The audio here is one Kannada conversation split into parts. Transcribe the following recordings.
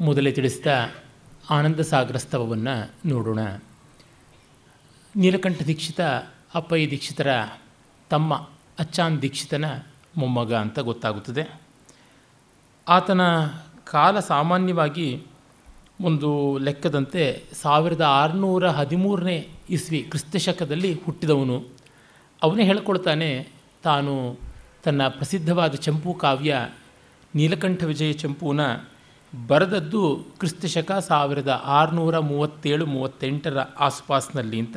ಮೊದಲೇ ತಿಳಿಸಿದ ಆನಂದ ಸಾಗರ ಸ್ತವವನ್ನು ನೋಡೋಣ. ನೀಲಕಂಠ ದೀಕ್ಷಿತ, ಅಪ್ಪಯ್ಯ ದೀಕ್ಷಿತರ, ತಮ್ಮ ಅಚ್ಚಾನ್ ದೀಕ್ಷಿತನ ಮೊಮ್ಮಗ ಅಂತ ಗೊತ್ತಾಗುತ್ತದೆ. ಆತನ ಕಾಲ ಸಾಮಾನ್ಯವಾಗಿ ಒಂದು ಲೆಕ್ಕದಂತೆ ಸಾವಿರದ ಆರುನೂರ ಹದಿಮೂರನೇ ಇಸ್ವಿ ಕ್ರಿಸ್ತಶಕದಲ್ಲಿ ಹುಟ್ಟಿದವನು. ಅವನೇ ಹೇಳ್ಕೊಳ್ತಾನೆ, ತಾನು ತನ್ನ ಪ್ರಸಿದ್ಧವಾದ ಚಂಪು ಕಾವ್ಯ, ನೀಲಕಂಠ ವಿಜಯ ಚಂಪುನ ಬರೆದದ್ದು ಕ್ರಿಸ್ತಶಕ ಸಾವಿರದ ಆರುನೂರ ಮೂವತ್ತೇಳು, ಮೂವತ್ತೆಂಟರ ಆಸುಪಾಸಿನಲ್ಲಿ ಅಂತ.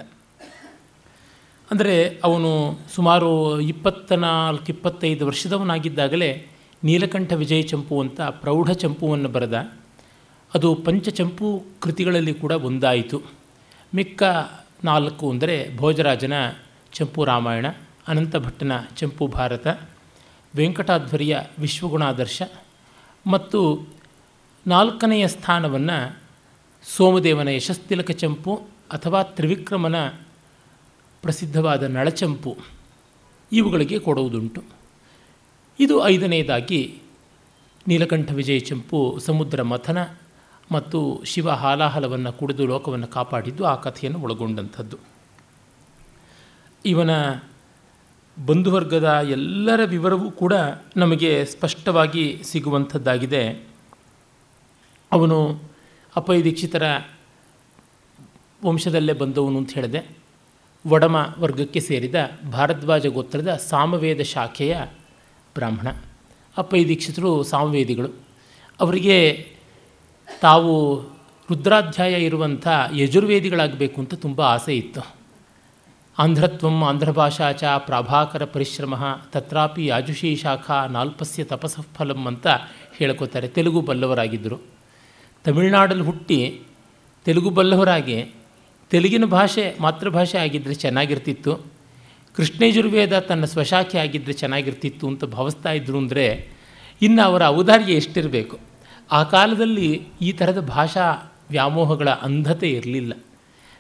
ಅಂದರೆ ಅವನು ಸುಮಾರು ಇಪ್ಪತ್ತ ನಾಲ್ಕು, ಇಪ್ಪತ್ತೈದು ವರ್ಷದವನಾಗಿದ್ದಾಗಲೇ ನೀಲಕಂಠ ವಿಜಯ ಚಂಪು ಅಂತ ಪ್ರೌಢ ಚಂಪುವನ್ನು ಬರೆದ. ಅದು ಪಂಚಚಂಪು ಕೃತಿಗಳಲ್ಲಿ ಕೂಡ ಒಂದಾಯಿತು. ಮಿಕ್ಕ ನಾಲ್ಕು ಅಂದರೆ ಭೋಜರಾಜನ ಚಂಪು ರಾಮಾಯಣ, ಅನಂತ ಭಟ್ಟನ ಚಂಪು ಭಾರತ, ವೆಂಕಟಾಧ್ವರಿಯ ವಿಶ್ವಗುಣಾದರ್ಶ ಮತ್ತು ನಾಲ್ಕನೆಯ ಸ್ಥಾನವನ್ನು ಸೋಮದೇವನ ಯಶಸ್ತಿಲಕ ಚಂಪು ಅಥವಾ ತ್ರಿವಿಕ್ರಮನ ಪ್ರಸಿದ್ಧವಾದ ನಳಚಂಪು ಇವುಗಳಿಗೆ ಕೊಡುವುದುಂಟು. ಇದು ಐದನೆಯದಾಗಿ ನೀಲಕಂಠ ವಿಜಯ ಚಂಪು ಸಮುದ್ರ ಮಥನ ಮತ್ತು ಶಿವ ಹಾಲಾಹಲವನ್ನು ಕುಡಿದು ಲೋಕವನ್ನು ಕಾಪಾಡಿದ್ದು ಆ ಕಥೆಯನ್ನು ಒಳಗೊಂಡಂಥದ್ದು. ಇವನ ಬಂಧುವರ್ಗದ ಎಲ್ಲರ ವಿವರವೂ ಕೂಡ ನಮಗೆ ಸ್ಪಷ್ಟವಾಗಿ ಸಿಗುವಂಥದ್ದಾಗಿದೆ. ಅವನು ಅಪ್ಪಯ್ಯ ದೀಕ್ಷಿತರ ವಂಶದಲ್ಲೇ ಬಂದವನು ಅಂತ ಹೇಳಿದೆ. ಒಡಮ ವರ್ಗಕ್ಕೆ ಸೇರಿದ ಭಾರದ್ವಾಜ ಗೋತ್ರದ ಸಾಮವೇದ ಶಾಖೆಯ ಬ್ರಾಹ್ಮಣ. ಅಪ್ಪಯ್ಯ ದೀಕ್ಷಿತರು ಸಾಮವೇದಿಗಳು. ಅವರಿಗೆ ತಾವು ರುದ್ರಾಧ್ಯಾಯ ಇರುವಂಥ ಯಜುರ್ವೇದಿಗಳಾಗಬೇಕು ಅಂತ ತುಂಬ ಆಸೆ ಇತ್ತು. ಆಂಧ್ರತ್ವಂ ಆಂಧ್ರಭಾಷಾ ಚ ಪ್ರಾಭಾಕರ ಪರಿಶ್ರಮ ತತ್ರಾಪಿ ಯಾಜುಷಿ ಶಾಖಾ ನಾಲ್ಪಸ್ಯ ತಪಸ್ಸಫಲಂ ಅಂತ ಹೇಳ್ಕೋತಾರೆ. ತೆಲುಗು ಬಲ್ಲವರಾಗಿದ್ದರು. ತಮಿಳುನಾಡಲ್ಲಿ ಹುಟ್ಟಿ ತೆಲುಗು ಬಲ್ಲವರಾಗಿ ತೆಲುಗಿನ ಭಾಷೆ ಮಾತೃಭಾಷೆ ಆಗಿದ್ದರೆ ಚೆನ್ನಾಗಿರ್ತಿತ್ತು. ಕೃಷ್ಣಯಜುರ್ವೇದ ತನ್ನ ಸ್ವಶಾಖೆ ಆಗಿದ್ದರೆ ಚೆನ್ನಾಗಿರ್ತಿತ್ತು ಅಂತ ಭಾವಿಸ್ತಾ ಇದ್ರು ಅಂದರೆ ಇನ್ನು ಅವರ ಔದಾರ್ಯ ಎಷ್ಟಿರಬೇಕು? ಆ ಕಾಲದಲ್ಲಿ ಈ ಥರದ ಭಾಷಾ ವ್ಯಾಮೋಹಗಳ ಅಂಧತೆ ಇರಲಿಲ್ಲ.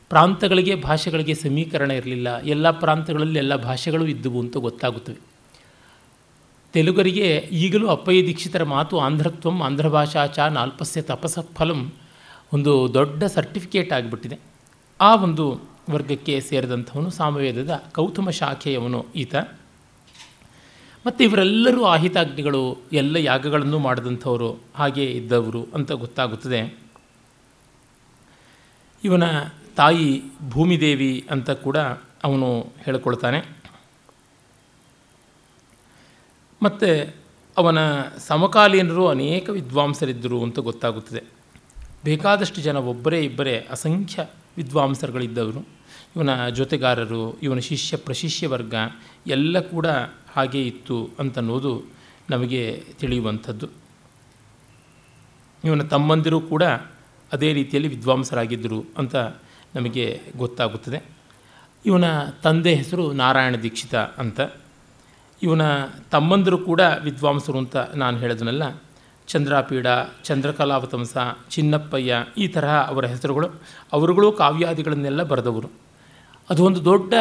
ಪ್ರಾಂತಗಳಿಗೆ ಭಾಷೆಗಳಿಗೆ ಸಮೀಕರಣ ಇರಲಿಲ್ಲ. ಎಲ್ಲ ಪ್ರಾಂತಗಳಲ್ಲಿ ಎಲ್ಲ ಭಾಷೆಗಳು ಇದ್ದವು ಅಂತ ಗೊತ್ತಾಗುತ್ತವೆ. ತೆಲುಗರಿಗೆ ಈಗಲೂ ಅಪ್ಪಯ್ಯ ದೀಕ್ಷಿತರ ಮಾತು ಆಂಧ್ರತ್ವಂ ಆಂಧ್ರ ಭಾಷಾ ಚ ನಾಲ್ಪಸ್ಯ ತಪಸ ಫಲಂ ಒಂದು ದೊಡ್ಡ ಸರ್ಟಿಫಿಕೇಟ್ ಆಗಿಬಿಟ್ಟಿದೆ. ಆ ಒಂದು ವರ್ಗಕ್ಕೆ ಸೇರಿದಂಥವನು ಸಾಮವೇದದ ಕೌತುಮ ಶಾಖೆಯವನು ಈತ. ಮತ್ತು ಇವರೆಲ್ಲರೂ ಆಹಿತಾಗ್ನಿಗಳು, ಎಲ್ಲ ಯಾಗಗಳನ್ನು ಮಾಡಿದಂಥವರು ಹಾಗೆ ಇದ್ದವರು ಅಂತ ಗೊತ್ತಾಗುತ್ತದೆ. ಇವನ ತಾಯಿ ಭೂಮಿದೇವಿ ಅಂತ ಕೂಡ ಅವನು ಹೇಳಿಕೊಳ್ತಾನೆ. ಮತ್ತು ಅವನ ಸಮಕಾಲೀನರು ಅನೇಕ ವಿದ್ವಾಂಸರಿದ್ದರು ಅಂತ ಗೊತ್ತಾಗುತ್ತದೆ. ಬೇಕಾದಷ್ಟು ಜನ ಒಬ್ಬರೇ ಇಬ್ಬರೇ ಅಸಂಖ್ಯ ವಿದ್ವಾಂಸರುಗಳಿದ್ದವರು. ಇವನ ಜೊತೆಗಾರರು, ಇವನ ಶಿಷ್ಯ ಪ್ರಶಿಷ್ಯ ವರ್ಗ ಎಲ್ಲ ಕೂಡ ಹಾಗೇ ಇತ್ತು ಅಂತನ್ನೋದು ನಮಗೆ ತಿಳಿಯುವಂಥದ್ದು. ಇವನ ತಮ್ಮಂದಿರು ಕೂಡ ಅದೇ ರೀತಿಯಲ್ಲಿ ವಿದ್ವಾಂಸರಾಗಿದ್ದರು ಅಂತ ನಮಗೆ ಗೊತ್ತಾಗುತ್ತದೆ. ಇವನ ತಂದೆ ಹೆಸರು ನಾರಾಯಣ ದೀಕ್ಷಿತ ಅಂತ. ಇವನ ತಮ್ಮಂದರು ಕೂಡ ವಿದ್ವಾಂಸರು ಅಂತ ನಾನು ಹೇಳಿದನಲ್ಲ. ಚಂದ್ರಾಪೀಡ, ಚಂದ್ರಕಲಾವತಂಸ, ಚಿನ್ನಪ್ಪಯ್ಯ ಈ ತರಹ ಅವರ ಹೆಸರುಗಳು, ಅವರುಗಳು ಕಾವ್ಯಾದಿಗಳನ್ನೆಲ್ಲ ಬರೆದವರು. ಅದು ಒಂದು ದೊಡ್ಡ,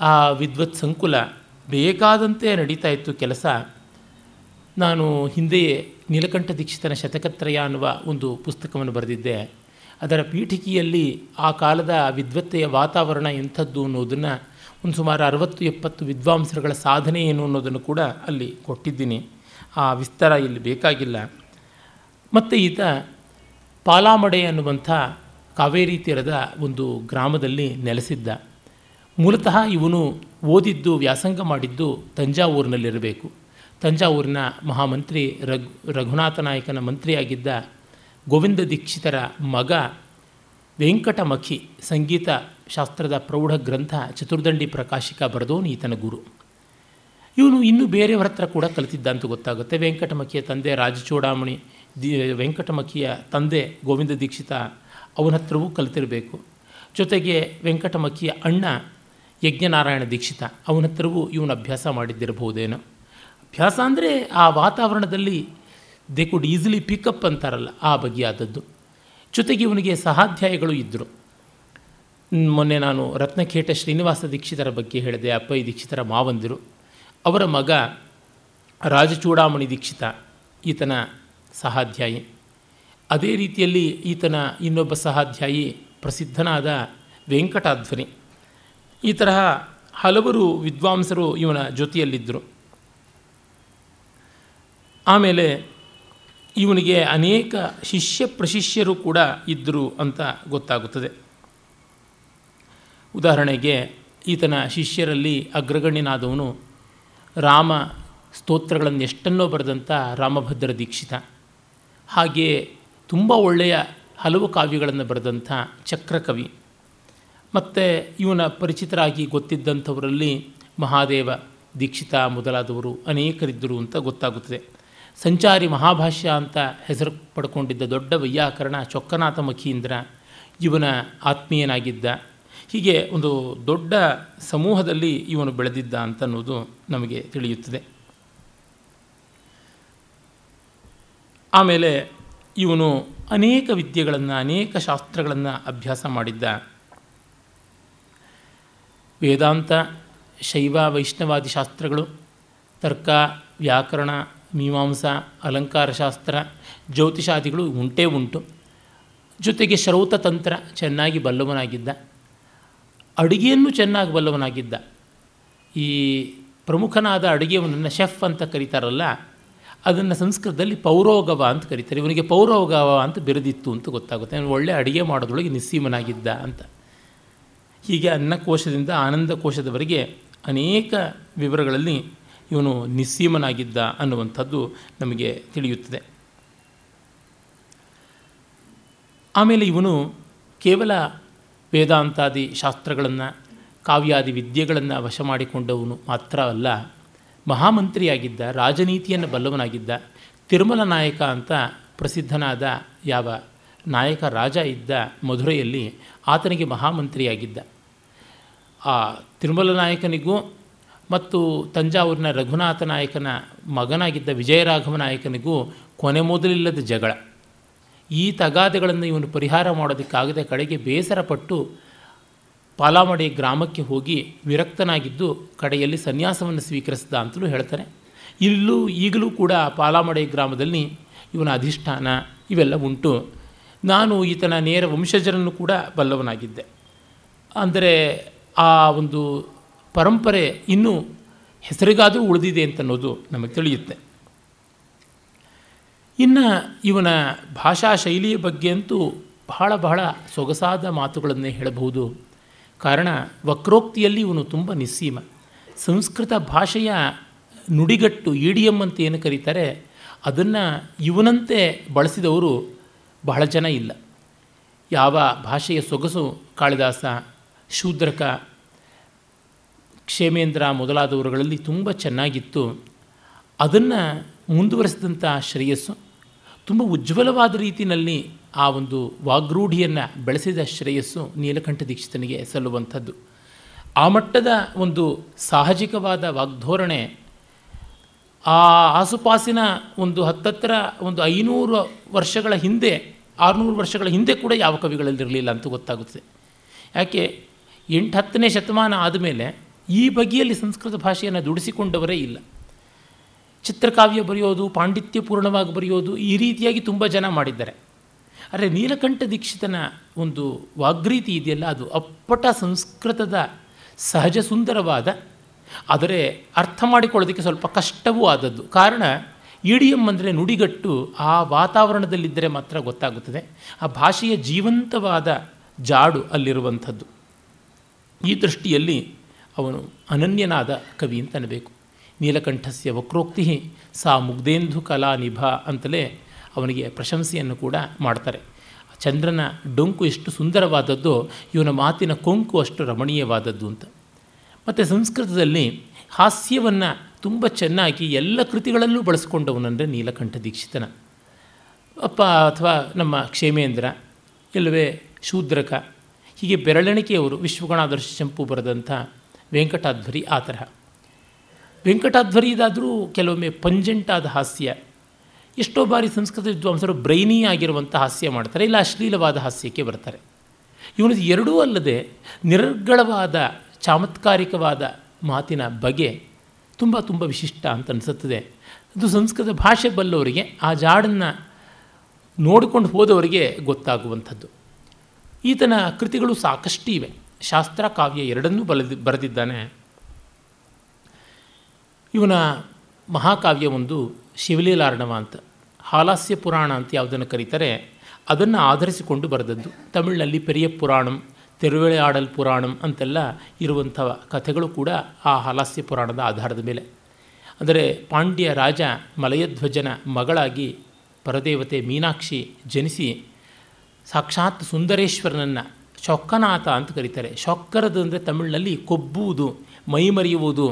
ಆ, ವಿದ್ವತ್ ಸಂಕುಲ. ಬೇಕಾದಂತೆ ನಡೀತಾ ಇತ್ತು ಕೆಲಸ. ನಾನು ಹಿಂದೆಯೇ ನೀಲಕಂಠ ದೀಕ್ಷಿತನ ಶತಕತ್ರಯ ಅನ್ನುವ ಒಂದು ಪುಸ್ತಕವನ್ನು ಬರೆದಿದ್ದೆ. ಅದರ ಪೀಠಿಕೆಯಲ್ಲಿ ಆ ಕಾಲದ ವಿದ್ವತ್ತೆಯ ವಾತಾವರಣ ಎಂಥದ್ದು ಅನ್ನೋದನ್ನು ಒಂದು ಸುಮಾರು ಅರವತ್ತು ಎಪ್ಪತ್ತು ವಿದ್ವಾಂಸರುಗಳ ಸಾಧನೆ ಏನು ಅನ್ನೋದನ್ನು ಕೂಡ ಅಲ್ಲಿ ಕೊಟ್ಟಿದ್ದೀನಿ. ಆ ವಿಸ್ತಾರ ಇಲ್ಲಿ ಬೇಕಾಗಿಲ್ಲ. ಮತ್ತು ಈತ ಪಾಲಾಮಡೆ ಅನ್ನುವಂಥ ಕಾವೇರಿ ತೀರದ ಒಂದು ಗ್ರಾಮದಲ್ಲಿ ನೆಲೆಸಿದ್ದ. ಮೂಲತಃ ಇವನು ಓದಿದ್ದು, ವ್ಯಾಸಂಗ ಮಾಡಿದ್ದು ತಂಜಾವೂರಿನಲ್ಲಿರಬೇಕು. ತಂಜಾವೂರಿನ ಮಹಾಮಂತ್ರಿ ರಘು, ರಘುನಾಥ ನಾಯಕನ ಮಂತ್ರಿಯಾಗಿದ್ದ ಗೋವಿಂದ ದೀಕ್ಷಿತರ ಮಗ ವೆಂಕಟಮಖಿ ಸಂಗೀತ ಶಾಸ್ತ್ರದ ಪ್ರೌಢ ಗ್ರಂಥ ಚತುರ್ದಂಡಿ ಪ್ರಕಾಶಿಕ ಬರೆದೋನು ಈತನ ಗುರು. ಇವನು ಇನ್ನೂ ಬೇರೆಯವರ ಹತ್ರ ಕೂಡ ಕಲಿತಿದ್ದ ಅಂತ ಗೊತ್ತಾಗುತ್ತೆ. ವೆಂಕಟಮಖಿಯ ತಂದೆ ರಾಜಚೂಡಾಮಣಿ, ದಿ, ವೆಂಕಟಮಖಿಯ ತಂದೆ ಗೋವಿಂದ ದೀಕ್ಷಿತ ಅವನ ಹತ್ರವೂ ಕಲಿತಿರಬೇಕು. ಜೊತೆಗೆ ವೆಂಕಟಮಖಿಯ ಅಣ್ಣ ಯಜ್ಞನಾರಾಯಣ ದೀಕ್ಷಿತ ಅವನ ಹತ್ರವೂ ಇವನು ಅಭ್ಯಾಸ ಮಾಡಿದ್ದಿರಬಹುದೇನೋ. ಅಭ್ಯಾಸ ಅಂದರೆ ಆ ವಾತಾವರಣದಲ್ಲಿ ದೇ ಕುಡ್ ಈಸಿಲಿ ಪಿಕಪ್ ಅಂತಾರಲ್ಲ ಆ ಬಗೆಯಾದದ್ದು. ಜೊತೆಗೆ ಇವನಿಗೆ ಸಹಾಧ್ಯಾಯಗಳು ಇದ್ದರು ಮೊನ್ನೆ ನಾನು ರತ್ನಖೇಟ ಶ್ರೀನಿವಾಸ ದೀಕ್ಷಿತರ ಬಗ್ಗೆ ಹೇಳಿದೆ. ಅಪ್ಪಯ್ಯ ದೀಕ್ಷಿತರ ಮಾವಂದಿರು. ಅವರ ಮಗ ರಾಜಚೂಡಾಮಣಿ ದೀಕ್ಷಿತ, ಈತನ ಸಹಾಧ್ಯಾಯಿ. ಅದೇ ರೀತಿಯಲ್ಲಿ ಈತನ ಇನ್ನೊಬ್ಬ ಸಹಾಧ್ಯಾಯಿ ಪ್ರಸಿದ್ಧನಾದ ವೆಂಕಟಾಧ್ವನಿ. ಈ ತರಹ ಹಲವರು ವಿದ್ವಾಂಸರು ಇವನ ಜೊತೆಯಲ್ಲಿದ್ದರು. ಆಮೇಲೆ ಇವನಿಗೆ ಅನೇಕ ಶಿಷ್ಯ ಪ್ರಶಿಷ್ಯರು ಕೂಡ ಇದ್ದರು ಅಂತ ಗೊತ್ತಾಗುತ್ತದೆ. ಉದಾಹರಣೆಗೆ ಈತನ ಶಿಷ್ಯರಲ್ಲಿ ಅಗ್ರಗಣ್ಯನಾದವನು ರಾಮ ಸ್ತೋತ್ರಗಳನ್ನು ಎಷ್ಟನ್ನೋ ಬರೆದಂಥ ರಾಮಭದ್ರ ದೀಕ್ಷಿತ. ಹಾಗೆಯೇ ತುಂಬ ಒಳ್ಳೆಯ ಹಲವು ಕಾವ್ಯಗಳನ್ನು ಬರೆದಂಥ ಚಕ್ರಕವಿ. ಮತ್ತು ಇವನ ಪರಿಚಿತರಾಗಿ ಗೊತ್ತಿದ್ದಂಥವರಲ್ಲಿ ಮಹಾದೇವ ದೀಕ್ಷಿತ ಮೊದಲಾದವರು ಅನೇಕರಿದ್ದರು ಅಂತ ಗೊತ್ತಾಗುತ್ತದೆ. ಸಂಚಾರಿ ಮಹಾಭಾಷ್ಯ ಅಂತ ಹೆಸರು ಪಡ್ಕೊಂಡಿದ್ದ ದೊಡ್ಡ ವೈಯಾಕರಣ ಚೊಕ್ಕನಾಥ ಮಖೀಂದ್ರ ಇವನ ಆತ್ಮೀಯನಾಗಿದ್ದ. ಹೀಗೆ ಒಂದು ದೊಡ್ಡ ಸಮೂಹದಲ್ಲಿ ಇವನು ಬೆಳೆದಿದ್ದ ಅಂತ ಅನ್ನೋದು ನಮಗೆ ತಿಳಿಯುತ್ತದೆ. ಆಮೇಲೆ ಇವನು ಅನೇಕ ವಿದ್ಯೆಗಳನ್ನು, ಅನೇಕ ಶಾಸ್ತ್ರಗಳನ್ನು ಅಭ್ಯಾಸ ಮಾಡಿದ್ದ. ವೇದಾಂತ, ಶೈವ, ವೈಷ್ಣವಾದಿ ಶಾಸ್ತ್ರಗಳು, ತರ್ಕ, ವ್ಯಾಕರಣ, ಮೀಮಾಂಸ, ಅಲಂಕಾರ ಶಾಸ್ತ್ರ, ಜ್ಯೋತಿಷಾದಿಗಳು ಉಂಟೇ ಉಂಟು. ಜೊತೆಗೆ ಶ್ರೌತ ತಂತ್ರ ಚೆನ್ನಾಗಿ ಬಲ್ಲವನಾಗಿದ್ದ. ಅಡುಗೆಯನ್ನು ಚೆನ್ನಾಗಿ ಬಲ್ಲವನಾಗಿದ್ದ. ಈ ಪ್ರಮುಖನಾದ ಅಡುಗೆಯವನನ್ನು ಶೆಫ್ ಅಂತ ಕರೀತಾರಲ್ಲ, ಅದನ್ನು ಸಂಸ್ಕೃತದಲ್ಲಿ ಪೌರೋಗವ ಅಂತ ಕರೀತಾರೆ. ಇವನಿಗೆ ಪೌರೋಗವ ಅಂತ ಬೆರೆದಿತ್ತು ಅಂತ ಗೊತ್ತಾಗುತ್ತೆ. ಅವನು ಒಳ್ಳೆ ಅಡುಗೆ ಮಾಡೋದ್ರೊಳಗೆ ನಿಸ್ಸೀಮನಾಗಿದ್ದ ಅಂತ. ಹೀಗೆ ಅನ್ನಕೋಶದಿಂದ ಆನಂದಕೋಶದವರೆಗೆ ಅನೇಕ ವಿವರಗಳಲ್ಲಿ ಇವನು ನಿಸ್ಸೀಮನಾಗಿದ್ದ ಅನ್ನುವಂಥದ್ದು ನಮಗೆ ತಿಳಿಯುತ್ತದೆ. ಆಮೇಲೆ ಇವನು ಕೇವಲ ವೇದಾಂತಾದಿ ಶಾಸ್ತ್ರಗಳನ್ನು, ಕಾವ್ಯಾದಿ ವಿದ್ಯೆಗಳನ್ನು ವಶ ಮಾಡಿಕೊಂಡವನು ಮಾತ್ರ ಅಲ್ಲ. ಮಹಾಮಂತ್ರಿಯಾಗಿದ್ದ, ರಾಜನೀತಿಯನ್ನು ಬಲ್ಲವನಾಗಿದ್ದ, ತಿರುಮಲ ನಾಯಕ ಅಂತ ಪ್ರಸಿದ್ಧನಾದ ಯಾವ ನಾಯಕ ರಾಜ ಇದ್ದ ಮಧುರೆಯಲ್ಲಿ ಆತನಿಗೆ ಮಹಾಮಂತ್ರಿಯಾಗಿದ್ದ. ಆ ತಿರುಮಲ ನಾಯಕನಿಗೂ ಮತ್ತು ತಂಜಾವೂರಿನ ರಘುನಾಥ ನಾಯಕನ ಮಗನಾಗಿದ್ದ ವಿಜಯರಾಘವ ನಾಯಕನಿಗೂ ಕೊನೆ ಮೊದಲಿಲ್ಲದ ಜಗಳ. ಈ ತಗಾದೆಗಳನ್ನು ಇವನು ಪರಿಹಾರ ಮಾಡೋದಕ್ಕಾಗದೆ ಕಡೆಗೆ ಬೇಸರಪಟ್ಟು ಪಾಲಾಮಡಿ ಗ್ರಾಮಕ್ಕೆ ಹೋಗಿ ವಿರಕ್ತನಾಗಿದ್ದು ಕಡೆಯಲ್ಲಿ ಸನ್ಯಾಸವನ್ನು ಸ್ವೀಕರಿಸಿದ ಅಂತಲೂ ಹೇಳ್ತಾರೆ ಇಲ್ಲೂ ಈಗಲೂ ಕೂಡ ಪಾಲಾಮಡಿ ಗ್ರಾಮದಲ್ಲಿ ಇವನ ಅಧಿಷ್ಠಾನ ಇವೆಲ್ಲ ಉಂಟು. ನಾನು ಈತನ ನೇರ ವಂಶಜರನ್ನು ಕೂಡ ಬಲ್ಲವನಾಗಿದ್ದೆ. ಅಂದರೆ ಆ ಒಂದು ಪರಂಪರೆ ಇನ್ನೂ ಹೆಸರಿಗಾದರೂ ಉಳಿದಿದೆ ಅಂತನ್ನೋದು ನಮಗೆ ತಿಳಿಯುತ್ತೆ. ಇನ್ನು ಇವನ ಭಾಷಾ ಶೈಲಿಯ ಬಗ್ಗೆ ಅಂತೂ ಬಹಳ ಬಹಳ ಸೊಗಸಾದ ಮಾತುಗಳನ್ನೇ ಹೇಳಬಹುದು. ಕಾರಣ, ವಕ್ರೋಕ್ತಿಯಲ್ಲಿ ಇವನು ತುಂಬ ನಿಸ್ಸೀಮ. ಸಂಸ್ಕೃತ ಭಾಷೆಯ ನುಡಿಗಟ್ಟು ಇಡಿಯಮ್ ಅಂತ ಏನು ಕರೀತಾರೆ, ಅದನ್ನು ಇವನಂತೆ ಬಳಸಿದವರು ಬಹಳ ಜನ ಇಲ್ಲ. ಯಾವ ಭಾಷೆಯ ಸೊಗಸು ಕಾಳಿದಾಸ, ಶೂದ್ರಕ, ಕ್ಷೇಮೇಂದ್ರ ಮೊದಲಾದವರುಗಳಲ್ಲಿ ತುಂಬ ಚೆನ್ನಾಗಿತ್ತು. ಅದನ್ನು ಮುಂದುವರೆಸಿದಂಥ ಶ್ರೇಯಸ್ಸು ತುಂಬ ಉಜ್ವಲವಾದ ರೀತಿಯಲ್ಲಿ ಆ ಒಂದು ವಾಗ್ರೂಢಿಯನ್ನು ಬೆಳೆಸಿದ ಶ್ರೇಯಸ್ಸು ನೀಲಕಂಠ ದೀಕ್ಷಿತನಿಗೆ ಸಲ್ಲುವಂಥದ್ದು. ಆ ಮಟ್ಟದ ಒಂದು ಸಾಹಜಿಕವಾದ ವಾಗ್ಧೋರಣೆ, ಆ ಆಸುಪಾಸಿನ ಒಂದು ಹತ್ತತ್ರ ಒಂದು ಐನೂರು ವರ್ಷಗಳ ಹಿಂದೆ, ಆರುನೂರು ವರ್ಷಗಳ ಹಿಂದೆ ಕೂಡ ಯಾವ ಕವಿಗಳಲ್ಲಿರಲಿಲ್ಲ ಅಂತ ಗೊತ್ತಾಗುತ್ತೆ ಯಾಕೆ, ಎಂಟು ಹತ್ತನೇ ಶತಮಾನ ಆದಮೇಲೆ ಈ ಬಗೆಯಲ್ಲಿ ಸಂಸ್ಕೃತ ಭಾಷೆಯನ್ನು ದುಡಿಸಿಕೊಂಡವರೇ ಇಲ್ಲ. ಚಿತ್ರಕಾವ್ಯ ಬರೆಯೋದು, ಪಾಂಡಿತ್ಯಪೂರ್ಣವಾಗಿ ಬರೆಯೋದು ಈ ರೀತಿಯಾಗಿ ತುಂಬ ಜನ ಮಾಡಿದ್ದಾರೆ. ಆದರೆ ನೀಲಕಂಠ ದೀಕ್ಷಿತನ ಒಂದು ವಾಗ್ರೀತಿ ಇದೆಯಲ್ಲ, ಅದು ಅಪ್ಪಟ ಸಂಸ್ಕೃತದ ಸಹಜ ಸುಂದರವಾದ, ಆದರೆ ಅರ್ಥ ಮಾಡಿಕೊಳ್ಳೋದಕ್ಕೆ ಸ್ವಲ್ಪ ಕಷ್ಟವೂ ಆದದ್ದು. ಕಾರಣ ಇಡಿಯಂ ಅಂದರೆ ನುಡಿಗಟ್ಟು ಆ ವಾತಾವರಣದಲ್ಲಿದ್ದರೆ ಮಾತ್ರ ಗೊತ್ತಾಗುತ್ತದೆ. ಆ ಭಾಷೆಯ ಜೀವಂತವಾದ ಜಾಡು ಅಲ್ಲಿರುವಂಥದ್ದು. ಈ ದೃಷ್ಟಿಯಲ್ಲಿ ಅವನು ಅನನ್ಯನಾದ ಕವಿ ಅಂತ ಅನ್ನಬೇಕು ನೀಲಕಂಠಸ್ಯ ವಕ್ರೋಕ್ತಿ ಸಾ ಮುಗ್ಧೇಂದು ಕಲಾ ನಿಭ ಅಂತಲೇ ಅವನಿಗೆ ಪ್ರಶಂಸೆಯನ್ನು ಕೂಡ ಮಾಡ್ತಾರೆ. ಚಂದ್ರನ ಡೊಂಕು ಎಷ್ಟು ಸುಂದರವಾದದ್ದು, ಇವನ ಮಾತಿನ ಕೊಂಕು ಅಷ್ಟು ರಮಣೀಯವಾದದ್ದು ಅಂತ. ಮತ್ತು ಸಂಸ್ಕೃತದಲ್ಲಿ ಹಾಸ್ಯವನ್ನು ತುಂಬ ಚೆನ್ನಾಗಿ ಎಲ್ಲ ಕೃತಿಗಳಲ್ಲೂ ಬಳಸ್ಕೊಂಡವನಂದರೆ ನೀಲಕಂಠ ದೀಕ್ಷಿತನ. ಅಪ್ಪ ಅಥವಾ ನಮ್ಮ ಕ್ಷೇಮೇಂದ್ರ, ಇಲ್ಲವೇ ಶೂದ್ರಕ, ಹೀಗೆ ಬೆರಳೆಣಿಕೆಯವರು ವಿಶ್ವಗಣಾದರ್ಶ ಚಂಪು ಬರೆದಂಥ ವೆಂಕಟಾಧ್ವರಿ ಆ ತರಹ. ವೆಂಕಟಾಧ್ವರಿದಾದರೂ ಕೆಲವೊಮ್ಮೆ ಪಂಜೆಂಟಾದ ಹಾಸ್ಯ. ಎಷ್ಟೋ ಬಾರಿ ಸಂಸ್ಕೃತ ವಿದ್ವಾಂಸರು ಬ್ರೈನಿ ಆಗಿರುವಂಥ ಹಾಸ್ಯ ಮಾಡ್ತಾರೆ, ಇಲ್ಲ ಅಶ್ಲೀಲವಾದ ಹಾಸ್ಯಕ್ಕೆ ಬರ್ತಾರೆ. ಇವನದು ಎರಡೂ ಅಲ್ಲದೆ ನಿರರ್ಗಳವಾದ, ಚಾಮತ್ಕಾರಿಕವಾದ ಮಾತಿನ ಬಗೆ ತುಂಬ ತುಂಬ ವಿಶಿಷ್ಟ ಅಂತ ಅನಿಸುತ್ತದೆ. ಅದು ಸಂಸ್ಕೃತ ಭಾಷೆ ಬಲ್ಲವರಿಗೆ, ಆ ಜಾಡನ್ನು ನೋಡಿಕೊಂಡು ಹೋದವರಿಗೆ ಗೊತ್ತಾಗುವಂಥದ್ದು. ಈತನ ಕೃತಿಗಳು ಸಾಕಷ್ಟು ಇವೆ ಶಾಸ್ತ್ರ ಕಾವ್ಯ ಎರಡನ್ನೂ ಬರೆದಿ ಬರೆದಿದ್ದಾನೆ. ಇವನ ಮಹಾಕಾವ್ಯ ಒಂದು ಶಿವಲೀಲಾರ್ಣವ ಅಂತ. ಹಾಲಾಸ್ಯ ಪುರಾಣ ಅಂತ ಯಾವುದನ್ನು ಕರೀತಾರೆ, ಅದನ್ನು ಆಧರಿಸಿಕೊಂಡು ಬರೆದದ್ದು. ತಮಿಳಿನಲ್ಲಿ ಪೆರಿಯ ಪುರಾಣಂ ಆಡಲ್ ಪುರಾಣಂ ಅಂತೆಲ್ಲ ಇರುವಂಥ ಕಥೆಗಳು ಕೂಡ ಆ ಹಾಲಾಸ್ಯ ಪುರಾಣದ ಆಧಾರದ ಮೇಲೆ. ಅಂದರೆ ಪಾಂಡ್ಯ ರಾಜ ಮಲಯಧ್ವಜನ ಮಗಳಾಗಿ ಪರದೇವತೆ ಮೀನಾಕ್ಷಿ ಜನಿಸಿ ಸಾಕ್ಷಾತ್ ಸುಂದರೇಶ್ವರನನ್ನು ಶೊಕ್ಕನಾಥ ಅಂತ ಕರೀತಾರೆ. ಶೊಕ್ಕರದು ಅಂದರೆ ತಮಿಳಿನಲ್ಲಿ ಕೊಬ್ಬುವುದು ಮೈಮರೆಯುವುದು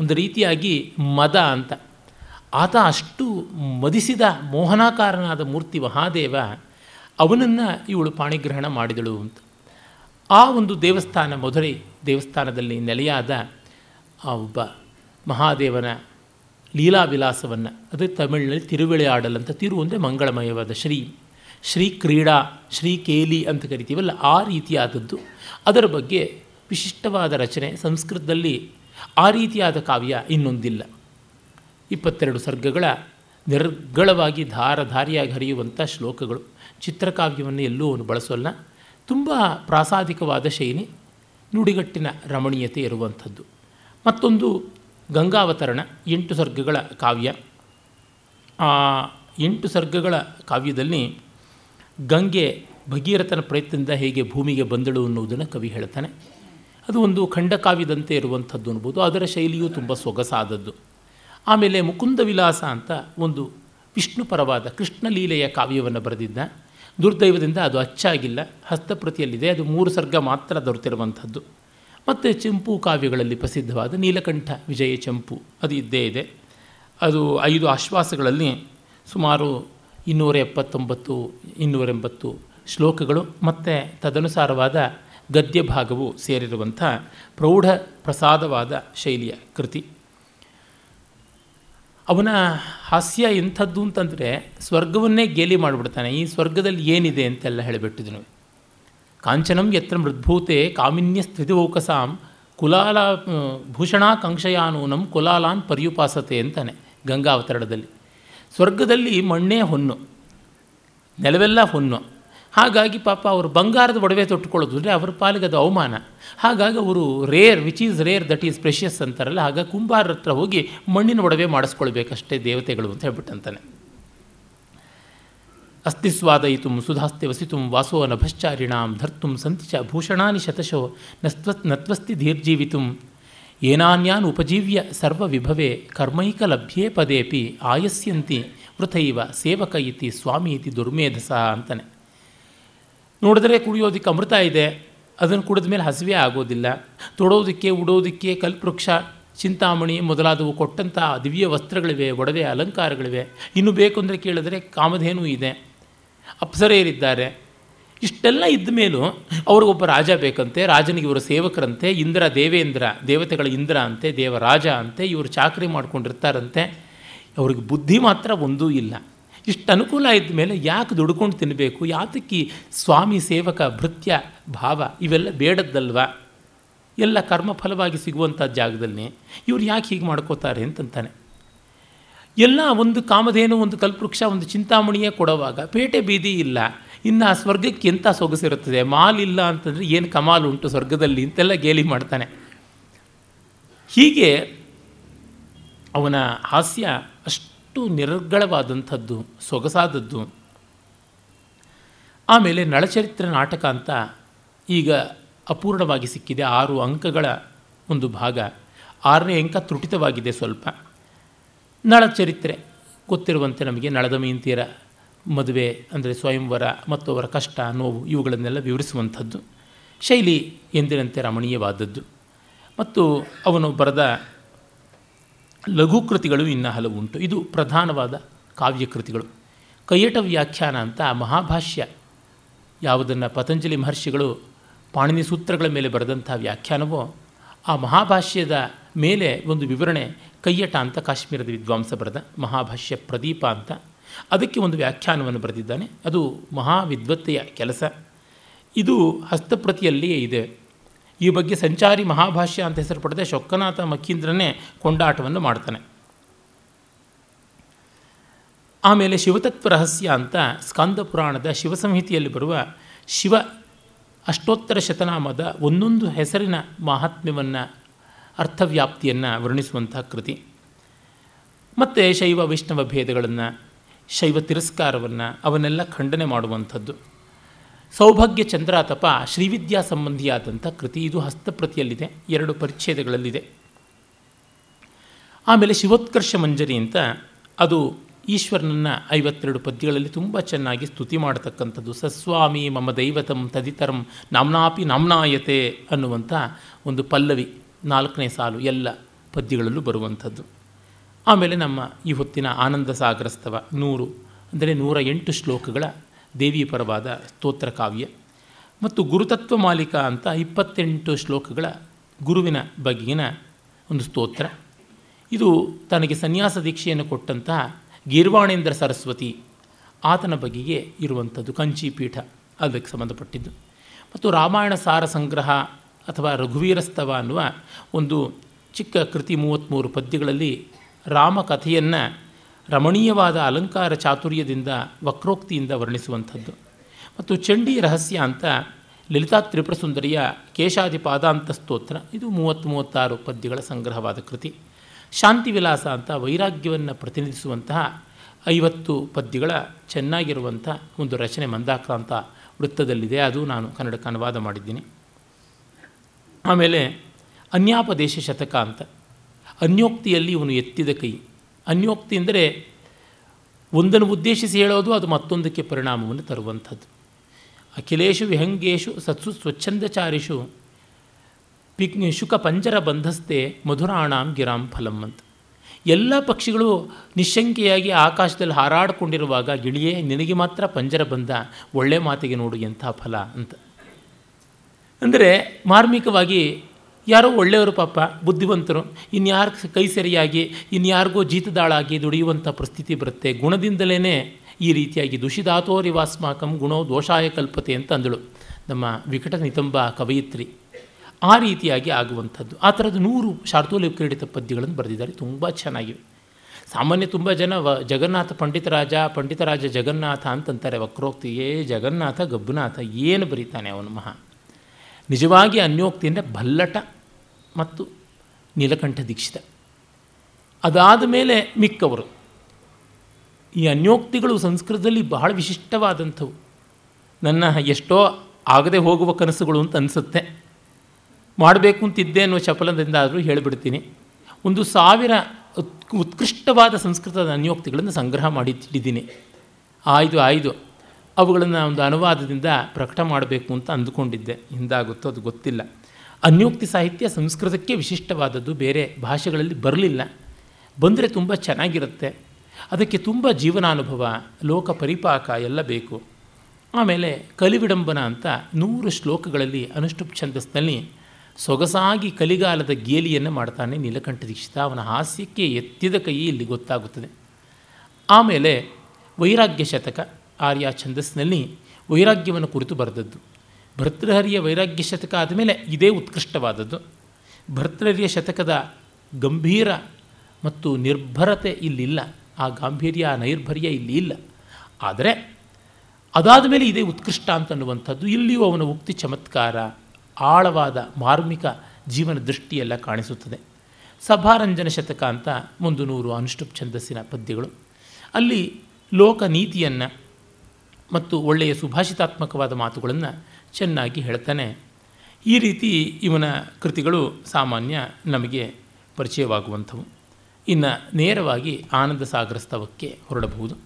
ಒಂದು ರೀತಿಯಾಗಿ ಮದ ಅಂತ. ಆತ ಅಷ್ಟು ಮದಿಸಿದ ಮೋಹನಾಕಾರನಾದ ಮೂರ್ತಿ ಮಹಾದೇವ ಅವನನ್ನು ಇವಳು ಪಾಣಿಗ್ರಹಣ ಮಾಡಿದಳು ಅಂತ. ಆ ಒಂದು ದೇವಸ್ಥಾನ ಮಧುರೈ ದೇವಸ್ಥಾನದಲ್ಲಿ ನೆಲೆಯಾದ ಆ ಒಬ್ಬ ಮಹಾದೇವನ ಲೀಲಾವಿಲಾಸವನ್ನು, ಅದು ತಮಿಳಿನಲ್ಲಿ ತಿರುವಿಳೆಯಾಡಲ್ ಅಂತ ತಿರು ಅಂದರೆ ಮಂಗಳಮಯವಾದ ಶ್ರೀ ಶ್ರೀ ಕ್ರೀಡಾ, ಶ್ರೀ ಕೇಲಿ ಅಂತ ಕರಿತೀವಲ್ಲ, ಆ ರೀತಿಯಾದದ್ದು. ಅದರ ಬಗ್ಗೆ ವಿಶಿಷ್ಟವಾದ ರಚನೆ, ಸಂಸ್ಕೃತದಲ್ಲಿ ಆ ರೀತಿಯಾದ ಕಾವ್ಯ ಇನ್ನೊಂದಿಲ್ಲ. ಇಪ್ಪತ್ತೆರಡು ಸರ್ಗಗಳ ನಿರ್ಗಳವಾಗಿ ಧಾರಧಾರಿಯಾಗಿ ಹರಿಯುವಂಥ ಶ್ಲೋಕಗಳು. ಚಿತ್ರಕಾವ್ಯವನ್ನು ಎಲ್ಲೂ ಅವನು ಬಳಸೋಲ್ಲ. ತುಂಬ ಪ್ರಾಸಾದಿಕವಾದ ಶೈಲಿ, ನುಡಿಗಟ್ಟಿನ ರಮಣೀಯತೆ ಇರುವಂಥದ್ದು. ಮತ್ತೊಂದು ಗಂಗಾವತರಣ, ಎಂಟು ಸರ್ಗಗಳ ಕಾವ್ಯ. ಆ ಎಂಟು ಸರ್ಗಗಳ ಕಾವ್ಯದಲ್ಲಿ ಗಂಗೆ ಭಗೀರಥನ ಪ್ರಯತ್ನದಿಂದ ಹೇಗೆ ಭೂಮಿಗೆ ಬಂದಳು ಅನ್ನುವುದನ್ನು ಕವಿ ಹೇಳ್ತಾನೆ. ಅದು ಒಂದು ಖಂಡಕಾವ್ಯದಂತೆ ಇರುವಂಥದ್ದು ಅನ್ಬೋದು. ಅದರ ಶೈಲಿಯೂ ತುಂಬ ಸೊಗಸಾದದ್ದು. ಆಮೇಲೆ ಮುಕುಂದ ವಿಲಾಸ ಅಂತ ಒಂದು ವಿಷ್ಣು ಪರವಾದ ಕೃಷ್ಣಲೀಲೆಯ ಕಾವ್ಯವನ್ನು ಬರೆದಿದ್ದ. ದುರ್ದೈವದಿಂದ ಅದು ಅಚ್ಚಾಗಿಲ್ಲ, ಹಸ್ತಪ್ರತಿಯಲ್ಲಿದೆ, ಅದು ಮೂರು ಸರ್ಗ ಮಾತ್ರ ದೊರೆತಿರುವಂಥದ್ದು. ಮತ್ತು ಚೆಂಪು ಕಾವ್ಯಗಳಲ್ಲಿ ಪ್ರಸಿದ್ಧವಾದ ನೀಲಕಂಠ ವಿಜಯ ಚಂಪು, ಅದು ಇದ್ದೇ ಇದೆ. ಅದು ಐದು ಆಶ್ವಾಸಗಳಲ್ಲಿ ಸುಮಾರು ಇನ್ನೂರ ಎಪ್ಪತ್ತೊಂಬತ್ತು ಇನ್ನೂರೆಂಬತ್ತು ಶ್ಲೋಕಗಳು, ಮತ್ತು ತದನುಸಾರವಾದ ಗದ್ಯ ಭಾಗವು ಸೇರಿರುವಂಥ ಪ್ರೌಢ ಪ್ರಸಾದವಾದ ಶೈಲಿಯ ಕೃತಿ. ಅವನ ಹಾಸ್ಯ ಇಂಥದ್ದು ಅಂತಂದರೆ ಸ್ವರ್ಗವನ್ನೇ ಗೇಲಿ ಮಾಡಿಬಿಡ್ತಾನೆ. ಈ ಸ್ವರ್ಗದಲ್ಲಿ ಏನಿದೆ ಅಂತೆಲ್ಲ ಹೇಳಿಬಿಟ್ಟಿದ್ನು. ಕಾಂಚನಂ ಯತ್ರ ಮೃದ್ಭೂತೆ ಕಾಮಿನ್ಯ ಸ್ಥಿತಿವೌಕಸಾಂ ಕುಲಾಲ ಭೂಷಣಾಕಾಂಕ್ಷಯಾನೂನಂ ಕುಲಾಲಾನ್ ಪರ್ಯುಪಾಸತೆ ಅಂತಾನೆ ಗಂಗಾವತರಣದಲ್ಲಿ ಸ್ವರ್ಗದಲ್ಲಿ ಮಣ್ಣೇ ಹೊನ್ನು. ನೆಲವೆಲ್ಲ ಹೊನ್ನು. ಹಾಗಾಗಿ ಪಾಪ ಅವರು ಬಂಗಾರದ ಒಡವೆ ತೊಟ್ಟುಕೊಳ್ಳೋದು ಅಂದರೆ ಅವರ ಪಾಲಿಗೆ ಅದು ಅವಮಾನ. ಹಾಗಾಗಿ ಅವರು rare which is rare that is precious ಅಂತಾರಲ್ಲ ಆಗ ಕುಂಬಾರರ ಹತ್ರ ಹೋಗಿ ಮಣ್ಣಿನ ಒಡವೆ ಮಾಡಿಸ್ಕೊಳ್ಬೇಕಷ್ಟೇ ದೇವತೆಗಳು ಅಂತ ಹೇಳ್ಬಿಟ್ಟಂತಾನೆ. ಅಸ್ತಿಸ್ವಾದಯಿತು ಸುಧಾಸ್ತಿ ವಸಿತು ವಾಸೋ ನಭಶ್ಚಾರಿಣಾಂ ಧರ್ತು ಸಂತಿ ಚ ಭೂಷಣಾನಿ ಶತಶೋ ನಸ್ತ್ವ, ನತ್ವಸ್ತಿ ಧೀರ್ಜೀವಿತು ಏನಾನ್ಯಾನ್ ಉಪಜೀವ್ಯ ಸರ್ವವಿಭವೆ ಕರ್ಮೈಕಲಭ್ಯೇ ಪದೇಪಿ ಆಯಸ್ಯಂತಿ ವೃಥೈವ ಸೇವಕ ಇತಿ ಸ್ವಾಮಿ ಇತಿ ದುರ್ಮೇಧಸ ಅಂತಾನೆ. ನೋಡಿದ್ರೆ ಕುಡಿಯೋದಕ್ಕೆ ಅಮೃತ ಇದೆ, ಅದನ್ನು ಕುಡಿದ ಮೇಲೆ ಹಸಿವೆ ಆಗೋದಿಲ್ಲ. ತೊಡೋದಕ್ಕೆ, ಉಡೋದಕ್ಕೆ ಕಲ್ಪವೃಕ್ಷ, ಚಿಂತಾಮಣಿ ಮೊದಲಾದವು ಕೊಟ್ಟಂಥ ದಿವ್ಯ ವಸ್ತ್ರಗಳಿವೆ, ಒಡವೆ ಅಲಂಕಾರಗಳಿವೆ. ಇನ್ನು ಬೇಕು ಅಂದರೆ ಕೇಳಿದ್ರೆ ಕಾಮಧೇನು ಇದೆ. ಅಪ್ಸರೆಯರಿದ್ದಾರೆ. ಇಷ್ಟೆಲ್ಲ ಇದ್ದ ಮೇಲೂ ಅವ್ರಿಗೊಬ್ಬ ರಾಜ ಬೇಕಂತೆ, ರಾಜನಿಗೆ ಇವರ ಸೇವಕರಂತೆ, ಇಂದ್ರ ದೇವೇಂದ್ರ, ದೇವತೆಗಳ ಇಂದ್ರ ಅಂತೆ, ದೇವರಾಜ ಅಂತೆ, ಇವರು ಚಾಕರಿ ಮಾಡ್ಕೊಂಡಿರ್ತಾರಂತೆ. ಅವ್ರಿಗೆ ಬುದ್ಧಿ ಮಾತ್ರ ಒಂದೂ ಇಲ್ಲ. ಇಷ್ಟು ಅನುಕೂಲ ಇದ್ದ ಮೇಲೆ ಯಾಕೆ ದುಡ್ಕೊಂಡು ತಿನ್ನಬೇಕು ಯಾತಕ್ಕೆ ಸ್ವಾಮಿ ಸೇವಕ ಭೃತ್ಯ ಭಾವ ಇವೆಲ್ಲ ಬೇಡದ್ದಲ್ವ? ಎಲ್ಲ ಕರ್ಮಫಲವಾಗಿ ಸಿಗುವಂಥ ಜಾಗದಲ್ಲಿ ಇವ್ರು ಯಾಕೆ ಹೀಗೆ ಮಾಡ್ಕೋತಾರೆ ಅಂತಂತಾನೆ. ಎಲ್ಲ ಒಂದು ಕಾಮಧೇನು, ಒಂದು ಕಲ್ಪವೃಕ್ಷ, ಒಂದು ಚಿಂತಾಮಣಿಯೇ ಕೊಡುವಾಗ ಪೇಟೆ ಬೀದಿ ಇಲ್ಲ. ಇನ್ನು ಆ ಸ್ವರ್ಗಕ್ಕೆ ಎಂಥ ಸೊಗಸಿರುತ್ತದೆ? ಮಾಲ್ ಇಲ್ಲ ಅಂತಂದರೆ ಏನು ಕಮಾಲು ಉಂಟು ಸ್ವರ್ಗದಲ್ಲಿ ಅಂತೆಲ್ಲ ಗೇಲಿ ಮಾಡ್ತಾನೆ. ಹೀಗೆ ಅವನ ಹಾಸ್ಯ ಅಷ್ಟು ನಿರ್ಗಳವಾದಂಥದ್ದು, ಸೊಗಸಾದದ್ದು. ಆಮೇಲೆ ನಳಚರಿತ್ರ ನಾಟಕ ಅಂತ ಈಗ ಅಪೂರ್ಣವಾಗಿ ಸಿಕ್ಕಿದೆ. ಆರು ಅಂಕಗಳ ಒಂದು ಭಾಗ. ಆರನೇ ಅಂಕ ತ್ರುಟಿತವಾಗಿದೆ ಸ್ವಲ್ಪ. ನಳಚರಿತ್ರೆ. ಗೊತ್ತಿರುವಂತೆ ನಮಗೆ ನಳದ ಮೀಂತಿಯರ ಮದುವೆ, ಅಂದರೆ ಸ್ವಯಂವರ ಮತ್ತು ಅವರ ಕಷ್ಟ, ನೋವು ಇವುಗಳನ್ನೆಲ್ಲ ವಿವರಿಸುವಂಥದ್ದು. ಶೈಲಿ ಎಂದಿನಂತೆ ರಮಣೀಯವಾದದ್ದು. ಮತ್ತು ಅವನು ಬರೆದ ಲಘುಕೃತಿಗಳು ಇನ್ನು ಹಲವು ಉಂಟು. ಇದು ಪ್ರಧಾನವಾದ ಕಾವ್ಯಕೃತಿಗಳು. ಕೈಯಟ ವ್ಯಾಖ್ಯಾನ ಅಂತ ಮಹಾಭಾಷ್ಯ ಯಾವುದನ್ನು ಪತಂಜಲಿ ಮಹರ್ಷಿಗಳು ಪಾಣಿನಿ ಸೂತ್ರಗಳ ಮೇಲೆ ಬರೆದಂಥ ವ್ಯಾಖ್ಯಾನವೋ, ಆ ಮಹಾಭಾಷ್ಯದ ಮೇಲೆ ಒಂದು ವಿವರಣೆ ಕೈಯಟ ಅಂತ ಕಾಶ್ಮೀರದ ವಿದ್ವಾಂಸ ಬರೆದ ಮಹಾಭಾಷ್ಯ ಪ್ರದೀಪ ಅಂತ. ಅದಕ್ಕೆ ಒಂದು ವ್ಯಾಖ್ಯಾನವನ್ನು ಬರೆದಿದ್ದಾನೆ. ಅದು ಮಹಾವಿದ್ವತ್ತೆಯ ಕೆಲಸ. ಇದು ಹಸ್ತಪ್ರತಿಯಲ್ಲಿಯೇ ಇದೆ. ಈ ಬಗ್ಗೆ ಸಂಚಾರಿ ಮಹಾಭಾಷ್ಯ ಅಂತ ಹೆಸರು ಪಡೆದ ಶೊಕ್ಕನಾಥ ಮಕ್ಕೀಂದ್ರನೇ ಕೊಂಡಾಟವನ್ನು ಮಾಡ್ತಾನೆ. ಆಮೇಲೆ ಶಿವತತ್ವ ರಹಸ್ಯ ಅಂತ ಸ್ಕಂದ ಪುರಾಣದ ಶಿವಸಂಹಿತೆಯಲ್ಲಿ ಬರುವ ಶಿವ ಅಷ್ಟೋತ್ತರ ಶತನಾಮದ ಒಂದೊಂದು ಹೆಸರಿನ ಮಹಾತ್ಮ್ಯವನ್ನು, ಅರ್ಥವ್ಯಾಪ್ತಿಯನ್ನು ವರ್ಣಿಸುವಂತಹ ಕೃತಿ. ಮತ್ತು ಶೈವ, ವೈಷ್ಣವ ಭೇದಗಳನ್ನು, ಶೈವ ತಿರಸ್ಕಾರವನ್ನು ಅವನ್ನೆಲ್ಲ ಖಂಡನೆ ಮಾಡುವಂಥದ್ದು. ಸೌಭಾಗ್ಯ ಚಂದ್ರಾತಪ ಶ್ರೀವಿದ್ಯಾ ಸಂಬಂಧಿಯಾದಂಥ ಕೃತಿ. ಇದು ಹಸ್ತಪ್ರತಿಯಲ್ಲಿದೆ. ಎರಡು ಪರಿಚ್ಛೇದಗಳಲ್ಲಿದೆ. ಆಮೇಲೆ ಶಿವೋತ್ಕರ್ಷ ಮಂಜರಿ ಅಂತ. ಅದು ಈಶ್ವರನನ್ನು ಐವತ್ತೆರಡು ಪದ್ಯಗಳಲ್ಲಿ ತುಂಬ ಚೆನ್ನಾಗಿ ಸ್ತುತಿ ಮಾಡತಕ್ಕಂಥದ್ದು. ಸಸ್ವಾಮಿ ಮಮ ದೈವತಂ ತದಿತರಂ ನಾಮ್ನಾಪಿ ನಾಮ್ನಾಯತೆ ಅನ್ನುವಂಥ ಒಂದು ಪಲ್ಲವಿ, ನಾಲ್ಕನೇ ಸಾಲು ಎಲ್ಲ ಪದ್ಯಗಳಲ್ಲೂ ಬರುವಂಥದ್ದು. ಆಮೇಲೆ ನಮ್ಮ ಈ ಹೊತ್ತಿನ ಆನಂದ ಸಾಗರಸ್ತವ ನೂರು, ಅಂದರೆ ನೂರ ಎಂಟು ಶ್ಲೋಕಗಳ ದೇವಿ ಪರವಾದ ಸ್ತೋತ್ರ ಕಾವ್ಯ ಮತ್ತು ಗುರುತತ್ವ ಮಾಲಿಕ ಅಂತ ಇಪ್ಪತ್ತೆಂಟು ಶ್ಲೋಕಗಳ ಗುರುವಿನ ಬಗೆಗಿನ ಒಂದು ಸ್ತೋತ್ರ. ಇದು ತನಗೆ ಸನ್ಯಾಸ ದೀಕ್ಷೆಯನ್ನು ಕೊಟ್ಟಂತಹ ಗೀರ್ವಾಣೇಂದ್ರ ಸರಸ್ವತಿ ಆತನ ಬಗೆಗೆ ಇರುವಂಥದ್ದು ಕಂಚಿ ಪೀಠ ಅದಕ್ಕೆ ಸಂಬಂಧಪಟ್ಟಿದ್ದು. ಮತ್ತು ರಾಮಾಯಣ ಸಾರ ಸಂಗ್ರಹ ಅಥವಾ ರಘುವೀರಸ್ತವ ಅನ್ನುವ ಒಂದು ಚಿಕ್ಕ ಕೃತಿ ಮೂವತ್ತ್ಮೂರು ಪದ್ಯಗಳಲ್ಲಿ ರಾಮಕಥೆಯನ್ನು ರಮಣೀಯವಾದ ಅಲಂಕಾರ ಚಾತುರ್ಯದಿಂದ ವಕ್ರೋಕ್ತಿಯಿಂದ ವರ್ಣಿಸುವಂಥದ್ದು. ಮತ್ತು ಚಂಡಿ ರಹಸ್ಯ ಅಂತ ಲಲಿತಾ ತ್ರಿಪುರ ಸುಂದರಿಯ ಕೇಶಾದಿ ಪಾದಾಂತ ಸ್ತೋತ್ರ, ಇದು ಮೂವತ್ತು ಮೂವತ್ತಾರು ಪದ್ಯಗಳ ಸಂಗ್ರಹವಾದ ಕೃತಿ. ಶಾಂತಿ ವಿಲಾಸ ಅಂತ ವೈರಾಗ್ಯವನ್ನು ಪ್ರತಿನಿಧಿಸುವಂತಹ ಐವತ್ತು ಪದ್ಯಗಳ ಚೆನ್ನಾಗಿರುವಂಥ ಒಂದು ರಚನೆ ಮಂದಾಕ್ರಾಂತ ವೃತ್ತದಲ್ಲಿದೆ. ಅದು ನಾನು ಕನ್ನಡಕ್ಕೆ ಅನುವಾದ ಮಾಡಿದ್ದೀನಿ. ಆಮೇಲೆ ಅನ್ಯಾಪದೇಶ ಶತಕ ಅಂತ. ಅನ್ಯೋಕ್ತಿಯಲ್ಲಿ ಇವನು ಎತ್ತಿದ ಕೈ. ಅನ್ಯೋಕ್ತಿ ಅಂದರೆ ಒಂದನ್ನು ಉದ್ದೇಶಿಸಿ ಹೇಳೋದು, ಅದು ಮತ್ತೊಂದಕ್ಕೆ ಪರಿಣಾಮವನ್ನು ತರುವಂಥದ್ದು. ಅಖಿಲೇಶು ವಿಹಂಗೇಶು ಸತ್ಸು ಸ್ವಚ್ಛಂದಚಾರಿಷು ಪಿಕ್ ಶುಕ ಪಂಜರ ಬಂಧಸ್ತೆ ಮಧುರಾಣಾಂ ಗಿರಾಂ ಫಲಂ ಅಂತ. ಎಲ್ಲ ಪಕ್ಷಿಗಳು ನಿಶಂಕೆಯಾಗಿ ಆಕಾಶದಲ್ಲಿ ಹಾರಾಡಿಕೊಂಡಿರುವಾಗ, ಗಿಳಿಯೇ, ನಿನಗೆ ಮಾತ್ರ ಪಂಜರ ಬಂದ, ಒಳ್ಳೆ ಮಾತಿಗೆ ನೋಡು ಎಂಥ ಫಲ ಅಂತ. ಅಂದರೆ ಮಾರ್ಮಿಕವಾಗಿ ಯಾರೋ ಒಳ್ಳೆಯವರು ಪಾಪ, ಬುದ್ಧಿವಂತರು, ಇನ್ಯಾರು ಕೈ ಸರಿಯಾಗಿ, ಇನ್ಯಾರಿಗೋ ಜೀತದಾಳಾಗಿ ದುಡಿಯುವಂಥ ಪರಿಸ್ಥಿತಿ ಬರುತ್ತೆ. ಗುಣದಿಂದಲೇ ಈ ರೀತಿಯಾಗಿ ದುಷಿದಾತೋರಿವಾಸ್ಮಾಕಂ ಗುಣೋ ದೋಷಾಯ ಕಲ್ಪತೆ ಅಂತ ಅಂದಳು ನಮ್ಮ ವಿಕಟ ನಿತಂಬ ಕವಯಿತ್ರಿ. ಆ ರೀತಿಯಾಗಿ ಆಗುವಂಥದ್ದು. ಆ ಥರದ ನೂರು ಶಾರ್ದೂಲ ಕ್ರೀಡಿತ ಪದ್ಯಗಳನ್ನು ಬರೆದಿದ್ದಾರೆ. ತುಂಬ ಚೆನ್ನಾಗಿವೆ. ಸಾಮಾನ್ಯ ತುಂಬ ಜನ ವ, ಜಗನ್ನಾಥ ಪಂಡಿತರಾಜ ಪಂಡಿತರಾಜ ಜಗನ್ನಾಥ ಅಂತಂತಾರೆ. ವಕ್ರೋಕ್ತಿ, ಏ ಜಗನ್ನಾಥ ಗಬ್ಬುನಾಥ, ಏನು ಬರೀತಾನೆ ಅವನು ಮಹಾ. ನಿಜವಾಗಿ ಅನ್ಯೋಕ್ತಿಯಿಂದ ಭಲ್ಲಟ ಮತ್ತು ನೀಲಕಂಠ ದೀಕ್ಷಿತ. ಅದಾದ ಮೇಲೆ ಮಿಕ್ಕವರು. ಈ ಅನ್ಯೋಕ್ತಿಗಳು ಸಂಸ್ಕೃತದಲ್ಲಿ ಬಹಳ ವಿಶಿಷ್ಟವಾದಂಥವು. ನನ್ನ ಎಷ್ಟೋ ಆಗದೆ ಹೋಗುವ ಕನಸುಗಳು ಅಂತ ಅನಿಸುತ್ತೆ. ಮಾಡಬೇಕು ಅಂತಿದ್ದೆ ಅನ್ನೋ ಚಪಲದಿಂದ ಆದರೂ ಹೇಳಿಬಿಡ್ತೀನಿ. ಒಂದು ಸಾವಿರ ಉತ್, ಉತ್ಕೃಷ್ಟವಾದ ಸಂಸ್ಕೃತದ ಅನ್ಯೋಕ್ತಿಗಳನ್ನು ಸಂಗ್ರಹ ಮಾಡಿ ಇಟ್ಟಿದ್ದೀನಿ. ಆಯ್ದು ಆಯ್ದು. ಅವುಗಳನ್ನು ಒಂದು ಅನುವಾದದಿಂದ ಪ್ರಕಟ ಮಾಡಬೇಕು ಅಂತ ಅಂದುಕೊಂಡಿದ್ದೆ. ಹಿಂದಾಗುತ್ತೋ ಅದು ಗೊತ್ತಿಲ್ಲ. ಅನ್ಯೋಕ್ತಿ ಸಾಹಿತ್ಯ ಸಂಸ್ಕೃತಕ್ಕೆ ವಿಶಿಷ್ಟವಾದದ್ದು ಬೇರೆ ಭಾಷೆಗಳಲ್ಲಿ ಬರಲಿಲ್ಲ. ಬಂದರೆ ತುಂಬ ಚೆನ್ನಾಗಿರುತ್ತೆ. ಅದಕ್ಕೆ ತುಂಬ ಜೀವನಾನುಭವ, ಲೋಕ ಪರಿಪಾಕ ಎಲ್ಲ ಬೇಕು. ಆಮೇಲೆ ಕಲಿವಿಡಂಬನ ಅಂತ ನೂರು ಶ್ಲೋಕಗಳಲ್ಲಿ ಅನುಷ್ಠುಪ್ ಛಂದಸ್ನಲ್ಲಿ ಸೊಗಸಾಗಿ ಕಲಿಗಾಲದ ಗೇಲಿಯನ್ನು ಮಾಡ್ತಾನೆ ನೀಲಕಂಠ ದೀಕ್ಷಿತ. ಅವನ ಹಾಸ್ಯಕ್ಕೆ ಎತ್ತಿದ ಕೈ ಇಲ್ಲಿ ಗೊತ್ತಾಗುತ್ತದೆ. ಆಮೇಲೆ ವೈರಾಗ್ಯ ಶತಕ ಆರ್ಯ ಛಂದಸ್ಸಿನಲ್ಲಿ ವೈರಾಗ್ಯವನ್ನು ಕುರಿತು ಬರೆದದ್ದು. ಭರ್ತೃಹರಿಯ ವೈರಾಗ್ಯ ಶತಕ ಆದಮೇಲೆ ಇದೇ ಉತ್ಕೃಷ್ಟವಾದದ್ದು. ಭರ್ತೃಹರಿಯ ಶತಕದ ಗಂಭೀರ ಮತ್ತು ನಿರ್ಭರತೆ ಇಲ್ಲಿಲ್ಲ. ಆ ಗಾಂಭೀರ್ಯ, ಆ ನೈರ್ಭರ್ಯ ಇಲ್ಲಿ ಇಲ್ಲ. ಆದರೆ ಅದಾದ ಮೇಲೆ ಇದೇ ಉತ್ಕೃಷ್ಟ ಅಂತನ್ನುವಂಥದ್ದು ಇಲ್ಲಿಯೂ ಅವನ ಉಕ್ತಿ ಚಮತ್ಕಾರ, ಆಳವಾದ ಮಾರ್ಮಿಕ ಜೀವನ ದೃಷ್ಟಿಯೆಲ್ಲ ಕಾಣಿಸುತ್ತದೆ. ಸಭಾರಂಜನ ಶತಕ ಅಂತ ಒಂದು ನೂರು ಅನುಷ್ಠುಪ್ ಛಂದಸ್ಸಿನ ಪದ್ಯಗಳು. ಅಲ್ಲಿ ಲೋಕ ನೀತಿಯನ್ನು ಮತ್ತು ಒಳ್ಳೆಯ ಸುಭಾಷಿತಾತ್ಮಕವಾದ ಮಾತುಗಳನ್ನು ಚೆನ್ನಾಗಿ ಹೇಳ್ತಾನೆ. ಈ ರೀತಿ ಇವನ ಕೃತಿಗಳು ಸಾಮಾನ್ಯ ನಮಗೆ ಪರಿಚಯವಾಗುವಂಥವು. ಇನ್ನು ನೇರವಾಗಿ ಆನಂದ ಸಾಗರಸ್ತವಕ್ಕೆ ಹೊರಡಬಹುದು.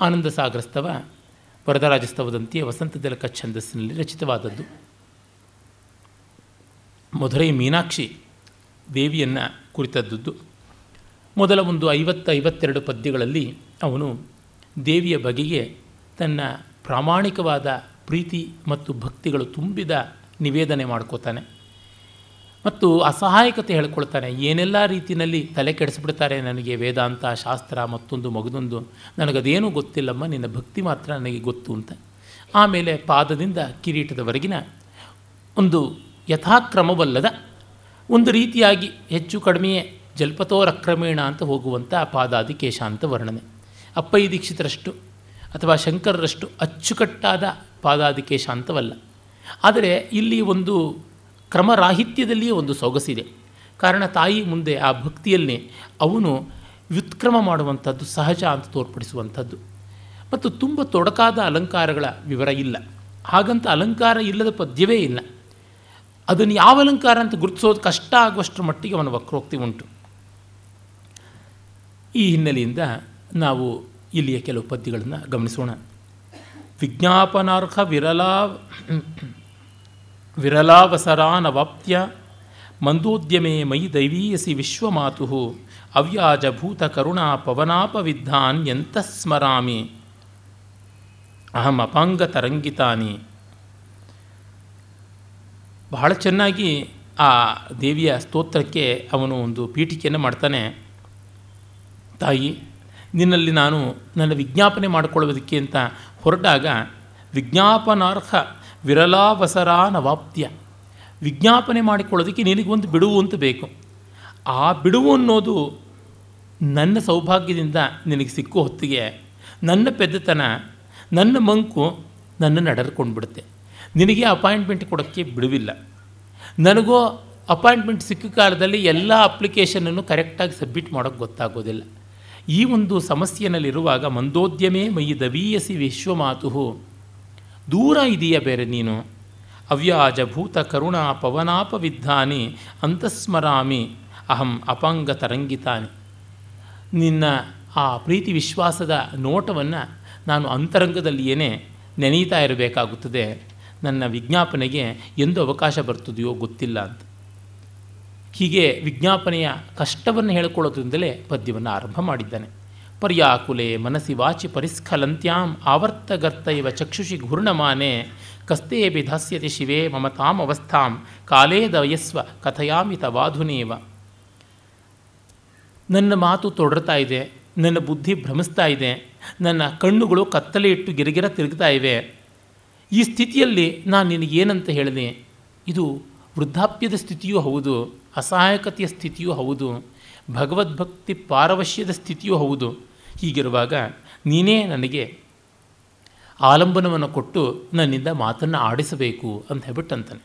ಆನಂದ ಸಾಗರಸ್ತವ ವರದರಾಜಸ್ತವದಂತೆಯೇ ವಸಂತದಲಕ ಛಂದಸ್ಸಿನಲ್ಲಿ ರಚಿತವಾದದ್ದು. ಮಧುರೈ ಮೀನಾಕ್ಷಿ ದೇವಿಯನ್ನು ಕುರಿತದ್ದು ಮೊದಲ ಒಂದು ಐವತ್ತು ಐವತ್ತೆರಡು ಪದ್ಯಗಳಲ್ಲಿ ಅವನು ದೇವಿಯ ಬಗೆಗೆ ತನ್ನ ಪ್ರಾಮಾಣಿಕವಾದ ಪ್ರೀತಿ ಮತ್ತು ಭಕ್ತಿಗಳು ತುಂಬಿದ ನಿವೇದನೆ ಮಾಡ್ಕೋತಾನೆ. ಮತ್ತು ಅಸಹಾಯಕತೆ ಹೇಳ್ಕೊಳ್ತಾನೆ. ಏನೆಲ್ಲ ರೀತಿಯಲ್ಲಿ ತಲೆ ಕೆಡಿಸ್ಬಿಡ್ತಾರೆ ನನಗೆ ವೇದಾಂತ ಶಾಸ್ತ್ರ ಮತ್ತೊಂದು ಮಗದೊಂದು. ನನಗದೇನೂ ಗೊತ್ತಿಲ್ಲಮ್ಮ, ನಿನ್ನ ಭಕ್ತಿ ಮಾತ್ರ ನನಗೆ ಗೊತ್ತು ಅಂತ. ಆಮೇಲೆ ಪಾದದಿಂದ ಕಿರೀಟದವರೆಗಿನ ಒಂದು ಯಥಾಕ್ರಮವಲ್ಲದ ಒಂದು ರೀತಿಯಾಗಿ ಹೆಚ್ಚು ಕಡಿಮೆಯೇ ಜಲ್ಪತೋರಕ್ರಮೇಣ ಅಂತ ಹೋಗುವಂಥ ಪಾದಾದಿ ಕೇಶಾಂತ ವರ್ಣನೆ. ಅಪ್ಪೈ ದೀಕ್ಷಿತರಷ್ಟು ಅಥವಾ ಶಂಕರರಷ್ಟು ಅಚ್ಚುಕಟ್ಟಾದ ಪಾದಾದಿಕೇಶ ಅಂತವಲ್ಲ. ಆದರೆ ಇಲ್ಲಿ ಒಂದು ಕ್ರಮರಾಹಿತ್ಯದಲ್ಲಿಯೇ ಒಂದು ಸೊಗಸಿದೆ. ಕಾರಣ ತಾಯಿ ಮುಂದೆ ಆ ಭಕ್ತಿಯಲ್ಲಿ ಅವನು ವ್ಯುತ್ಕ್ರಮ ಮಾಡುವಂಥದ್ದು ಸಹಜ ಅಂತ ತೋರ್ಪಡಿಸುವಂಥದ್ದು. ಮತ್ತು ತುಂಬ ತೊಡಕಾದ ಅಲಂಕಾರಗಳ ವಿವರ ಇಲ್ಲ. ಹಾಗಂತ ಅಲಂಕಾರ ಇಲ್ಲದ ಪದ್ಯವೇ ಇಲ್ಲ. ಅದನ್ನು ಯಾವ ಅಲಂಕಾರ ಅಂತ ಗುರುತಿಸೋದು ಕಷ್ಟ ಆಗುವಷ್ಟರ ಮಟ್ಟಿಗೆ ಅವನ ವಕ್ರೋಕ್ತಿ ಉಂಟು. ಈ ಹಿನ್ನೆಲೆಯಿಂದ ನಾವು ಇಲ್ಲಿಯ ಕೆಲವು ಪದ್ಯಗಳನ್ನು ಗಮನಿಸೋಣ. ವಿಜ್ಞಾಪನಾರ್ಹ ವಿರಲಾ ವಿರಲಾವಸರಾನವಾಪ್ತ್ಯ ಮಂದೋದ್ಯಮೆ ಮಯಿ ದೈವೀಯಸಿ ವಿಶ್ವಮಾತು ಅವ್ಯಾಜಭೂತ ಕರುಣಾ ಪವನಾಪವಿದ್ಧಾನ್ ಎಂತ ಸ್ಮರಾಮಿ. ಅಹಂ ಅಪಾಂಗ ತರಂಗಿತಾನಿ. ಬಹಳ ಚೆನ್ನಾಗಿ ಆ ದೇವಿಯ ಸ್ತೋತ್ರಕ್ಕೆ ಅವನು ಒಂದು ಪೀಠಿಕೆಯನ್ನು ಮಾಡ್ತಾನೆ. ತಾಯಿ ನಿನ್ನಲ್ಲಿ ನಾನು ನನ್ನ ವಿಜ್ಞಾಪನೆ ಮಾಡಿಕೊಳ್ಳುವುದಕ್ಕೆ ಅಂತ ಹೊರಟಾಗ, ವಿಜ್ಞಾಪನಾರ್ಹ ವಿರಲಾವಸರಾನವಾಪ್ತ್ಯ. ವಿಜ್ಞಾಪನೆ ಮಾಡಿಕೊಳ್ಳೋದಕ್ಕೆ ನಿನಗೊಂದು ಬಿಡುವು ಅಂತ ಬೇಕು. ಆ ಬಿಡುವು ಅನ್ನೋದು ನನ್ನ ಸೌಭಾಗ್ಯದಿಂದ ನಿನಗೆ ಸಿಕ್ಕೋ ಹೊತ್ತಿಗೆ ನನ್ನ ಪೆದ್ದತನ, ನನ್ನ ಮಂಕು ನನ್ನನ್ನು ಅಡರ್ಕೊಂಡು ಬಿಡುತ್ತೆ ನಿನಗೆ ಅಪಾಯಿಂಟ್ಮೆಂಟ್ ಕೊಡೋಕ್ಕೆ ಬಿಡುವಿಲ್ಲ. ನನಗೂ ಅಪಾಯಿಂಟ್ಮೆಂಟ್ ಸಿಕ್ಕ ಕಾಲದಲ್ಲಿ ಎಲ್ಲ ಅಪ್ಲಿಕೇಶನನ್ನು ಕರೆಕ್ಟಾಗಿ ಸಬ್ಮಿಟ್ ಮಾಡೋಕ್ಕೆ ಗೊತ್ತಾಗೋದಿಲ್ಲ. ಈ ಒಂದು ಸಮಸ್ಯೆನಲ್ಲಿರುವಾಗ ಮಂದೋದ್ಯಮೇ ಮಯಿ ದವೀಯಸಿ ವಿಶ್ವಮಾತು ದೂರ ಇದೆಯಾ ಬೇರೆ ನೀನು. ಅವ್ಯಾಜ ಭೂತ ಕರುಣಾ ಪವನಾಪವಿದ್ದಾನಿ ಅಂತಸ್ಮರಾಮಿ, ಅಹಂ ಅಪಾಂಗ ತರಂಗಿತಾನಿ. ನಿನ್ನ ಆ ಪ್ರೀತಿ ವಿಶ್ವಾಸದ ನೋಟವನ್ನು ನಾನು ಅಂತರಂಗದಲ್ಲಿಯೇ ನೆನೀತಾ ಇರಬೇಕಾಗುತ್ತದೆ. ನನ್ನ ವಿಜ್ಞಾಪನೆಗೆ ಎಂದು ಅವಕಾಶ ಬರ್ತದೆಯೋ ಗೊತ್ತಿಲ್ಲ ಅಂತ. ಹೀಗೆ ವಿಜ್ಞಾಪನೆಯ ಕಷ್ಟವನ್ನು ಹೇಳಿಕೊಳ್ಳೋದ್ರಿಂದಲೇ ಪದ್ಯವನ್ನು ಆರಂಭ ಮಾಡಿದ್ದಾನೆ. ಪರ್ಯಾಕುಲೆ ಮನಸಿ ವಾಚಿ ಪರಿಸ್ಖಲಂತ್ಯಾಂ ಆವರ್ತಗರ್ತ ಇವ ಚಕ್ಷುಷಿ ಘೂರ್ಣಮಾನೆ ಕಸ್ತೇ ಬಿಧಾಸ್ಯತಿ ಶಿವೇ ಮಮತಾಂ ಅವಸ್ಥಾಂ ಕಾಲೇ ದಯಸ್ವ ಕಥಯಾಮಿ ತವಾಧುನೇವ ನನ್ನ ಮಾತು ತೊಡರ್ತಾ ಇದೆ, ನನ್ನ ಬುದ್ಧಿ ಭ್ರಮಿಸ್ತಾ ಇದೆ, ನನ್ನ ಕಣ್ಣುಗಳು ಕತ್ತಲೆ ಇಟ್ಟು ಗಿರಿಗಿರ ತಿರುಗ್ತಾ ಇವೆ. ಈ ಸ್ಥಿತಿಯಲ್ಲಿ ನಾನು ನಿನಗೇನಂತ ಹೇಳಿದೆ? ಇದು ವೃದ್ಧಾಪ್ಯದ ಸ್ಥಿತಿಯೂ ಹೌದು, ಅಸಹಾಯಕತೆಯ ಸ್ಥಿತಿಯೂ ಹೌದು, ಭಗವದ್ಭಕ್ತಿ ಪಾರವಶ್ಯದ ಸ್ಥಿತಿಯೂ ಹೌದು. ಹೀಗಿರುವಾಗ ನೀನೇ ನನಗೆ ಆಲಂಬನವನ್ನು ಕೊಟ್ಟು ನನ್ನಿಂದ ಮಾತನ್ನು ಆಡಿಸಬೇಕು ಅಂತ ಹೇಳ್ಬಿಟ್ಟು ಅಂತಾನೆ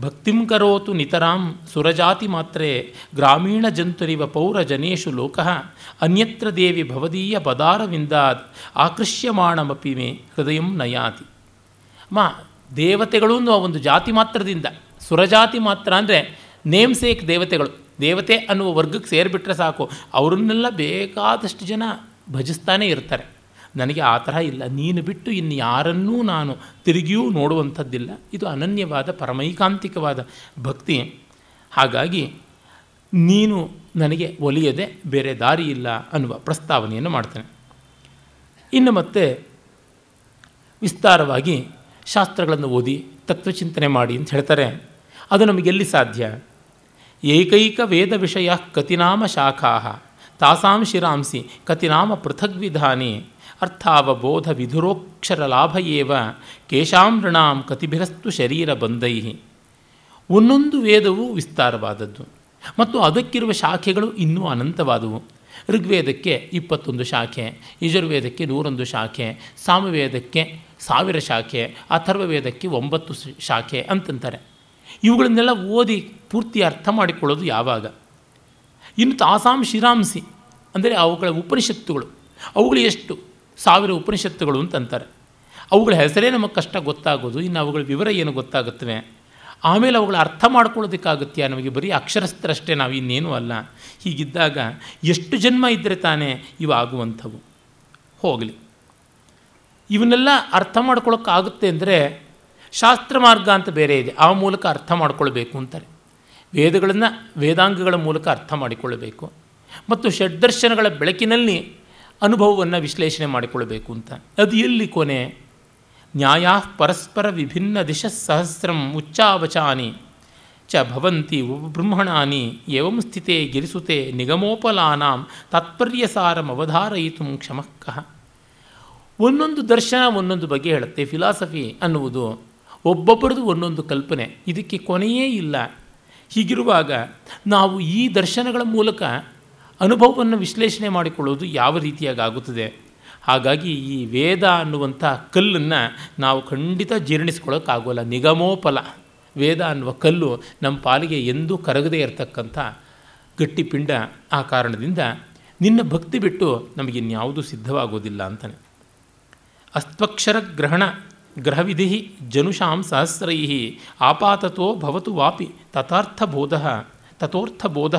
ಭಕ್ತಿಂ ಕರೋತು ನಿತರಾಂ ಸುರಜಾತಿ ಮಾತ್ರೆ, ಗ್ರಾಮೀಣ ಜಂತುರಿವ ಪೌರ ಜನೇಶು ಲೋಕಃ, ಅನ್ಯತ್ರ ದೇವಿ ಭವದೀಯ ಪದಾರವಿಂದಾತ್ ಆಕೃಷ್ಯಮಾಣಮಪಿ ಮೇ ಹೃದಯಂ ನಯಾತಿ. ಅಮ್ಮ ದೇವತೆಗಳು ಅನ್ನುವ ಒಂದು ಜಾತಿ ಮಾತ್ರದಿಂದ, ಸುರಜಾತಿ ಮಾತ್ರ ಅಂದರೆ ನೇಮ್ ಸೇಕ್ ದೇವತೆಗಳು. ದೇವತೆ ಅನ್ನುವ ವರ್ಗಕ್ಕೆ ಸೇರಿಬಿಟ್ರೆ ಸಾಕು. ಅವರನ್ನೆಲ್ಲ ಬೇಕಾದಷ್ಟು ಜನ ಭಜಿಸ್ತಾನೇ ಇರ್ತಾರೆ. ನನಗೆ ಆ ಥರ ಇಲ್ಲ. ನೀನು ಬಿಟ್ಟು ಇನ್ನು ಯಾರನ್ನೂ ನಾನು ತಿರುಗಿಯೂ ನೋಡುವಂಥದ್ದಿಲ್ಲ. ಇದು ಅನನ್ಯವಾದ, ಪರಮೈಕಾಂತಿಕವಾದ ಭಕ್ತಿ. ಹಾಗಾಗಿ ನೀನು ನನಗೆ ಒಲಿಯದೆ ಬೇರೆ ದಾರಿ ಇಲ್ಲ ಅನ್ನುವ ಪ್ರಸ್ತಾವನೆಯನ್ನು ಮಾಡ್ತೇನೆ. ಇನ್ನು ಮತ್ತೆ ವಿಸ್ತಾರವಾಗಿ ಶಾಸ್ತ್ರಗಳನ್ನು ಓದಿ ತತ್ವಚಿಂತನೆ ಮಾಡಿ ಅಂತ ಹೇಳ್ತಾರೆ. ಅದು ನಮಗೆಲ್ಲಿ ಸಾಧ್ಯ? ಏಕೈಕ ವೇದ ವಿಷಯ ಕತಿನಾಮ ಶಾಖಾ ತಾಸಾಂ ಶಿರಾಂಸಿ, ಕತಿನಾಮ ಪೃಥಗ್ವಿಧಾನಿ ಅರ್ಥಾವಬೋಧ ವಿಧುರೋಕ್ಷರ ಲಾಭ ಏವ, ಕೇಶಾಂ ನೃಣಾಂ ಕತಿಭಿರಸ್ತು ಶರೀರ ಬಂಧೈ. ಒಂದೊಂದು ವೇದವು ವಿಸ್ತಾರವಾದದ್ದು. ಮತ್ತು ಅದಕ್ಕಿರುವ ಶಾಖೆಗಳು ಇನ್ನೂ ಅನಂತವಾದವು. ಋಗ್ವೇದಕ್ಕೆ ಇಪ್ಪತ್ತೊಂದು ಶಾಖೆ, ಯಜುರ್ವೇದಕ್ಕೆ ನೂರೊಂದು ಶಾಖೆ, ಸಾಮವೇದಕ್ಕೆ ಸಾವಿರ ಶಾಖೆ, ಅಥರ್ವವೇದಕ್ಕೆ ಒಂಬತ್ತು ಶಾಖೆ ಅಂತಂತಾರೆ ಇವುಗಳನ್ನೆಲ್ಲ ಓದಿ ಪೂರ್ತಿ ಅರ್ಥ ಮಾಡಿಕೊಳ್ಳೋದು ಯಾವಾಗ? ಇನ್ನು ತಾಸಾಂ ಶಿರಾಂಸಿ ಅಂದರೆ ಅವುಗಳ ಉಪನಿಷತ್ತುಗಳು. ಅವುಗಳು ಎಷ್ಟು? ಸಾವಿರ ಉಪನಿಷತ್ತುಗಳು ಅಂತಂತಾರೆ ಅವುಗಳ ಹೆಸರೇ ನಮಗೆ ಕಷ್ಟ ಗೊತ್ತಾಗೋದು, ಇನ್ನು ಅವುಗಳ ವಿವರ ಏನು ಗೊತ್ತಾಗುತ್ತವೆ? ಆಮೇಲೆ ಅವುಗಳ ಅರ್ಥ ಮಾಡ್ಕೊಳ್ಳೋದಕ್ಕಾಗುತ್ತೆ ನಮಗೆ ಬರೀ ಅಕ್ಷರಸ್ಥರಷ್ಟೇ ನಾವು ಇನ್ನೇನೂ ಅಲ್ಲ. ಹೀಗಿದ್ದಾಗ ಎಷ್ಟು ಜನ್ಮ ಇದ್ದರೆ ತಾನೇ ಇವಾಗುವಂಥವು? ಹೋಗಲಿ. ಇವನ್ನೆಲ್ಲ ಅರ್ಥ ಮಾಡ್ಕೊಳೋಕ್ಕಾಗುತ್ತೆ ಅಂದರೆ ಶಾಸ್ತ್ರ ಮಾರ್ಗ ಅಂತ ಬೇರೆ ಇದೆ. ಆ ಮೂಲಕ ಅರ್ಥ ಮಾಡ್ಕೊಳ್ಬೇಕು ಅಂತಾರೆ. ವೇದಗಳನ್ನು, ವೇದಾಂಗಗಳ ಮೂಲಕ ಅರ್ಥ ಮಾಡಿಕೊಳ್ಳಬೇಕು ಮತ್ತು ಷಡ್ದರ್ಶನಗಳ ಬೆಳಕಿನಲ್ಲಿ ಅನುಭವವನ್ನು ವಿಶ್ಲೇಷಣೆ ಮಾಡಿಕೊಳ್ಳಬೇಕು ಅಂತ. ಅದು ಎಲ್ಲಿ ಕೊನೆ? ನ್ಯಾಯ ಪರಸ್ಪರ ವಿಭಿನ್ನ ದಿಶ ಸಹಸ್ರಂ ಉಚ್ಚಾವಚಾನಿ ಚ ಭವಂತಿ ಉಪಬೃಂಹಣಾನಿ ಏವಂ ಸ್ಥಿತೇ ಗಿರಿಸುತೆ ನಿಗಮೋಪಲಾನಾಂ ತಾತ್ಪರ್ಯಸಾರಂ ಅವಧಾರಯಿತು ಕ್ಷಮಃಕಃ ಒಂದೊಂದು ದರ್ಶನ ಒಂದೊಂದು ಬಗ್ಗೆ ಹೇಳುತ್ತೆ. ಫಿಲಾಸಫಿ ಅನ್ನುವುದು ಒಬ್ಬೊಬ್ಬರದು ಒಂದೊಂದು ಕಲ್ಪನೆ. ಇದಕ್ಕೆ ಕೊನೆಯೇ ಇಲ್ಲ. ಹೀಗಿರುವಾಗ ನಾವು ಈ ದರ್ಶನಗಳ ಮೂಲಕ ಅನುಭವವನ್ನು ವಿಶ್ಲೇಷಣೆ ಮಾಡಿಕೊಳ್ಳುವುದು ಯಾವ ರೀತಿಯಾಗಿ ಆಗುತ್ತದೆ ಹಾಗಾಗಿ ಈ ವೇದ ಅನ್ನುವಂಥ ಕಲ್ಲನ್ನು ನಾವು ಖಂಡಿತ ಜೀರ್ಣಿಸ್ಕೊಳ್ಳೋಕ್ಕಾಗೋಲ್ಲ. ನಿಗಮೋಪಲ. ವೇದ ಅನ್ನುವ ಕಲ್ಲು ನಮ್ಮ ಪಾಲಿಗೆ ಎಂದೂ ಕರಗದೇ ಇರತಕ್ಕಂಥ ಗಟ್ಟಿಪಿಂಡ ಆ ಕಾರಣದಿಂದ ನಿನ್ನ ಭಕ್ತಿ ಬಿಟ್ಟು ನಮಗಿನ್ಯಾವುದೂ ಸಿದ್ಧವಾಗೋದಿಲ್ಲ ಅಂತಾನೆ. ಅಸ್ತ್ವಕ್ಷರ ಗ್ರಹಣ ಗ್ರಹವಿಧಿ ಜನುಷಾಂ ಸಹಸ್ರೈ ಆಪಾತತೋ ಭವತು ವಾಪಿ ತಥಾರ್ಥಬೋಧ ತಥೋರ್ಥಬೋಧ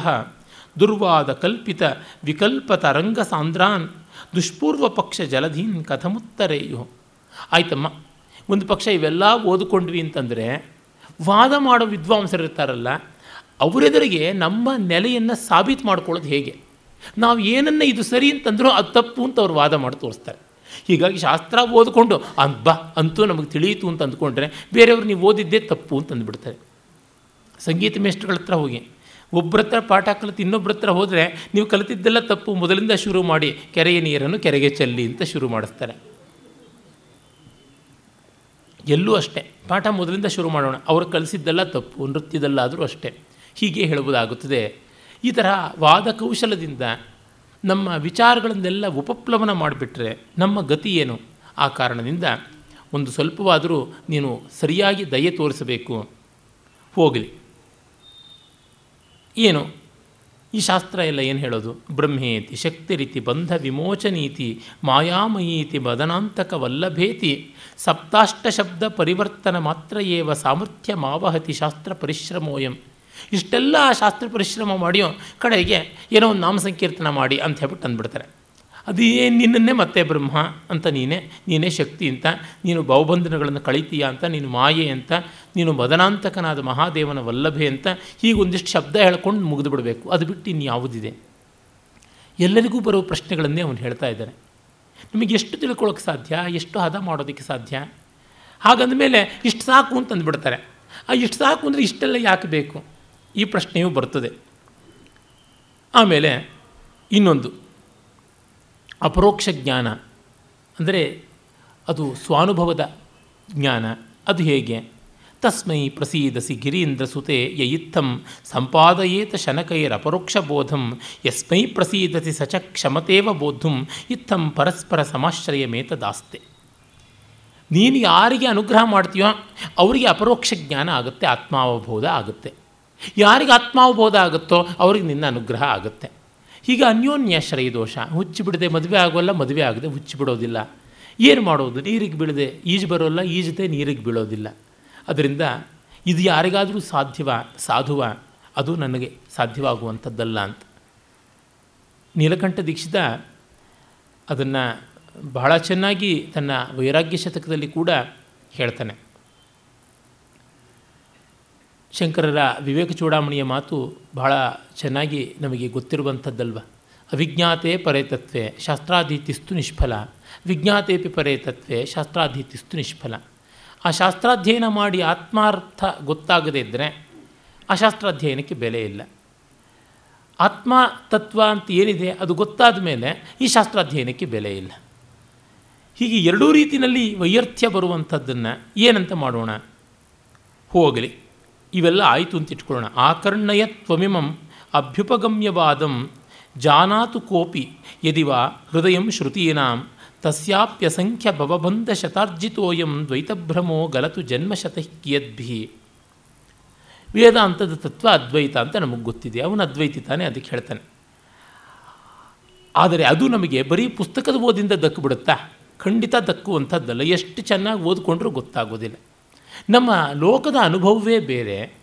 ದುರ್ವಾದ ಕಲ್ಪಿತ ವಿಕಲ್ಪ ತರಂಗ ಸಾಂದ್ರಾನ್ ದುಷ್ಪೂರ್ವ ಪಕ್ಷ ಜಲಧೀನ್ ಕಥಮುತ್ತರೇಯು. ಆಯ್ತಮ್ಮ, ಒಂದು ಪಕ್ಷ ಇವೆಲ್ಲ ಓದಿಕೊಂಡ್ವಿ ಅಂತಂದರೆ ವಾದ ಮಾಡೋ ವಿದ್ವಾಂಸರಿರ್ತಾರಲ್ಲ, ಅವರೆದುರಿಗೆ ನಮ್ಮ ನೆಲೆಯನ್ನು ಸಾಬೀತು ಮಾಡ್ಕೊಳ್ಳೋದು ಹೇಗೆ? ನಾವು ಏನನ್ನ ಇದು ಸರಿ ಅಂತಂದರೂ ಅದು ತಪ್ಪು ಅಂತ ಅವ್ರು ವಾದ ಮಾಡಿ ತೋರಿಸ್ತಾರೆ. ಹೀಗಾಗಿ ಶಾಸ್ತ್ರ ಓದಿಕೊಂಡು ಬಾ ಅಂತೂ ನಮಗೆ ತಿಳಿಯಿತು ಅಂತ ಅಂದ್ಕೊಂಡ್ರೆ ಬೇರೆಯವರು ನೀವು ಓದಿದ್ದೇ ತಪ್ಪು ಅಂತ ಅಂದ್ಬಿಡ್ತಾರೆ. ಸಂಗೀತ ಮೇಷ್ಟ್ರಗಳ ಹತ್ರ ಹೋಗಿ ಒಬ್ಬರ ಹತ್ರ ಪಾಠ ಕಲಿತು ಇನ್ನೊಬ್ಬರ ಹತ್ರ ಹೋದರೆ ನೀವು ಕಲಿತಿದ್ದೆಲ್ಲ ತಪ್ಪು, ಮೊದಲಿಂದ ಶುರು ಮಾಡಿ, ಕೆರೆಯ ನೀರನ್ನು ಕೆರೆಗೆ ಚೆಲ್ಲಿ ಅಂತ ಶುರು ಮಾಡಿಸ್ತಾರೆ. ಎಲ್ಲೂ ಅಷ್ಟೇ, ಪಾಠ ಮೊದಲಿಂದ ಶುರು ಮಾಡೋಣ, ಅವರು ಕಲಿಸಿದ್ದೆಲ್ಲ ತಪ್ಪು, ನೃತ್ಯದಲ್ಲಾದರೂ ಅಷ್ಟೇ. ಹೀಗೆ ಹೇಳುವುದಾಗುತ್ತದೆ. ಈ ಥರ ವಾದ ಕೌಶಲದಿಂದ ನಮ್ಮ ವಿಚಾರಗಳನ್ನೆಲ್ಲ ಉಪಪ್ಲವನ ಮಾಡಿಬಿಟ್ರೆ ನಮ್ಮ ಗತಿ ಏನು? ಆ ಕಾರಣದಿಂದ ಒಂದು ಸ್ವಲ್ಪವಾದರೂ ನೀನು ಸರಿಯಾಗಿ ದಯೆ ತೋರಿಸಬೇಕು. ಹೋಗಲಿ. ಏನು? ಈ ಶಾಸ್ತ್ರ ಎಲ್ಲ ಏನು ಹೇಳೋದು? ಬ್ರಹ್ಮೇತಿ ಶಕ್ತಿ ರೀತಿ ಬಂಧ ವಿಮೋಚನೀತಿ ಮಾಯಾಮಯೀತಿ ಬದನಾಂತಕವಲ್ಲಭೇತಿ ಸಪ್ತಾಷ್ಟ ಶಬ್ದ ಪರಿವರ್ತನ ಮಾತ್ರ ಏವ ಸಾಮರ್ಥ್ಯ ಮಾವಹತಿ ಶಾಸ್ತ್ರ ಪರಿಶ್ರಮೋಯಂ. ಇಷ್ಟೆಲ್ಲ ಶಾಸ್ತ್ರ ಪರಿಶ್ರಮ ಮಾಡಿಯೋ ಕಡೆಗೆ ಏನೋ ಒಂದು ನಾಮ ಸಂಕೀರ್ತನ ಮಾಡಿ ಅಂತ ಹೇಳ್ಬಿಟ್ಟು ಅಂದ್ಬಿಡ್ತಾರೆ. ಅದೇ ನಿನ್ನನ್ನೇ ಮತ್ತೆ ಬ್ರಹ್ಮ ಅಂತ ನೀನೇ ನೀನೇ ಶಕ್ತಿ ಅಂತ, ನೀನು ಭಾವಬಂಧನಗಳನ್ನು ಕಳಿತೀಯ ಅಂತ, ನೀನು ಮಾಯೆ ಅಂತ, ನೀನು ಮದನಾಂತಕನಾದ ಮಹಾದೇವನ ವಲ್ಲಭೆ ಅಂತ ಹೀಗೆ ಒಂದಿಷ್ಟು ಶಬ್ದ ಹೇಳ್ಕೊಂಡು ಮುಗಿದು ಬಿಡಬೇಕು. ಅದು ಬಿಟ್ಟು ಇನ್ಯಾವುದಿದೆ? ಎಲ್ಲರಿಗೂ ಬರೋ ಪ್ರಶ್ನೆಗಳನ್ನೇ ಅವನು ಹೇಳ್ತಾ ಇದ್ದಾನೆ. ನಿಮಗೆ ಎಷ್ಟು ತಿಳ್ಕೊಳ್ಳೋಕ್ಕೆ ಸಾಧ್ಯ? ಎಷ್ಟು ಹದ ಮಾಡೋದಕ್ಕೆ ಸಾಧ್ಯ? ಹಾಗಂದಮೇಲೆ ಇಷ್ಟು ಸಾಕು ಅಂತ ಅಂದ್ಬಿಡ್ತಾರೆ. ಆ ಇಷ್ಟು ಸಾಕು ಅಂದರೆ ಇಷ್ಟೆಲ್ಲ ಯಾಕೆ ಬೇಕು? ಈ ಪ್ರಶ್ನೆಯೂ ಬರ್ತದೆ. ಆಮೇಲೆ ಇನ್ನೊಂದು. ಅಪರೋಕ್ಷ ಜ್ಞಾನ. ಅಂದರೆ ಅದು ಸ್ವಾನುಭವದ ಜ್ಞಾನ. ಅದು ಹೇಗೆ? ತಸ್ಮೈ ಪ್ರಸೀದಸಿ ಗಿರೀಂದ್ರ ಸುತೆ ಯಯಿತ್ತಂ ಸಂಪಾದಯೇತ ಶನಕೈರಪರೋಕ್ಷ ಬೋಧಂ ಯಸ್ಮೈ ಪ್ರಸೀದಸಿ ಸಚ ಕ್ಷಮತೇವ ಬೋಧುಂ ಇತ್ತಂ ಪರಸ್ಪರ ಸಮಾಶ್ರಯಮೇತದಾಸ್ತೆ ನೀನು ಯಾರಿಗೆ ಅನುಗ್ರಹ ಮಾಡ್ತೀಯೋ ಅವರಿಗೆ ಅಪರೋಕ್ಷ ಜ್ಞಾನ ಆಗುತ್ತೆ, ಆತ್ಮಾವಬೋಧ ಆಗುತ್ತೆ. ಯಾರಿಗೆ ಆತ್ಮಾವಬೋಧ ಆಗುತ್ತೋ ಅವ್ರಿಗೆ ನಿನ್ನ ಅನುಗ್ರಹ ಆಗುತ್ತೆ. ಹೀಗೆ ಅನ್ಯೋನ್ಯಾಶ್ರಯ ದೋಷ, ಹುಚ್ಚು ಬಿಡದೆ ಮದುವೆ ಆಗೋಲ್ಲ, ಮದುವೆ ಆಗದೆ ಹುಚ್ಚು ಬಿಡೋದಿಲ್ಲ. ಏನು ಮಾಡೋದು? ನೀರಿಗೆ ಬೀಳದೆ ಈಜು ಬರೋಲ್ಲ ಈಜದೆ ನೀರಿಗೆ ಬೀಳೋದಿಲ್ಲ. ಅದರಿಂದ ಇದು ಯಾರಿಗಾದರೂ ಸಾಧ್ಯವ, ಸಾಧುವ, ಅದು ನನಗೆ ಸಾಧ್ಯವಾಗುವಂಥದ್ದಲ್ಲ ಅಂತ. ನೀಲಕಂಠ ದೀಕ್ಷಿತ ಅದನ್ನು ಬಹಳ ಚೆನ್ನಾಗಿ ತನ್ನ ವೈರಾಗ್ಯ ಶತಕದಲ್ಲಿ ಕೂಡ ಹೇಳ್ತಾನೆ. ಶಂಕರರ ವಿವೇಕ ಚೂಡಾಮಣಿಯ ಮಾತು ಬಹಳ ಚೆನ್ನಾಗಿ ನಮಗೆ ಗೊತ್ತಿರುವಂಥದ್ದಲ್ವ? ಅವಿಜ್ಞಾತೆ ಪರೇತತ್ವೆ, ಶಾಸ್ತ್ರಾಧೀತಿಸ್ತು ನಿಷ್ಫಲ. ವಿಜ್ಞಾತೇಪಿ ಪರೇತತ್ವೆ, ಶಾಸ್ತ್ರಾಧೀತಿಸ್ತು ನಿಷ್ಫಲ. ಆ ಶಾಸ್ತ್ರಾಧ್ಯಯನ ಮಾಡಿ ಆತ್ಮಾರ್ಥ ಗೊತ್ತಾಗದೇ ಇದ್ದರೆ ಆ ಶಾಸ್ತ್ರಾಧ್ಯಯನಕ್ಕೆ ಬೆಲೆ ಇಲ್ಲ. ಆತ್ಮ ತತ್ವ ಅಂತ ಏನಿದೆ ಅದು ಗೊತ್ತಾದ ಮೇಲೆ ಈ ಶಾಸ್ತ್ರಾಧ್ಯಯನಕ್ಕೆ ಬೆಲೆ ಇಲ್ಲ. ಹೀಗೆ ಎರಡೂ ರೀತಿಯಲ್ಲಿ ವೈಯರ್ಥ್ಯ ಬರುವಂಥದ್ದನ್ನು ಏನಂತ ಮಾಡೋಣ? ಹೋಗಲಿ. ಇವೆಲ್ಲ ಆಯಿತು ಅಂತ ಇಟ್ಕೊಳ್ಳೋಣ. ಆಕರ್ಣಯ ತ್ವಮಿಮಂ ಅಭ್ಯುಪಗಮ್ಯವಾದಂ ಜಾನಾತು ಕೋಪಿ ಯದಿವ ಹೃದಯಂ ಶ್ರುತೀನಾಂ ತಸ್ಯಾಪ್ಯಸಂಖ್ಯ ಭವಬಂಧ ಶತಾರ್ಜಿತೋಯಂ ದ್ವೈತಭ್ರಮೋ ಗಲತು ಜನ್ಮಶತಃ ಕಿಯದ್ಭಿ ವೇದಾಂತದ ತತ್ವ ಅದ್ವೈತ ಅಂತ ನಮಗೆ ಗೊತ್ತಿದೆ. ಅವನು ಅದ್ವೈತಿ ತಾನೇ ಅದಕ್ಕೆ ಹೇಳ್ತಾನೆ. ಆದರೆ ಅದು ನಮಗೆ ಬರೀ ಪುಸ್ತಕದ ಓದಿಂದ ದಕ್ಕಿಬಿಡುತ್ತಾ ಖಂಡಿತ ದಕ್ಕುವಂಥದ್ದಲ್ಲ. ಎಷ್ಟು ಚೆನ್ನಾಗಿ ಓದ್ಕೊಂಡ್ರೂ ಗೊತ್ತಾಗೋದಿಲ್ಲ. ನಮ್ಮ ಲೋಕದ ಅನುಭವವೇ ಬೇರೆ,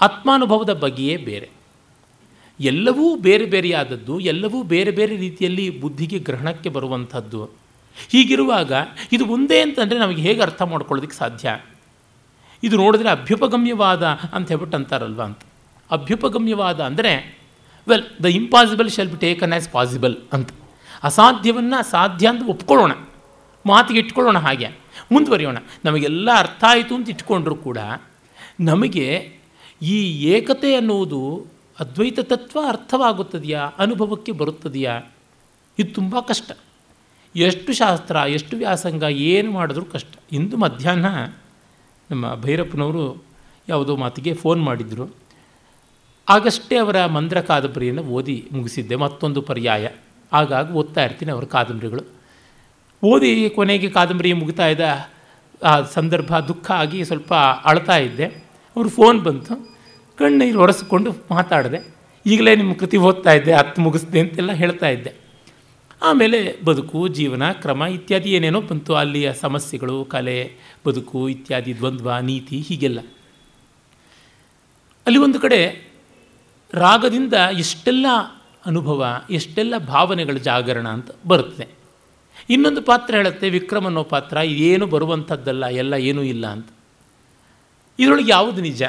ಆತ್ಮಾನುಭವದ ಬಗೆಯೇ ಬೇರೆ. ಎಲ್ಲವೂ ಬೇರೆ ಬೇರೆಯಾದದ್ದು, ಎಲ್ಲವೂ ಬೇರೆ ಬೇರೆ ರೀತಿಯಲ್ಲಿ ಬುದ್ಧಿಗೆ ಗ್ರಹಣಕ್ಕೆ ಬರುವಂಥದ್ದು. ಹೀಗಿರುವಾಗ ಇದು ಒಂದೇ ಅಂತಂದರೆ ನಮಗೆ ಹೇಗೆ ಅರ್ಥ ಮಾಡ್ಕೊಳ್ಳೋದಕ್ಕೆ ಸಾಧ್ಯ? ಇದು ನೋಡಿದ್ರೆ ಅಭ್ಯುಪಗಮ್ಯವಾದ ಅಂತ ಹೇಳ್ಬಿಟ್ಟು ಅಂತಾರಲ್ವ ಅಂತ. ಅಭ್ಯುಪಗಮ್ಯವಾದ ಅಂದರೆ well the impossible shall be taken as possible ಅಂತ. ಅಸಾಧ್ಯವನ್ನು ಸಾಧ್ಯ ಅಂತ ಒಪ್ಕೊಳ್ಳೋಣ. ಮಾತಿಗೆ ಇಟ್ಕೊಳ್ಳೋಣ ಹಾಗೆ. ಮುಂದುವರಿಯೋಣ. ನಮಗೆಲ್ಲ ಅರ್ಥ ಆಯಿತು ಅಂತ ಇಟ್ಕೊಂಡ್ರೂ ಕೂಡ ನಮಗೆ ಈ ಏಕತೆ ಅನ್ನುವುದು ಅದ್ವೈತ ತತ್ವ ಅರ್ಥವಾಗುತ್ತದೆಯಾ, ಅನುಭವಕ್ಕೆ ಬರುತ್ತದೆಯಾ, ಇದು ತುಂಬ ಕಷ್ಟ. ಎಷ್ಟು ಶಾಸ್ತ್ರ, ಎಷ್ಟು ವ್ಯಾಸಂಗ, ಏನು ಮಾಡಿದ್ರೂ ಕಷ್ಟ. ಇಂದು ಮಧ್ಯಾಹ್ನ ನಮ್ಮ ಭೈರಪ್ಪನವರು ಯಾವುದೋ ಮಾತಿಗೆ ಫೋನ್ ಮಾಡಿದರು. ಆಗಷ್ಟೇ ಅವರ ಮಂದ್ರ ಕಾದಂಬರಿಯನ್ನು ಓದಿ ಮುಗಿಸಿದ್ದೆ, ಮತ್ತೊಂದು ಪರ್ಯಾಯ. ಆಗಾಗ ಓದ್ತಾ ಇರ್ತೀನಿ ಅವರ ಕಾದಂಬರಿಗಳು. ಓದಿ ಕೊನೆಗೆ ಕಾದಂಬರಿ ಮುಗಿತಾ ಇದ್ದ, ಆ ಸಂದರ್ಭ ದುಃಖ ಆಗಿ ಸ್ವಲ್ಪ ಅಳ್ತಾ ಇದ್ದೆ. ಅವರು ಫೋನ್ ಬಂತು. ಕಣ್ಣೀರು ಒರೆಸ್ಕೊಂಡು ಮಾತಾಡಿದೆ. ಈಗಲೇ ನಿಮ್ಮ ಕೃತಿ ಓದ್ತಾ ಇದ್ದೆ ಹತ್ತು ಮುಗಿಸ್ದೆ ಅಂತೆಲ್ಲ ಹೇಳ್ತಾ ಇದ್ದೆ. ಆಮೇಲೆ ಬದುಕು, ಜೀವನ, ಕ್ರಮ ಇತ್ಯಾದಿ ಏನೇನೋ ಬಂತು. ಅಲ್ಲಿಯ ಸಮಸ್ಯೆಗಳು, ಕಲೆ, ಬದುಕು ಇತ್ಯಾದಿ ದ್ವಂದ್ವ, ನೀತಿ ಹೀಗೆಲ್ಲ. ಅಲ್ಲಿ ಒಂದು ಕಡೆ ರಾಗದಿಂದ ಎಷ್ಟೆಲ್ಲ ಅನುಭವ, ಎಷ್ಟೆಲ್ಲ ಭಾವನೆಗಳ ಜಾಗರಣ ಅಂತ ಬರುತ್ತೆ ಇನ್ನೊಂದು ಪಾತ್ರ ಹೇಳುತ್ತೆ, ವಿಕ್ರಮ್ ಅನ್ನೋ ಪಾತ್ರ, ಇದೇನು ಬರುವಂಥದ್ದಲ್ಲ, ಎಲ್ಲ ಏನೂ ಇಲ್ಲ ಅಂತ. ಇದರೊಳಗೆ ಯಾವುದು ನಿಜ?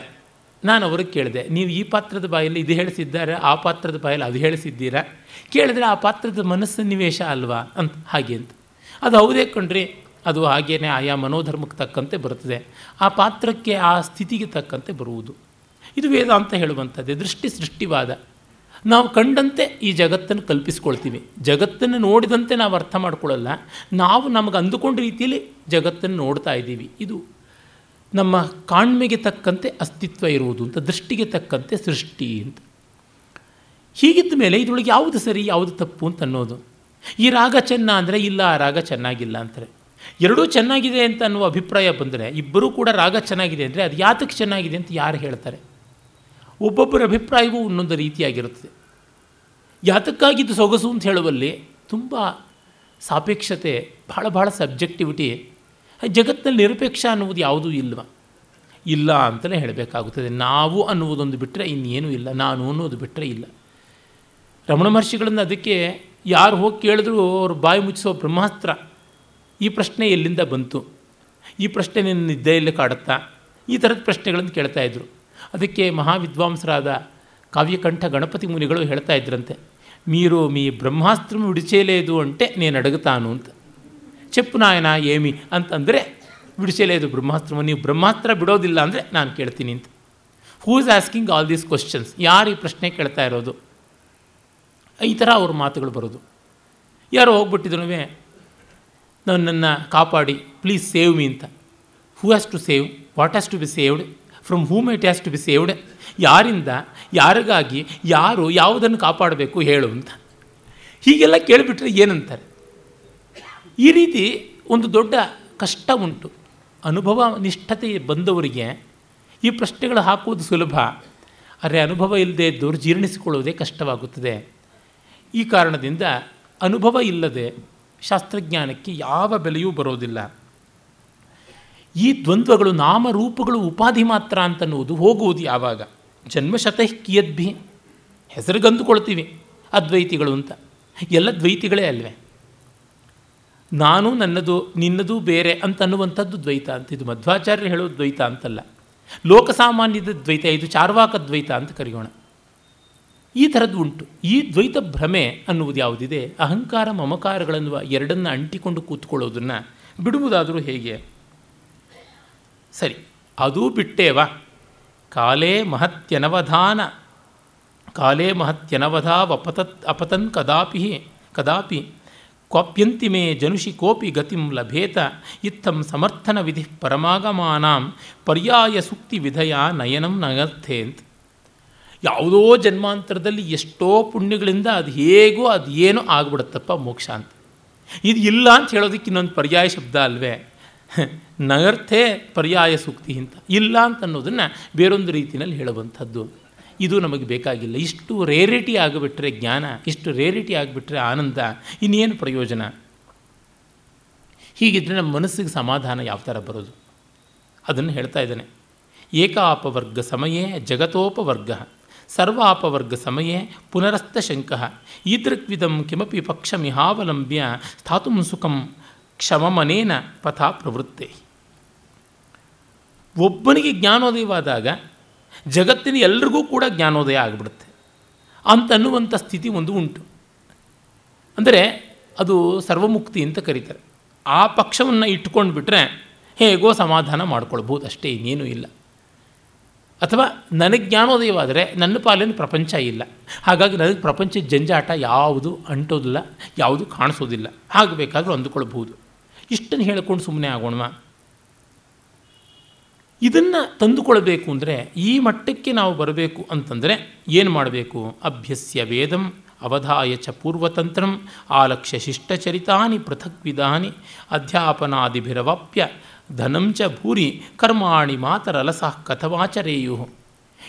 ನಾನು ಅವ್ರಿಗೆ ಕೇಳಿದೆ, ನೀವು ಈ ಪಾತ್ರದ ಬಾಯಲ್ಲಿ ಇದು ಹೇಳಿಸಿದ್ದಾರೆ, ಆ ಪಾತ್ರದ ಬಾಯಲ್ಲಿ ಅದು ಹೇಳಿಸಿದ್ದೀರಾ? ಕೇಳಿದ್ರೆ ಆ ಪಾತ್ರದ ಮನಸ್ಸನ್ನಿವೇಶ ಅಲ್ವಾ? ಅಂತ, ಹಾಗೆ ಅಂತ. ಅದು ಹೌದೇ ಕಣ್ರಿ, ಅದು ಹಾಗೇನೆ ಆಯಾ ಮನೋಧರ್ಮಕ್ಕೆ ತಕ್ಕಂತೆ ಬರುತ್ತದೆ. ಆ ಪಾತ್ರಕ್ಕೆ, ಆ ಸ್ಥಿತಿಗೆ ತಕ್ಕಂತೆ ಬರುವುದು. ಇದು ವೇದಾಂತ ಹೇಳುವಂಥದ್ದೇ, ದೃಷ್ಟಿ ಸೃಷ್ಟಿವಾದ. ನಾವು ಕಂಡಂತೆ ಈ ಜಗತ್ತನ್ನು ಕಲ್ಪಿಸ್ಕೊಳ್ತೀವಿ. ಜಗತ್ತನ್ನು ನೋಡಿದಂತೆ ನಾವು ಅರ್ಥ ಮಾಡ್ಕೊಳ್ಳಲ್ಲ. ನಾವು ನಮಗೆ ಅಂದುಕೊಂಡ ರೀತಿಯಲ್ಲಿ ಜಗತ್ತನ್ನು ನೋಡ್ತಾ ಇದ್ದೀವಿ. ಇದು ನಮ್ಮ ಕಾಣ್ಮೆಗೆ ತಕ್ಕಂತೆ ಅಸ್ತಿತ್ವ ಇರುವುದು ಅಂತ, ದೃಷ್ಟಿಗೆ ತಕ್ಕಂತೆ ಸೃಷ್ಟಿ ಅಂತ. ಹೀಗಿದ್ದ ಮೇಲೆ ಇದರೊಳಗೆ ಯಾವುದು ಸರಿ, ಯಾವುದು ತಪ್ಪು ಅಂತ ಅನ್ನೋದು. ಈ ರಾಗ ಚೆನ್ನ ಅಂದರೆ ಇಲ್ಲ, ಆ ರಾಗ ಚೆನ್ನಾಗಿಲ್ಲ ಅಂತಾರೆ. ಎರಡೂ ಚೆನ್ನಾಗಿದೆ ಅಂತ ಅನ್ನುವ ಅಭಿಪ್ರಾಯ ಬಂದರೆ, ಇಬ್ಬರೂ ಕೂಡ ರಾಗ ಚೆನ್ನಾಗಿದೆ ಅಂದರೆ ಅದು ಯಾತಕ್ಕೆ ಚೆನ್ನಾಗಿದೆ ಅಂತ ಯಾರು ಹೇಳ್ತಾರೆ? ಒಬ್ಬೊಬ್ಬರ ಅಭಿಪ್ರಾಯವೂ ಒಂದೊಂದು ರೀತಿಯಾಗಿರುತ್ತದೆ. ಯಾತಕ್ಕಾಗಿದ್ದು ಸೊಗಸು ಅಂತ ಹೇಳುವಲ್ಲಿ ತುಂಬ ಸಾಪೇಕ್ಷತೆ ಭಾಳ ಭಾಳ ಸಬ್ಜೆಕ್ಟಿವಿಟಿ. ಜಗತ್ತಿನಲ್ಲಿ ನಿರಪೇಕ್ಷ ಅನ್ನುವುದು ಯಾವುದೂ ಇಲ್ವ? ಇಲ್ಲ ಅಂತಲೇ ಹೇಳಬೇಕಾಗುತ್ತದೆ. ನಾವು ಅನ್ನುವುದೊಂದು ಬಿಟ್ಟರೆ ಇನ್ನೇನೂ ಇಲ್ಲ. ನಾನು ಅನ್ನೋದು ಬಿಟ್ಟರೆ ಇಲ್ಲ. ರಮಣ ಮಹರ್ಷಿಗಳನ್ನು ಅದಕ್ಕೆ ಯಾರು ಹೋಗಿ ಕೇಳಿದ್ರು ಅವರು ಬಾಯಿ ಮುಚ್ಚಿಸೋ ಬ್ರಹ್ಮಾಸ್ತ್ರ ಈ ಪ್ರಶ್ನೆ ಎಲ್ಲಿಂದ ಬಂತು? ಈ ಪ್ರಶ್ನೆ ನಿನ್ನ ನಿದ್ದೆಯಲ್ಲಿ ಕಾಡುತ್ತಾ? ಈ ಥರದ ಪ್ರಶ್ನೆಗಳನ್ನು ಕೇಳ್ತಾ ಇದ್ರು. ಅದಕ್ಕೆ ಮಹಾವಿದ್ವಾಂಸರಾದ ಕಾವ್ಯಕಂಠ ಗಣಪತಿ ಮುನಿಗಳು ಹೇಳ್ತಾ ಇದ್ರಂತೆ మీరు మీ బ్రహ్మాస్త్రం విడిచేలేదు అంటే నేను అడుగుతాను ಅಂತ చెప్పు ನಾಯನ ಏಮಿ ಅಂತಂದರೆ ಬಿಡಿಸಲೇದು ಬ್ರಹ್ಮಾಸ್ತ್ರಮ ನೀವು ಬ್ರಹ್ಮಾಸ್ತ್ರ ಬಿಡೋದಿಲ್ಲ ಅಂದರೆ ನಾನು ಕೇಳ್ತೀನಿ ಅಂತ who is asking all these questions ಯಾರು ಈ ಪ್ರಶ್ನೆ ಕೇಳ್ತಾ ಇರೋದು ಈ ಥರ ಅವ್ರ ಮಾತುಗಳು ಬರೋದು ಯಾರೋ ಹೋಗ್ಬಿಟ್ಟಿದ್ರು ನನ್ನನ್ನು ಕಾಪಾಡಿ ಪ್ಲೀಸ್ ಸೇವ್ ಮೀ ಅಂತ who has to save what has to be saved from whom it has to be saved ಯಾರಿಂದ, ಯಾರಿಗಾಗಿ, ಯಾರು ಯಾವುದನ್ನು ಕಾಪಾಡಬೇಕು ಹೇಳು ಅಂತ. ಹೀಗೆಲ್ಲ ಕೇಳಿಬಿಟ್ರೆ ಏನಂತಾರೆ? ಈ ರೀತಿ ಒಂದು ದೊಡ್ಡ ಕಷ್ಟ ಉಂಟು. ಅನುಭವ ನಿಷ್ಠತೆ ಬಂದವರಿಗೆ ಈ ಪ್ರಶ್ನೆಗಳು ಹಾಕುವುದು ಸುಲಭ. ಆದರೆ ಅನುಭವ ಇಲ್ಲದೆ ಇದ್ದವರು ಜೀರ್ಣಿಸಿಕೊಳ್ಳುವುದೇ ಕಷ್ಟವಾಗುತ್ತದೆ. ಈ ಕಾರಣದಿಂದ ಅನುಭವ ಇಲ್ಲದೆ ಶಾಸ್ತ್ರಜ್ಞಾನಕ್ಕೆ ಯಾವ ಬೆಲೆಯೂ ಬರೋದಿಲ್ಲ. ಈ ದ್ವಂದ್ವಗಳು ನಾಮರೂಪಗಳು ಉಪಾಧಿ ಮಾತ್ರ ಅಂತನ್ನುವುದು ಹೋಗುವುದು ಯಾವಾಗ? ಜನ್ಮಶತಃ ಕಿಯದ್ಭಿ ಹೆಸರುಗಂದುಕೊಳ್ತೀವಿ ಅದ್ವೈತಿಗಳು ಅಂತ. ಎಲ್ಲ ದ್ವೈತಿಗಳೇ ಅಲ್ವೇ? ನಾನು ನನ್ನದು, ನಿನ್ನದು ಬೇರೆ ಅಂತ ಅನ್ನುವಂಥದ್ದು ದ್ವೈತ ಅಂತ. ಇದು ಮಧ್ವಾಚಾರ್ಯರು ಹೇಳೋ ದ್ವೈತ ಅಂತಲ್ಲ. ಲೋಕಸಾಮಾನ್ಯದ ದ್ವೈತ, ಇದು ಚಾರ್ವಾಕ ದ್ವೈತ ಅಂತ ಕರೆಯೋಣ. ಈ ಥರದ್ದು ಉಂಟು. ಈ ದ್ವೈತ ಭ್ರಮೆ ಅನ್ನುವುದು ಯಾವುದಿದೆ? ಅಹಂಕಾರ ಮಮಕಾರಗಳನ್ನುವ ಎರಡನ್ನು ಅಂಟಿಕೊಂಡು ಕೂತ್ಕೊಳ್ಳೋದನ್ನು ಬಿಡುವುದಾದರೂ ಹೇಗೆ? ಸರಿ, ಅದೂ ಬಿಟ್ಟೇವ? ಕಾಲೇ ಮಹತ್ಯನವಧಾನ. ಕಾಲೇ ಮಹತ್ಯನವಧಾವಪತತ್ ಅಪತನ್ ಕದಾಪಿ ಕದಾಪಿ. ಕ್ವಾಪ್ಯಂತಿ ಮೇ ಜನುಷಿ ಕೋಪಿ ಗತಿಂ ಲಭೇತ. ಇತ್ತಂ ಸಮರ್ಥನ ವಿಧಿ ಪರಮಾಗಮಾನಾಂ. ಪರ್ಯಾಯ ಸುಕ್ತಿ ವಿಧಯ ನಯನಂ ನಗರ್ಥೆ ಅಂತ ಯಾವುದೋ ಜನ್ಮಾಂತರದಲ್ಲಿ ಎಷ್ಟೋ ಪುಣ್ಯಗಳಿಂದ ಅದು ಹೇಗೋ ಅದು ಏನೋ ಆಗ್ಬಿಡುತ್ತಪ್ಪ ಮೋಕ್ಷ ಅಂತ ಇದು ಇಲ್ಲ ಅಂತ ಹೇಳೋದಕ್ಕೆ ಇನ್ನೊಂದು ಪರ್ಯಾಯ ಶಬ್ದ ಅಲ್ವೇ? ನಗರ್ಥೆ ಪರ್ಯಾಯ ಸೂಕ್ತಿ ಅಂತ. ಇಲ್ಲ ಅಂತ ಅನ್ನೋದನ್ನು ಬೇರೊಂದು ರೀತಿಯಲ್ಲಿ ಹೇಳುವಂಥದ್ದು. ಇದು ನಮಗೆ ಬೇಕಾಗಿಲ್ಲ. ಇಷ್ಟು ರೇರಿಟಿ ಆಗಿಬಿಟ್ರೆ ಜ್ಞಾನ, ಇಷ್ಟು ರೇರಿಟಿ ಆಗಿಬಿಟ್ರೆ ಆನಂದ, ಇನ್ನೇನು ಪ್ರಯೋಜನ? ಹೀಗಿದ್ದರೆ ನಮ್ಮ ಮನಸ್ಸಿಗೆ ಸಮಾಧಾನ ಯಾವ ಥರ ಬರೋದು? ಅದನ್ನು ಹೇಳ್ತಾ ಇದ್ದಾನೆ. ಏಕಾಪವರ್ಗ ಸಮಯೇ ಜಗತೋಪವರ್ಗ. ಸರ್ವಾಪವರ್ಗ ಸಮಯೇ ಪುನರಸ್ತ ಶಂಕ ಕಮಿ ಕಿಮಪಿ ಪಕ್ಷಮಿಹಾವಲಂಬ್ಯ ಸ್ಥಾತು ಸುಖಂ. ಕ್ಷಮಮನೇನ ಪಥ ಪ್ರವೃತ್ತೆ. ಒಬ್ಬನಿಗೆ ಜ್ಞಾನೋದಯವಾದಾಗ ಜಗತ್ತಿನ ಎಲ್ರಿಗೂ ಕೂಡ ಜ್ಞಾನೋದಯ ಆಗಿಬಿಡುತ್ತೆ. ಅಂತನ್ನುವಂಥ ಸ್ಥಿತಿ ಒಂದು ಉಂಟು. ಅಂದರೆ ಅದು ಸರ್ವಮುಕ್ತಿ ಅಂತ ಕರೀತಾರೆ. ಆ ಪಕ್ಷವನ್ನು ಇಟ್ಕೊಂಡು ಬಿಟ್ಟರೆ ಹೇಗೋ ಸಮಾಧಾನ ಮಾಡ್ಕೊಳ್ಬೋದು ಅಷ್ಟೇ ಇನ್ನೇನೂ ಇಲ್ಲ. ಅಥವಾ ನನಗೆ ಜ್ಞಾನೋದಯವಾದರೆ ನನ್ನ ಪಾಲಿನ ಪ್ರಪಂಚ ಇಲ್ಲ. ಹಾಗಾಗಿ ನನಗೆ ಪ್ರಪಂಚದ ಜಂಜಾಟ ಯಾವುದು ಅಂಟೋದಿಲ್ಲ, ಯಾವುದು ಕಾಣಿಸೋದಿಲ್ಲ. ಆಗಬೇಕಾದ್ರೂ ಬೇಕಾದರೂ ಅಂದುಕೊಳ್ಬಹುದು. ಇಷ್ಟನ್ನು ಹೇಳ್ಕೊಂಡು ಸುಮ್ಮನೆ ಆಗೋಣ ಇದನ್ನು ತಂದುಕೊಳ್ಬೇಕು ಅಂದರೆ ಈ ಮಟ್ಟಕ್ಕೆ ನಾವು ಬರಬೇಕು ಅಂತಂದರೆ ಏನು ಮಾಡಬೇಕು? ಅಭ್ಯಸ್ಯ ವೇದಂ ಅವಧಾಯ ಚ ಪೂರ್ವತಂತ್ರಂ ಆಲಕ್ಷ್ಯ ಶಿಷ್ಟಚರಿತಾನಿ ಪೃಥಕ್ ವಿಧಾನಿ ಅಧ್ಯಾಪನಾದಿಭಿರವಾಪ್ಯ ಧನಂಚ ಭೂರಿ ಕರ್ಮಾಣಿ ಮಾತರಲಸಃ ಕಥವಾಚರೇಯು.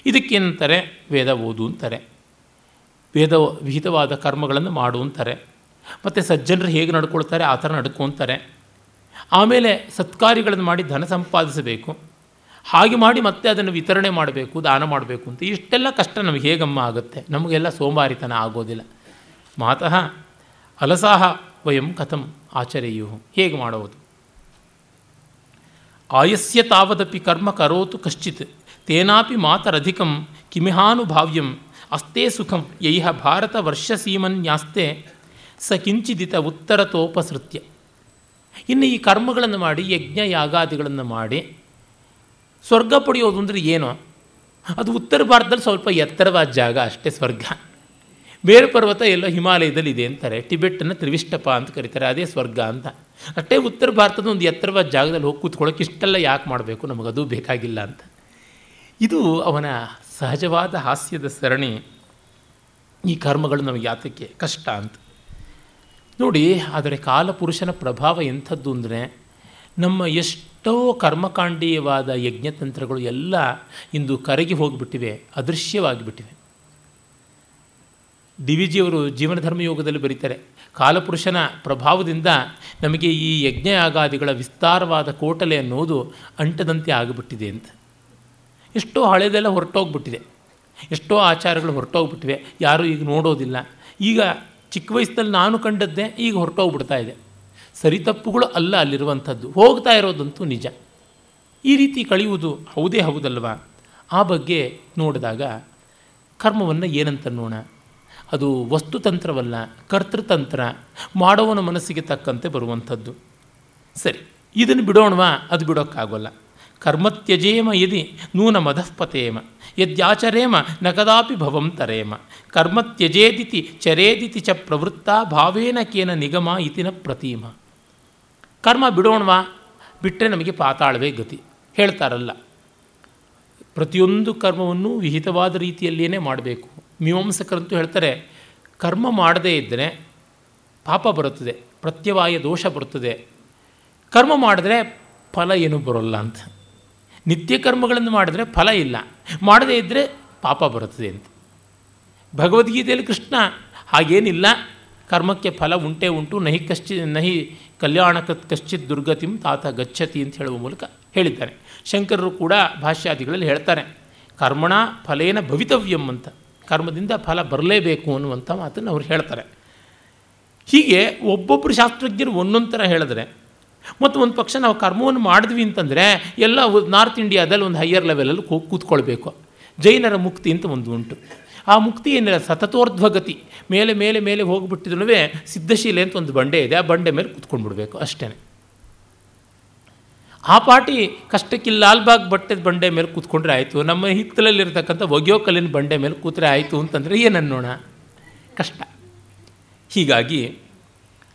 ಇದಕ್ಕೇನಂತಾರೆ? ವೇದ ಓದು ಅಂತಾರೆ. ವೇದ ವಿಹಿತವಾದ ಕರ್ಮಗಳನ್ನು ಮಾಡು ಅಂತಾರೆ. ಮತ್ತು ಸಜ್ಜನರು ಹೇಗೆ ನಡ್ಕೊಳ್ತಾರೆ? ಆ ಥರ ನಡ್ಕೊತಾರೆ ಆಮೇಲೆ ಸತ್ಕಾರ್ಯಗಳನ್ನು ಮಾಡಿ ಧನ ಸಂಪಾದಿಸಬೇಕು. ಹಾಗೆ ಮಾಡಿ ಮತ್ತೆ ಅದನ್ನು ವಿತರಣೆ ಮಾಡಬೇಕು, ದಾನ ಮಾಡಬೇಕು ಅಂತ. ಇಷ್ಟೆಲ್ಲ ಕಷ್ಟ ನಮಗೆ ಹೇಗಮ್ಮ ಆಗುತ್ತೆ? ನಮಗೆಲ್ಲ ಸೋಮಾರಿತನ ಆಗೋದಿಲ್ಲ. ಮಾತಃ ಅಲಸಾಹ ವಯಂ ಕಥಂ ಆಚರೆಯು. ಹೇಗೆ ಮಾಡುವುದು ಆಯಸ್ಯ ತಾವದಪಿ ಕರ್ಮ ಕರೋತು ಕಶ್ಚಿತ್. ತೇನಾಪಿ ಮಾತರಧಿಕಂ ಕಿಮಿಹಾನುಭಾವ್ಯಂ. ಅಸ್ತೇ ಸುಖಂ ಯೈಹ ಭಾರತ ವರ್ಷಸೀಮನ್ಯಾಸ್ತೆ ಸ ಕಿಂಚಿದಿತ ಉತ್ತರತೋಪಸೃತ್ಯ ಇನ್ನು ಈ ಕರ್ಮಗಳನ್ನು ಮಾಡಿ, ಯಜ್ಞ ಯಾಗಾದಿಗಳನ್ನು ಮಾಡಿ, ಸ್ವರ್ಗ ಪಡೆಯೋದು ಅಂದರೆ ಏನು? ಅದು ಉತ್ತರ ಭಾರತದಲ್ಲಿ ಸ್ವಲ್ಪ ಎತ್ತರವಾದ ಜಾಗ, ಅಷ್ಟೇ ಸ್ವರ್ಗ. ಬೇರೆ ಪರ್ವತ ಎಲ್ಲ ಹಿಮಾಲಯದಲ್ಲಿ ಇದೆ ಅಂತಾರೆ. ಟಿಬೆಟ್ಟನ್ನು ತ್ರಿವಿಷ್ಟಪ ಅಂತ ಕರೀತಾರೆ, ಅದೇ ಸ್ವರ್ಗ ಅಂತ. ಅಷ್ಟೇ ಉತ್ತರ ಭಾರತದ ಒಂದು ಎತ್ತರವಾದ ಜಾಗದಲ್ಲಿ ಹೋಗಿ ಕೂತ್ಕೊಳ್ಳೋಕೆ ಇಷ್ಟೆಲ್ಲ ಯಾಕೆ ಮಾಡಬೇಕು? ನಮಗದು ಬೇಕಾಗಿಲ್ಲ ಅಂತ. ಇದು ಅವನ ಸಹಜವಾದ ಹಾಸ್ಯದ ಸರಣಿ ಈ ಕರ್ಮಗಳು ನಮಗೆ ಯಾತಕ್ಕೆ? ಕಷ್ಟ ಅಂತ. ನೋಡಿ, ಆದರೆ ಕಾಲಪುರುಷನ ಪ್ರಭಾವ ಎಂಥದ್ದು ಅಂದರೆ, ನಮ್ಮ ಎಷ್ಟೋ ಕರ್ಮಕಾಂಡೀಯವಾದ ಯಜ್ಞತಂತ್ರಗಳು ಎಲ್ಲ ಇಂದು ಕರಗಿ ಹೋಗಿಬಿಟ್ಟಿವೆ, ಅದೃಶ್ಯವಾಗಿಬಿಟ್ಟಿವೆ. ಡಿ ವಿ ಜಿಯವರು ಜೀವನಧರ್ಮ ಧರ್ಮಯೋಗದಲ್ಲಿ ಬರೀತಾರೆ, ಕಾಲಪುರುಷನ ಪ್ರಭಾವದಿಂದ ನಮಗೆ ಈ ಯಜ್ಞಯಾಗಾದಿಗಳ ವಿಸ್ತಾರವಾದ ಕೋಟಲೆ ಅನ್ನೋದು ಅಂಟದಂತೆ ಆಗಿಬಿಟ್ಟಿದೆ ಅಂತ. ಎಷ್ಟೋ ಹಳೆದೆಲ್ಲ ಹೊರಟೋಗ್ಬಿಟ್ಟಿದೆ, ಎಷ್ಟೋ ಆಚಾರಗಳು ಹೊರಟೋಗ್ಬಿಟ್ಟಿವೆ, ಯಾರೂ ಈಗ ನೋಡೋದಿಲ್ಲ. ಈಗ ಚಿಕ್ಕ ವಯಸ್ಸಿನಲ್ಲಿ ನಾನು ಕಂಡದ್ದೇ ಈಗ ಹೊರಟೋಗ್ಬಿಡ್ತಾ ಇದೆ. ಸರಿ ತಪ್ಪುಗಳು ಅಲ್ಲ ಅಲ್ಲಿರುವಂಥದ್ದು. ಹೋಗ್ತಾ ಇರೋದಂತೂ ನಿಜ. ಈ ರೀತಿ ಕಳೆಯುವುದು ಹೌದೇ ಹೌದಲ್ವಾ? ಆ ಬಗ್ಗೆ ನೋಡಿದಾಗ ಕರ್ಮವನ್ನು ಏನಂತನ್ನೋಣ ಅದು ವಸ್ತುತಂತ್ರವಲ್ಲ, ಕರ್ತೃತಂತ್ರ, ಮಾಡೋವನ ಮನಸ್ಸಿಗೆ ತಕ್ಕಂತೆ ಬರುವಂಥದ್ದು. ಸರಿ, ಇದನ್ನು ಬಿಡೋಣವಾ? ಅದು ಬಿಡೋಕ್ಕಾಗೋಲ್ಲ. ಕರ್ಮತ್ಯಜೇಮ ಯದಿ ನೂನ ಮಧಃಪತೇಮ ಯದ್ಯಾಚರೇಮ ನ ಕದಾಪಿ ಭವಂ ತರೇಮ. ತ್ಯಜೇದಿತಿ ಚರೇದಿತಿ ಚ ಪ್ರವೃತ್ತ ಭಾವೇನ ಕೇನ ನಿಗಮ ಇತಿನ ಪ್ರತೀಮ. ಕರ್ಮ ಬಿಡೋಣವಾ? ಬಿಟ್ಟರೆ ನಮಗೆ ಪಾತಾಳವೇ ಗತಿ. ಹೇಳ್ತಾರಲ್ಲ, ಪ್ರತಿಯೊಂದು ಕರ್ಮವನ್ನು ವಿಹಿತವಾದ ರೀತಿಯಲ್ಲಿಯೇ ಮಾಡಬೇಕು. ಮೀಮಾಂಸಕರಂತೂ ಹೇಳ್ತಾರೆ, ಕರ್ಮ ಮಾಡದೇ ಇದ್ದರೆ ಪಾಪ ಬರುತ್ತದೆ, ಪ್ರತ್ಯವಾಯ ದೋಷ ಬರುತ್ತದೆ. ಕರ್ಮ ಮಾಡಿದ್ರೆ ಫಲ ಏನೂ ಬರೋಲ್ಲ ಅಂತ. ನಿತ್ಯ ಕರ್ಮಗಳನ್ನು ಮಾಡಿದ್ರೆ ಫಲ ಇಲ್ಲ. ಮಾಡದೇ ಇದ್ದರೆ ಪಾಪ ಬರುತ್ತದೆ ಅಂತ. ಭಗವದ್ಗೀತೆಯಲ್ಲಿ ಕೃಷ್ಣ ಹಾಗೇನಿಲ್ಲ. ಕರ್ಮಕ್ಕೆ ಫಲ ಉಂಟೇ ಉಂಟು. ನಹಿ ಕಶ್ಚಿ, ನಹಿ ಕಲ್ಯಾಣ ಕಶ್ಚಿತ್ ದುರ್ಗತಿಂ ತಾತ ಗಚ್ಚತಿ ಅಂತ ಹೇಳುವ ಮೂಲಕ ಹೇಳಿದ್ದಾರೆ. ಶಂಕರರು ಕೂಡ ಭಾಷ್ಯಾದಿಗಳಲ್ಲಿ ಹೇಳ್ತಾರೆ, ಕರ್ಮಣ ಫಲೇನ ಭವಿತವ್ಯಂ ಅಂತ. ಕರ್ಮದಿಂದ ಫಲ ಬರಲೇಬೇಕು ಅನ್ನುವಂಥ ಮಾತನ್ನು ಅವ್ರು ಹೇಳ್ತಾರೆ. ಹೀಗೆ ಒಬ್ಬೊಬ್ಬರು ಶಾಸ್ತ್ರಜ್ಞರು ಒಂದೊಂದು ಥರ ಹೇಳಿದ್ರೆ ಮತ್ತು ಒಂದು ಪಕ್ಷ ನಾವು ಕರ್ಮವನ್ನು ಮಾಡಿದ್ವಿ ಅಂತಂದರೆ ಎಲ್ಲ ನಾರ್ತ್ ಇಂಡಿಯಾದಲ್ಲಿ ಒಂದು ಹೈಯರ್ ಲೆವೆಲಲ್ಲಿ ಕೂತ್ಕೊಳ್ಬೇಕು. ಜೈನರ ಮುಕ್ತಿ ಅಂತ ಒಂದು ಉಂಟು. ಆ ಮುಕ್ತಿ ಏನಿಲ್ಲ, ಸತತೋರ್ಧ್ವಗತಿ. ಮೇಲೆ ಮೇಲೆ ಮೇಲೆ ಹೋಗಿಬಿಟ್ಟಿದ್ರೂ ಸಿದ್ಧಶೀಲೆ ಅಂತ ಒಂದು ಬಂಡೆ ಇದೆ, ಆ ಬಂಡೆ ಮೇಲೆ ಕೂತ್ಕೊಂಡ್ಬಿಡ್ಬೇಕು ಅಷ್ಟೇ ಆ ಪಾಟಿ ಕಷ್ಟಕ್ಕೆ ಲಾಲ್ಬಾಗ್ ಬಟ್ಟೆದ ಬಂಡೆ ಮೇಲೆ ಕೂತ್ಕೊಂಡ್ರೆ ಆಯಿತು, ನಮ್ಮ ಹಿತ್ತಲಲ್ಲಿರ್ತಕ್ಕಂಥ ಒಗೆಯೋ ಕಲ್ಲಿನ ಬಂಡೆ ಮೇಲೆ ಕೂತ್ರೆ ಆಯಿತು ಅಂತಂದರೆ ಏನನ್ನೋಣ? ಕಷ್ಟ. ಹೀಗಾಗಿ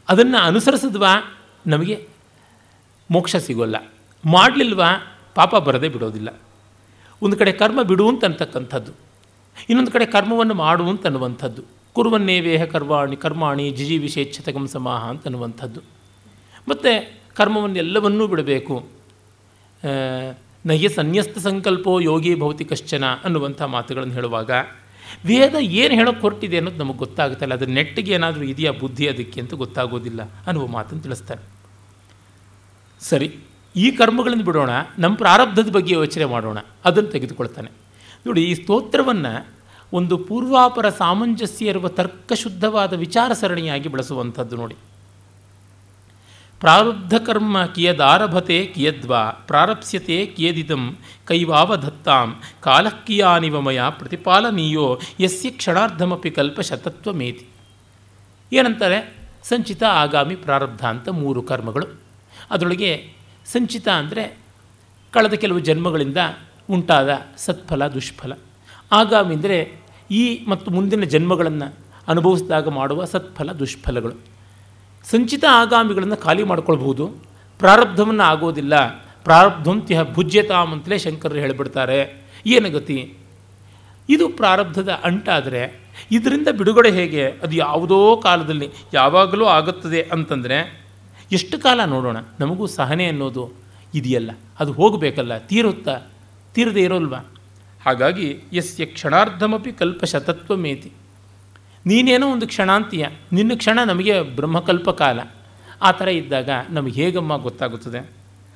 ಅದನ್ನು ಅನುಸರಿಸಿದ್ವಾ? ನಮಗೆ ಮೋಕ್ಷ ಸಿಗೋಲ್ಲ. ಮಾಡಲಿಲ್ವಾ? ಪಾಪ ಬರದೇ ಬಿಡೋದಿಲ್ಲ. ಒಂದು ಕಡೆ ಕರ್ಮ ಬಿಡು ಅಂತ ಅಂತಕ್ಕಂಥದ್ದು ಇನ್ನೊಂದು ಕಡೆ ಕರ್ಮವನ್ನು ಮಾಡು ಅಂತ ಕುರುವನ್ನೇ ವೇಹ ಕರ್ವಾಣಿ ಕರ್ಮಾಣಿ ಜಿಜಿ ವಿಶೇಚ್ಛತಗಂ ಸಮಾಹ ಅಂತ ಅನ್ನುವಂಥದ್ದು ಮತ್ತು ಕರ್ಮವನ್ನು ಎಲ್ಲವನ್ನೂ ಬಿಡಬೇಕು ನಯ್ಯ ಸನ್ಯಸ್ತ ಸಂಕಲ್ಪೋ ಯೋಗಿ ಭೌತಿ ಕಶ್ಚನ ಅನ್ನುವಂಥ ಮಾತುಗಳನ್ನು ಹೇಳುವಾಗ ವೇದ ಏನು ಹೇಳೋಕ್ಕೆ ಹೊರಟಿದೆ ಅನ್ನೋದು ನಮಗೆ ಗೊತ್ತಾಗುತ್ತಲ್ಲ. ಅದು ನೆಟ್ಟಿಗೆ ಏನಾದರೂ ಇದೆಯಾ ಬುದ್ಧಿ ಅದಕ್ಕೆ ಅಂತ ಗೊತ್ತಾಗೋದಿಲ್ಲ ಅನ್ನುವ ಮಾತನ್ನು ತಿಳಿಸ್ತಾರೆ. ಸರಿ, ಈ ಕರ್ಮಗಳನ್ನು ಬಿಡೋಣ, ನಮ್ಮ ಪ್ರಾರಬ್ಧದ ಬಗ್ಗೆ ಯೋಚನೆ ಮಾಡೋಣ, ಅದನ್ನು ತೆಗೆದುಕೊಳ್ತಾನೆ. ನೋಡಿ, ಈ ಸ್ತೋತ್ರವನ್ನು ಒಂದು ಪೂರ್ವಾಪರ ಸಾಮಂಜಸ್ಯ ಇರುವ ತರ್ಕಶುದ್ಧವಾದ ವಿಚಾರ ಸರಣಿಯಾಗಿ ಬಳಸುವಂಥದ್ದು ನೋಡಿ. ಪ್ರಾರಬ್ಧ ಕರ್ಮ ಕಿಯದಾರಭತೆ ಕಿಯದ್ವಾ, ಪ್ರಾರಪ್ಸ್ಯತೆ ಕಿಯದಿದಂ ಕೈವಾವಧತ್ತಾಂ ಕಾಲಕ್ಕಿಯಾನಿವ ಮಯ ಪ್ರತಿಪಾಲನೀಯೋ, ಯಸ್ಯ ಕ್ಷಣಾರ್ಧಮಪಿ ಕಲ್ಪಶತತ್ವಮೇತಿ. ಏನಂತಾರೆ? ಸಂಚಿತ, ಆಗಾಮಿ, ಪ್ರಾರಬ್ಧ ಅಂತ ಮೂರು ಕರ್ಮಗಳು. ಅದರೊಳಗೆ ಸಂಚಿತ ಅಂದರೆ ಕಳೆದ ಕೆಲವು ಜನ್ಮಗಳಿಂದ ಉಂಟಾದ ಸತ್ಫಲ, ದುಷ್ಫಲ. ಆಗಾಮಿ ಅಂದರೆ ಈ ಮತ್ತು ಮುಂದಿನ ಜನ್ಮಗಳನ್ನು ಅನುಭವಿಸಿದಾಗ ಮಾಡುವ ಸತ್ಫಲ, ದುಷ್ಫಲಗಳು. ಸಂಚಿತ ಆಗಾಮಿಗಳನ್ನು ಖಾಲಿ ಮಾಡ್ಕೊಳ್ಬಹುದು. ಪ್ರಾರಬ್ಧವನ್ನು ಆಗೋದಿಲ್ಲ. ಪ್ರಾರಬ್ಧಂತ್ಯ ಭುಜ್ಯತಾಮ್ ಅಂತಲೇ ಶಂಕರರು ಹೇಳಿಬಿಡ್ತಾರೆ. ಏನು ಗತಿ? ಇದು ಪ್ರಾರಬ್ಧದ ಅಂಟಾದರೆ ಇದರಿಂದ ಬಿಡುಗಡೆ ಹೇಗೆ? ಅದು ಯಾವುದೋ ಕಾಲದಲ್ಲಿ ಯಾವಾಗಲೂ ಆಗುತ್ತದೆ ಅಂತಂದರೆ ಎಷ್ಟು ಕಾಲ ನೋಡೋಣ? ನಮಗೂ ಸಹನೆ ಅನ್ನೋದು ಇದೆಯಲ್ಲ. ಅದು ಹೋಗಬೇಕಲ್ಲ. ತೀರುತ್ತಾ? ತೀರದೇ ಇರೋಲ್ವಾ? ಹಾಗಾಗಿ ಯಸ್ಯ ಕ್ಷಣಾರ್ಧಮಪಿ ಕಲ್ಪಶತತ್ವಮೇತಿ. ನೀನೇನೋ ಒಂದು ಕ್ಷಣಾಂತೀಯ. ನಿನ್ನ ಕ್ಷಣ ನಮಗೆ ಬ್ರಹ್ಮಕಲ್ಪ ಕಾಲ. ಆ ಥರ ಇದ್ದಾಗ ನಮಗೆ ಹೇಗಮ್ಮ ಗೊತ್ತಾಗುತ್ತದೆ?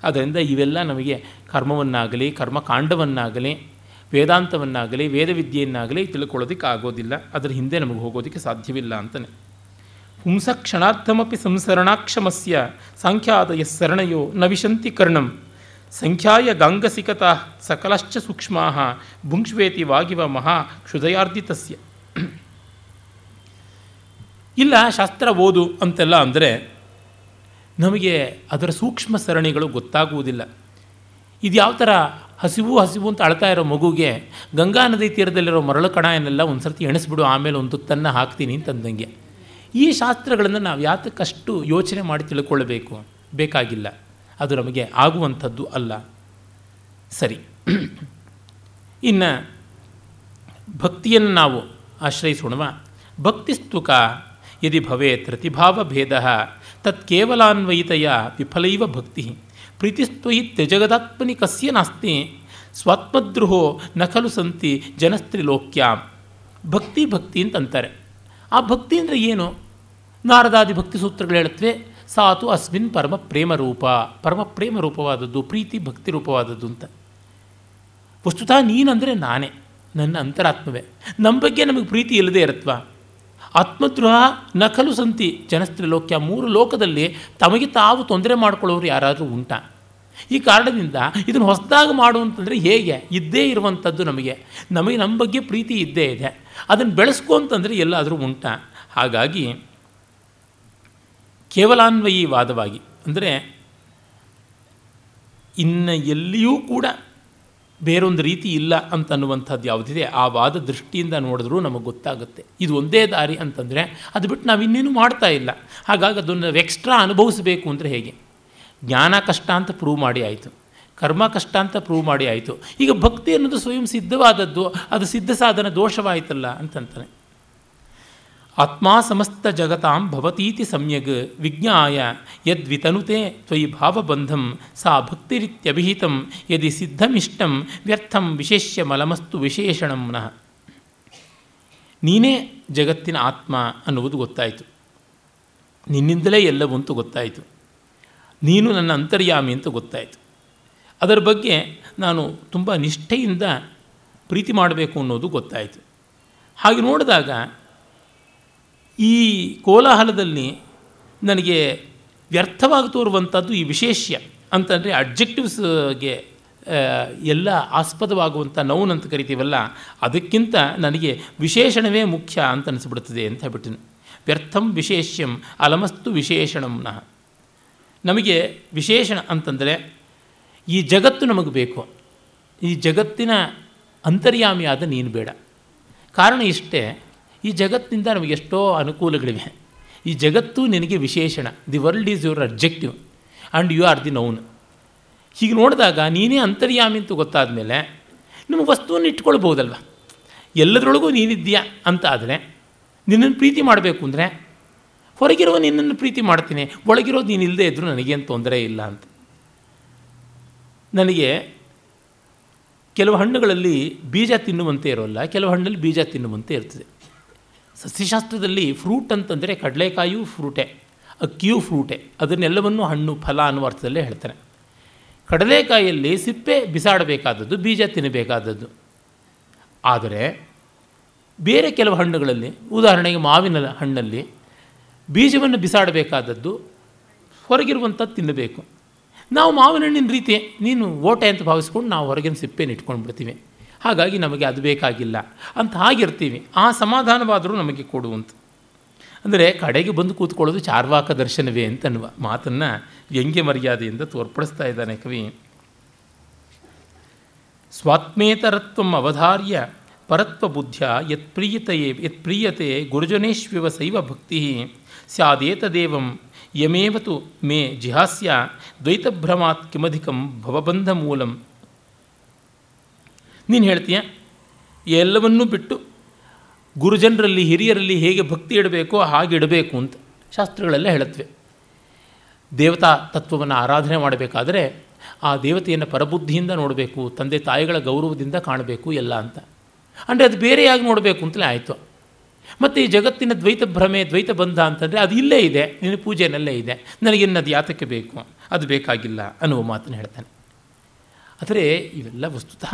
ಅದರಿಂದ ಇವೆಲ್ಲ ನಮಗೆ ಕರ್ಮವನ್ನಾಗಲಿ, ಕರ್ಮಕಾಂಡವನ್ನಾಗಲಿ, ವೇದಾಂತವನ್ನಾಗಲಿ, ವೇದವಿದ್ಯೆಯನ್ನಾಗಲಿ ತಿಳ್ಕೊಳ್ಳೋದಕ್ಕೆ ಆಗೋದಿಲ್ಲ ಅದರ ಹಿಂದೆ ನಮಗೆ ಹೋಗೋದಕ್ಕೆ ಸಾಧ್ಯವಿಲ್ಲ ಅಂತಲೇ ಪುಂಸ ಕ್ಷಣಾರ್ಥಮಪಿ ಸಂಸರಣಾಕ್ಷಮಸ್ಯ ಸಾಂಖ್ಯಾದಯ ಸರಣಯೋ ನ ವಿಶಂತಿ ಕರ್ಣಂ. ಸಂಖ್ಯಾಯ ಗಾಂಗಸಿಕತಾ ಸಕಲಶ್ಚ ಸೂಕ್ಷ್ಮಾ ಭುಂಕ್ಷ್ವೇತಿ ವಾಗಿವ ಮಹಾ ಕ್ಷುದಯಾರ್ಜಿತಸ್ಯ ಇಲ್ಲ, ಶಾಸ್ತ್ರ ಓದು ಅಂತೆಲ್ಲ ಅಂದರೆ ನಮಗೆ ಅದರ ಸೂಕ್ಷ್ಮ ಸರಣಿಗಳು ಗೊತ್ತಾಗುವುದಿಲ್ಲ. ಇದು ಯಾವ ಥರ ಹಸಿವು ಹಸಿವು ಅಂತ ಅಳ್ತಾ ಇರೋ ಮಗುಗೆ ಗಂಗಾ ನದಿ ತೀರದಲ್ಲಿರೋ ಮರಳು ಕಣಯನ್ನೆಲ್ಲ ಒಂದು ಸರ್ತಿ ಎಣಿಸ್ಬಿಡು, ಆಮೇಲೆ ಒಂದು ತುತ್ತನ್ನು ಹಾಕ್ತೀನಿ ಅಂತಂದಂಗೆ. ಈ ಶಾಸ್ತ್ರಗಳನ್ನು ನಾವು ಯಾತಕ್ಕಷ್ಟು ಯೋಚನೆ ಮಾಡಿ ತಿಳ್ಕೊಳ್ಬೇಕು? ಬೇಕಾಗಿಲ್ಲ. ಅದು ನಮಗೆ ಆಗುವಂಥದ್ದು ಅಲ್ಲ. ಸರಿ. ಇನ್ನು ಭಕ್ತಿಯನ್ನು ನಾವು ಆಶ್ರಯಿಸೋಣವ? ಭಕ್ತಿಸ್ತುಕ ಯದಿ ಭವೇತ್ ಪ್ರತಿಭಾವಭೇದ ತತ್ ಕೇವಲಾನ್ವಯಿತೆಯ ವಿಫಲೈವ ಭಕ್ತಿ. ಪ್ರೀತಿಸ್ತ್ವಯಿ ತ್ಯಜಗದಾತ್ಮನಿ ಕಸ್ಯ ನಾಸ್ತಿ ಸ್ವಾತ್ಮದ್ರೋಹೋ ನ ಖಲು ಸಂತಿ ಜನಸ್ತ್ರಿಲೋಕ್ಯಾಂ. ಭಕ್ತಿ ಭಕ್ತಿ ಅಂತಂತಾರೆ ಆ ಭಕ್ತಿ ಅಂದರೆ ಏನು? ನಾರದಾದಿ ಭಕ್ತಿ ಸೂತ್ರಗಳು ಹೇಳುತ್ತವೆ, ಸಾತು ಅಸ್ಮಿನ್ ಪರಮ ಪ್ರೇಮ ರೂಪ. ಪರಮ ಪ್ರೇಮ ರೂಪವಾದದ್ದು, ಪ್ರೀತಿ ಭಕ್ತಿ ರೂಪವಾದದ್ದು ಅಂತ. ವಸ್ತುತಃ ನೀನಂದರೆ ನಾನೇ, ನನ್ನ ಅಂತರಾತ್ಮವೇ. ನಮ್ಮ ಬಗ್ಗೆ ನಮಗೆ ಪ್ರೀತಿ ಇಲ್ಲದೇ ಇರತ್ವ? ಆತ್ಮದ್ರೋಹ ನಕಲು ಸಂತಿ ಜನಸ್ತ್ರಿಲೋಕ್ಯ ಮೂರು ಲೋಕದಲ್ಲಿ ತಮಗೆ ತಾವು ತೊಂದರೆ ಮಾಡಿಕೊಳ್ಳೋರು ಯಾರಾದರೂ ಉಂಟಾ? ಈ ಕಾರಣದಿಂದ ಇದನ್ನು ಹೊಸದಾಗಿ ಮಾಡು ಅಂತಂದರೆ ಹೇಗೆ? ಇದ್ದೇ ಇರುವಂಥದ್ದು ನಮಗೆ. ನಮಗೆ ನಮ್ಮ ಬಗ್ಗೆ ಪ್ರೀತಿ ಇದ್ದೇ ಇದೆ. ಅದನ್ನು ಬೆಳೆಸ್ಕೊ ಅಂತಂದರೆ ಎಲ್ಲಾದರೂ ಉಂಟಾ? ಹಾಗಾಗಿ ಕೇವಲಾನ್ವಯಿ ವಾದವಾಗಿ, ಅಂದರೆ ಇನ್ನು ಎಲ್ಲಿಯೂ ಕೂಡ ಬೇರೊಂದು ರೀತಿ ಇಲ್ಲ ಅಂತನ್ನುವಂಥದ್ದು ಯಾವುದಿದೆ, ಆ ವಾದ ದೃಷ್ಟಿಯಿಂದ ನೋಡಿದ್ರೂ ನಮಗೆ ಗೊತ್ತಾಗುತ್ತೆ. ಇದು ಒಂದೇ ದಾರಿ ಅಂತಂದರೆ ಅದು ಬಿಟ್ಟು ನಾವು ಇನ್ನೇನು ಮಾಡ್ತಾ ಇಲ್ಲ. ಹಾಗಾಗಿ ಅದನ್ನು ಎಕ್ಸ್ಟ್ರಾ ಅನುಭವಿಸಬೇಕು ಅಂದರೆ ಹೇಗೆ? ಜ್ಞಾನ ಕಷ್ಟ ಅಂತ ಪ್ರೂವ್ ಮಾಡಿ ಆಯಿತು. ಕರ್ಮ ಕಷ್ಟ ಅಂತ ಪ್ರೂವ್ ಮಾಡಿ ಆಯಿತು. ಈಗ ಭಕ್ತಿ ಅನ್ನೋದು ಸ್ವಯಂ ಸಿದ್ಧವಾದದ್ದು, ಅದು ಸಿದ್ಧ ಸಾಧನ ದೋಷವಾಯಿತಲ್ಲ ಅಂತಂತಾನೆ. ಆತ್ಮ ಸಮಸ್ತ ಜಗತಾಂ ಭವತೀತಿ ಸಮ್ಯಗ್ ವಿಜ್ಞಾಯ ಯದ್ವಿತನುತೆ ತ್ವಯಿ ಭಾವಬಂಧಂ ಸಾ ಭಕ್ತಿರಿತ್ಯಭಿಹಿತಂ ಯದಿ ಸಿದ್ಧಮಿಷ್ಟಂ ವ್ಯರ್ಥಂ ವಿಶೇಷ್ಯ ಮಲಮಸ್ತು ವಿಶೇಷಣಂ ನಃ. ನೀನೇ ಜಗತ್ತಿನ ಆತ್ಮ ಅನ್ನುವುದು ಗೊತ್ತಾಯಿತು. ನಿನ್ನಿಂದಲೇ ಎಲ್ಲವಂತೂ ಗೊತ್ತಾಯಿತು. ನೀನು ನನ್ನ ಅಂತರ್ಯಾಮಿ ಅಂತ ಗೊತ್ತಾಯಿತು. ಅದರ ಬಗ್ಗೆ ನಾನು ತುಂಬ ನಿಷ್ಠೆಯಿಂದ ಪ್ರೀತಿ ಮಾಡಬೇಕು ಅನ್ನೋದು ಗೊತ್ತಾಯಿತು. ಹಾಗೆ ನೋಡಿದಾಗ ಈ ಕೋಲಾಹಲದಲ್ಲಿ ನನಗೆ ವ್ಯರ್ಥವಾಗಿ ತೋರುವಂಥದ್ದು ಈ ವಿಶೇಷ್ಯ ಅಂತಂದರೆ ಅಬ್ಜೆಕ್ಟಿವ್ಸ್ಗೆ ಎಲ್ಲ ಆಸ್ಪದವಾಗುವಂಥ ನೌನ್ ಅಂತ ಕರಿತೀವಲ್ಲ, ಅದಕ್ಕಿಂತ ನನಗೆ ವಿಶೇಷಣವೇ ಮುಖ್ಯ ಅಂತ ಅನಿಸ್ಬಿಡ್ತದೆ ಅಂತ ಹೇಳ್ಬಿಟ್ಟಿನಿ. ವ್ಯರ್ಥಂ ವಿಶೇಷ್ಯಂ ಅಲಮಸ್ತು ವಿಶೇಷಣಂನ ನಮಗೆ ವಿಶೇಷಣ ಅಂತಂದರೆ ಈ ಜಗತ್ತು ನಮಗೆ ಬೇಕು. ಈ ಜಗತ್ತಿನ ಅಂತರ್ಯಾಮಿಯಾದ ನೀನು ಬೇಡ. ಕಾರಣ ಇಷ್ಟೇ ಈ ಜಗತ್ತಿನಿಂದ ನಮಗೆ ಎಷ್ಟೋ ಅನುಕೂಲಗಳಿವೆ. ಈ ಜಗತ್ತು ನಿನಗೆ ವಿಶೇಷಣ. The world is your objective and you are the noun ಹೀಗೆ ನೋಡಿದಾಗ ನೀನೇ ಅಂತರ್ಯಾಮಿ ಅಂತ ಗೊತ್ತಾದ ಮೇಲೆ ನಿಮ್ಮ ವಸ್ತುವನ್ನು ಇಟ್ಕೊಳ್ಬೋದಲ್ವ ಎಲ್ಲದರೊಳಗೂ ನೀನಿದ್ದೀಯಾ ಅಂತ ಆದರೆ ನಿನ್ನನ್ನು ಪ್ರೀತಿ ಮಾಡಬೇಕು ಅಂದರೆ ಹೊರಗಿರೋ ನಿನ್ನನ್ನು ಪ್ರೀತಿ ಮಾಡ್ತೀನಿ, ಒಳಗಿರೋದು ನೀನು ಇಲ್ಲದೆ ಇದ್ದರೂ ನನಗೇನು ತೊಂದರೆ ಇಲ್ಲ ಅಂತ. ನನಗೆ ಕೆಲವು ಹಣ್ಣುಗಳಲ್ಲಿ ಬೀಜ ತಿನ್ನುವಂತೆ ಇರೋಲ್ಲ, ಕೆಲವು ಹಣ್ಣಲ್ಲಿ ಬೀಜ ತಿನ್ನುವಂತೆ ಇರ್ತದೆ. ಸಸ್ಯಶಾಸ್ತ್ರದಲ್ಲಿ ಫ್ರೂಟ್ ಅಂತಂದರೆ ಕಡಲೆಕಾಯಿಯೂ ಫ್ರೂಟೆ, ಅಕ್ಕಿಯೂ ಫ್ರೂಟೆ, ಅದನ್ನೆಲ್ಲವನ್ನು ಹಣ್ಣು, ಫಲ ಅನ್ನುವ ಅರ್ಥದಲ್ಲೇ ಹೇಳ್ತಾರೆ. ಕಡಲೆಕಾಯಿಯಲ್ಲಿ ಸಿಪ್ಪೆ ಬಿಸಾಡಬೇಕಾದದ್ದು, ಬೀಜ ತಿನ್ನಬೇಕಾದದ್ದು. ಆದರೆ ಬೇರೆ ಕೆಲವು ಹಣ್ಣುಗಳಲ್ಲಿ, ಉದಾಹರಣೆಗೆ ಮಾವಿನ ಹಣ್ಣಲ್ಲಿ ಬೀಜವನ್ನು ಬಿಸಾಡಬೇಕಾದದ್ದು, ಹೊರಗಿರುವಂಥದ್ದು ತಿನ್ನಬೇಕು. ನಾವು ಮಾವಿನ ಹಣ್ಣಿನ ರೀತಿ, ನೀನು ಓಟೆ ಅಂತ ಭಾವಿಸ್ಕೊಂಡು ನಾವು ಹೊರಗಿನ ಸಿಪ್ಪೆನ ಇಟ್ಕೊಂಡು ಬಿಡ್ತೀವಿ ಹಾಗಾಗಿ ನಮಗೆ ಅದು ಬೇಕಾಗಿಲ್ಲ ಅಂತ ಹಾಗಿರ್ತೀವಿ. ಆ ಸಮಾಧಾನವಾದರೂ ನಮಗೆ ಕೊಡುವಂತ ಅಂದರೆ ಕಡೆಗೆ ಬಂದು ಕೂತ್ಕೊಳ್ಳೋದು ಚಾರ್ವಾಕ ದರ್ಶನವೇ ಅಂತ ಅನ್ನುವ ಮಾತನ್ನು ವ್ಯಂಗ್ಯ ಮರ್ಯಾದೆಯಿಂದ ತೋರ್ಪಡಿಸ್ತಾ ಇದ್ದಾನೆ ಕವಿ. ಸ್ವಾತ್ಮೇತರತ್ವ ಅವಧಾರ್ಯ ಪರತ್ವ ಬುದ್ಧಿಯ ಯತ್ ಪ್ರೀಯತೆಯೇ ಯತ್ ಪ್ರೀಯತೆ ಗುರುಜನೇಶ್ವಿವ ಸೈವ ಭಕ್ತಿ ಸ್ಯಾದೇತದೇವಂ ಯಮೇವತು ಮೇ ಜಿಹಾಸ್ಯ ದ್ವೈತಭ್ರಮಾತ್ ಕಿಮಧಿಕಂ ಭವಬಂಧ ಮೂಲಂ ನೀನು ಹೇಳ್ತೀಯ? ಎಲ್ಲವನ್ನೂ ಬಿಟ್ಟು ಗುರುಜನರಲ್ಲಿ, ಹಿರಿಯರಲ್ಲಿ ಹೇಗೆ ಭಕ್ತಿ ಇಡಬೇಕೋ ಹಾಗೆ ಇಡಬೇಕು ಅಂತ ಶಾಸ್ತ್ರಗಳೆಲ್ಲ ಹೇಳುತ್ತವೆ. ದೇವತಾ ತತ್ವವನ್ನು ಆರಾಧನೆ ಮಾಡಬೇಕಾದರೆ ಆ ದೇವತೆಯನ್ನು ಪರಬುದ್ಧಿಯಿಂದ ನೋಡಬೇಕು, ತಂದೆ ತಾಯಿಗಳ ಗೌರವದಿಂದ ಕಾಣಬೇಕು ಎಲ್ಲ ಅಂತ. ಅಂದರೆ ಅದು ಬೇರೆಯಾಗಿ ನೋಡಬೇಕು ಅಂತಲೇ ಆಯಿತು. ಮತ್ತು ಈ ಜಗತ್ತಿನ ದ್ವೈತ ಭ್ರಮೆ, ದ್ವೈತ ಬಂಧ ಅಂತಂದರೆ ಅದು ಇಲ್ಲೇ ಇದೆ, ನಿನ್ನ ಪೂಜೆನಲ್ಲೇ ಇದೆ ನನಗಿನ್ನದು ಯಾತಕ್ಕೆ ಬೇಕು? ಅದು ಬೇಕಾಗಿಲ್ಲ ಅನ್ನುವ ಮಾತನ್ನು ಹೇಳ್ತಾನೆ. ಆದರೆ ಇವೆಲ್ಲ ವಸ್ತುತಃ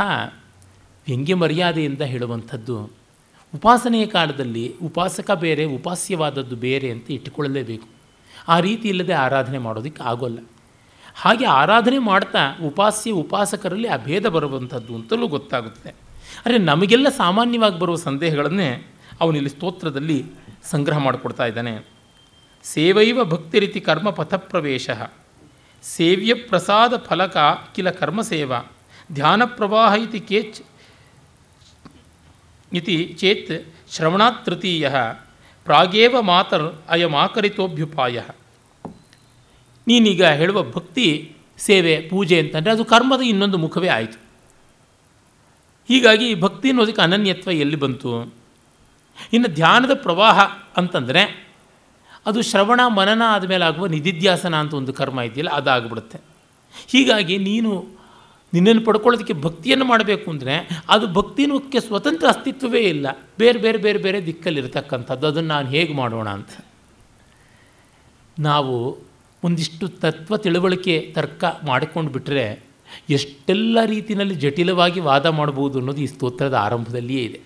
ವ್ಯಂಗ್ಯ ಮರ್ಯಾದೆಯಿಂದ ಹೇಳುವಂಥದ್ದು. ಉಪಾಸನೆಯ ಕಾಲದಲ್ಲಿ ಉಪಾಸಕ ಬೇರೆ, ಉಪಾಸ್ಯವಾದದ್ದು ಬೇರೆ ಅಂತ ಇಟ್ಟುಕೊಳ್ಳಲೇಬೇಕು. ಆ ರೀತಿ ಇಲ್ಲದೆ ಆರಾಧನೆ ಮಾಡೋದಕ್ಕೆ ಆಗೋಲ್ಲ. ಹಾಗೆ ಆರಾಧನೆ ಮಾಡ್ತಾ ಉಪಾಸ್ಯ, ಉಪಾಸಕರಲ್ಲಿ ಆ ಭೇದ ಬರುವಂಥದ್ದು ಅಂತಲೂ ಗೊತ್ತಾಗುತ್ತೆ. ಆದರೆ ನಮಗೆಲ್ಲ ಸಾಮಾನ್ಯವಾಗಿ ಬರುವ ಸಂದೇಹಗಳನ್ನೇ ಅವನಿಲ್ಲಿ ಸ್ತೋತ್ರದಲ್ಲಿ ಸಂಗ್ರಹ ಮಾಡಿಕೊಡ್ತಾ ಇದ್ದಾನೆ. ಸೇವೈವ ಭಕ್ತಿ ರೀತಿ ಕರ್ಮ ಪಥಪ್ರವೇಶ. ಸೇವ್ಯ ಪ್ರಸಾದ ಫಲಕ ಕಿಲ ಕರ್ಮ ಸೇವಾ. ಧ್ಯಾನ ಪ್ರವಾಹ ಇತಿ ಕೇಚ್ ಇತಿ ಚೇತ್ ಶ್ರವಣಾತ್ ತೃತೀಯ ಪ್ರಾಗೇವ ಮಾತರ್ ಅಯಮಾಕರಿತೋಭ್ಯುಪಾಯ ನೀನೀಗ ಹೇಳುವ ಭಕ್ತಿ, ಸೇವೆ, ಪೂಜೆ ಅಂತಂದರೆ ಅದು ಕರ್ಮದ ಇನ್ನೊಂದು ಮುಖವೇ ಆಯಿತು. ಹೀಗಾಗಿ ಭಕ್ತಿ ಅನ್ನೋದಕ್ಕೆ ಅನನ್ಯತ್ವ ಎಲ್ಲಿ ಬಂತು? ಇನ್ನು ಧ್ಯಾನದ ಪ್ರವಾಹ ಅಂತಂದರೆ ಅದು ಶ್ರವಣ ಮನನ ಆದಮೇಲೆ ಆಗುವ ನಿಧಿಧ್ಯಾಸನ ಅಂತ ಒಂದು ಕರ್ಮ ಇದೆಯಲ್ಲ, ಅದಾಗ್ಬಿಡುತ್ತೆ. ಹೀಗಾಗಿ ನೀನು ನಿನ್ನನ್ನು ಪಡ್ಕೊಳ್ಳೋದಕ್ಕೆ ಭಕ್ತಿಯನ್ನು ಮಾಡಬೇಕು ಅಂದರೆ ಅದು ಭಕ್ತಿನಕ್ಕೆ ಸ್ವತಂತ್ರ ಅಸ್ತಿತ್ವವೇ ಇಲ್ಲ. ಬೇರೆ ಬೇರೆ ಬೇರೆ ಬೇರೆ ದಿಕ್ಕಲ್ಲಿರತಕ್ಕಂಥದ್ದು. ಅದನ್ನು ನಾನು ಹೇಗೆ ಮಾಡೋಣ ಅಂತ. ನಾವು ಒಂದಿಷ್ಟು ತತ್ವ ತಿಳುವಳಿಕೆ ತರ್ಕ ಮಾಡಿಕೊಂಡು ಬಿಟ್ಟರೆ ಎಷ್ಟೆಲ್ಲ ರೀತಿಯಲ್ಲಿ ಜಟಿಲವಾಗಿ ವಾದ ಮಾಡ್ಬೋದು ಅನ್ನೋದು ಈ ಸ್ತೋತ್ರದ ಆರಂಭದಲ್ಲಿಯೇ ಇದೆ.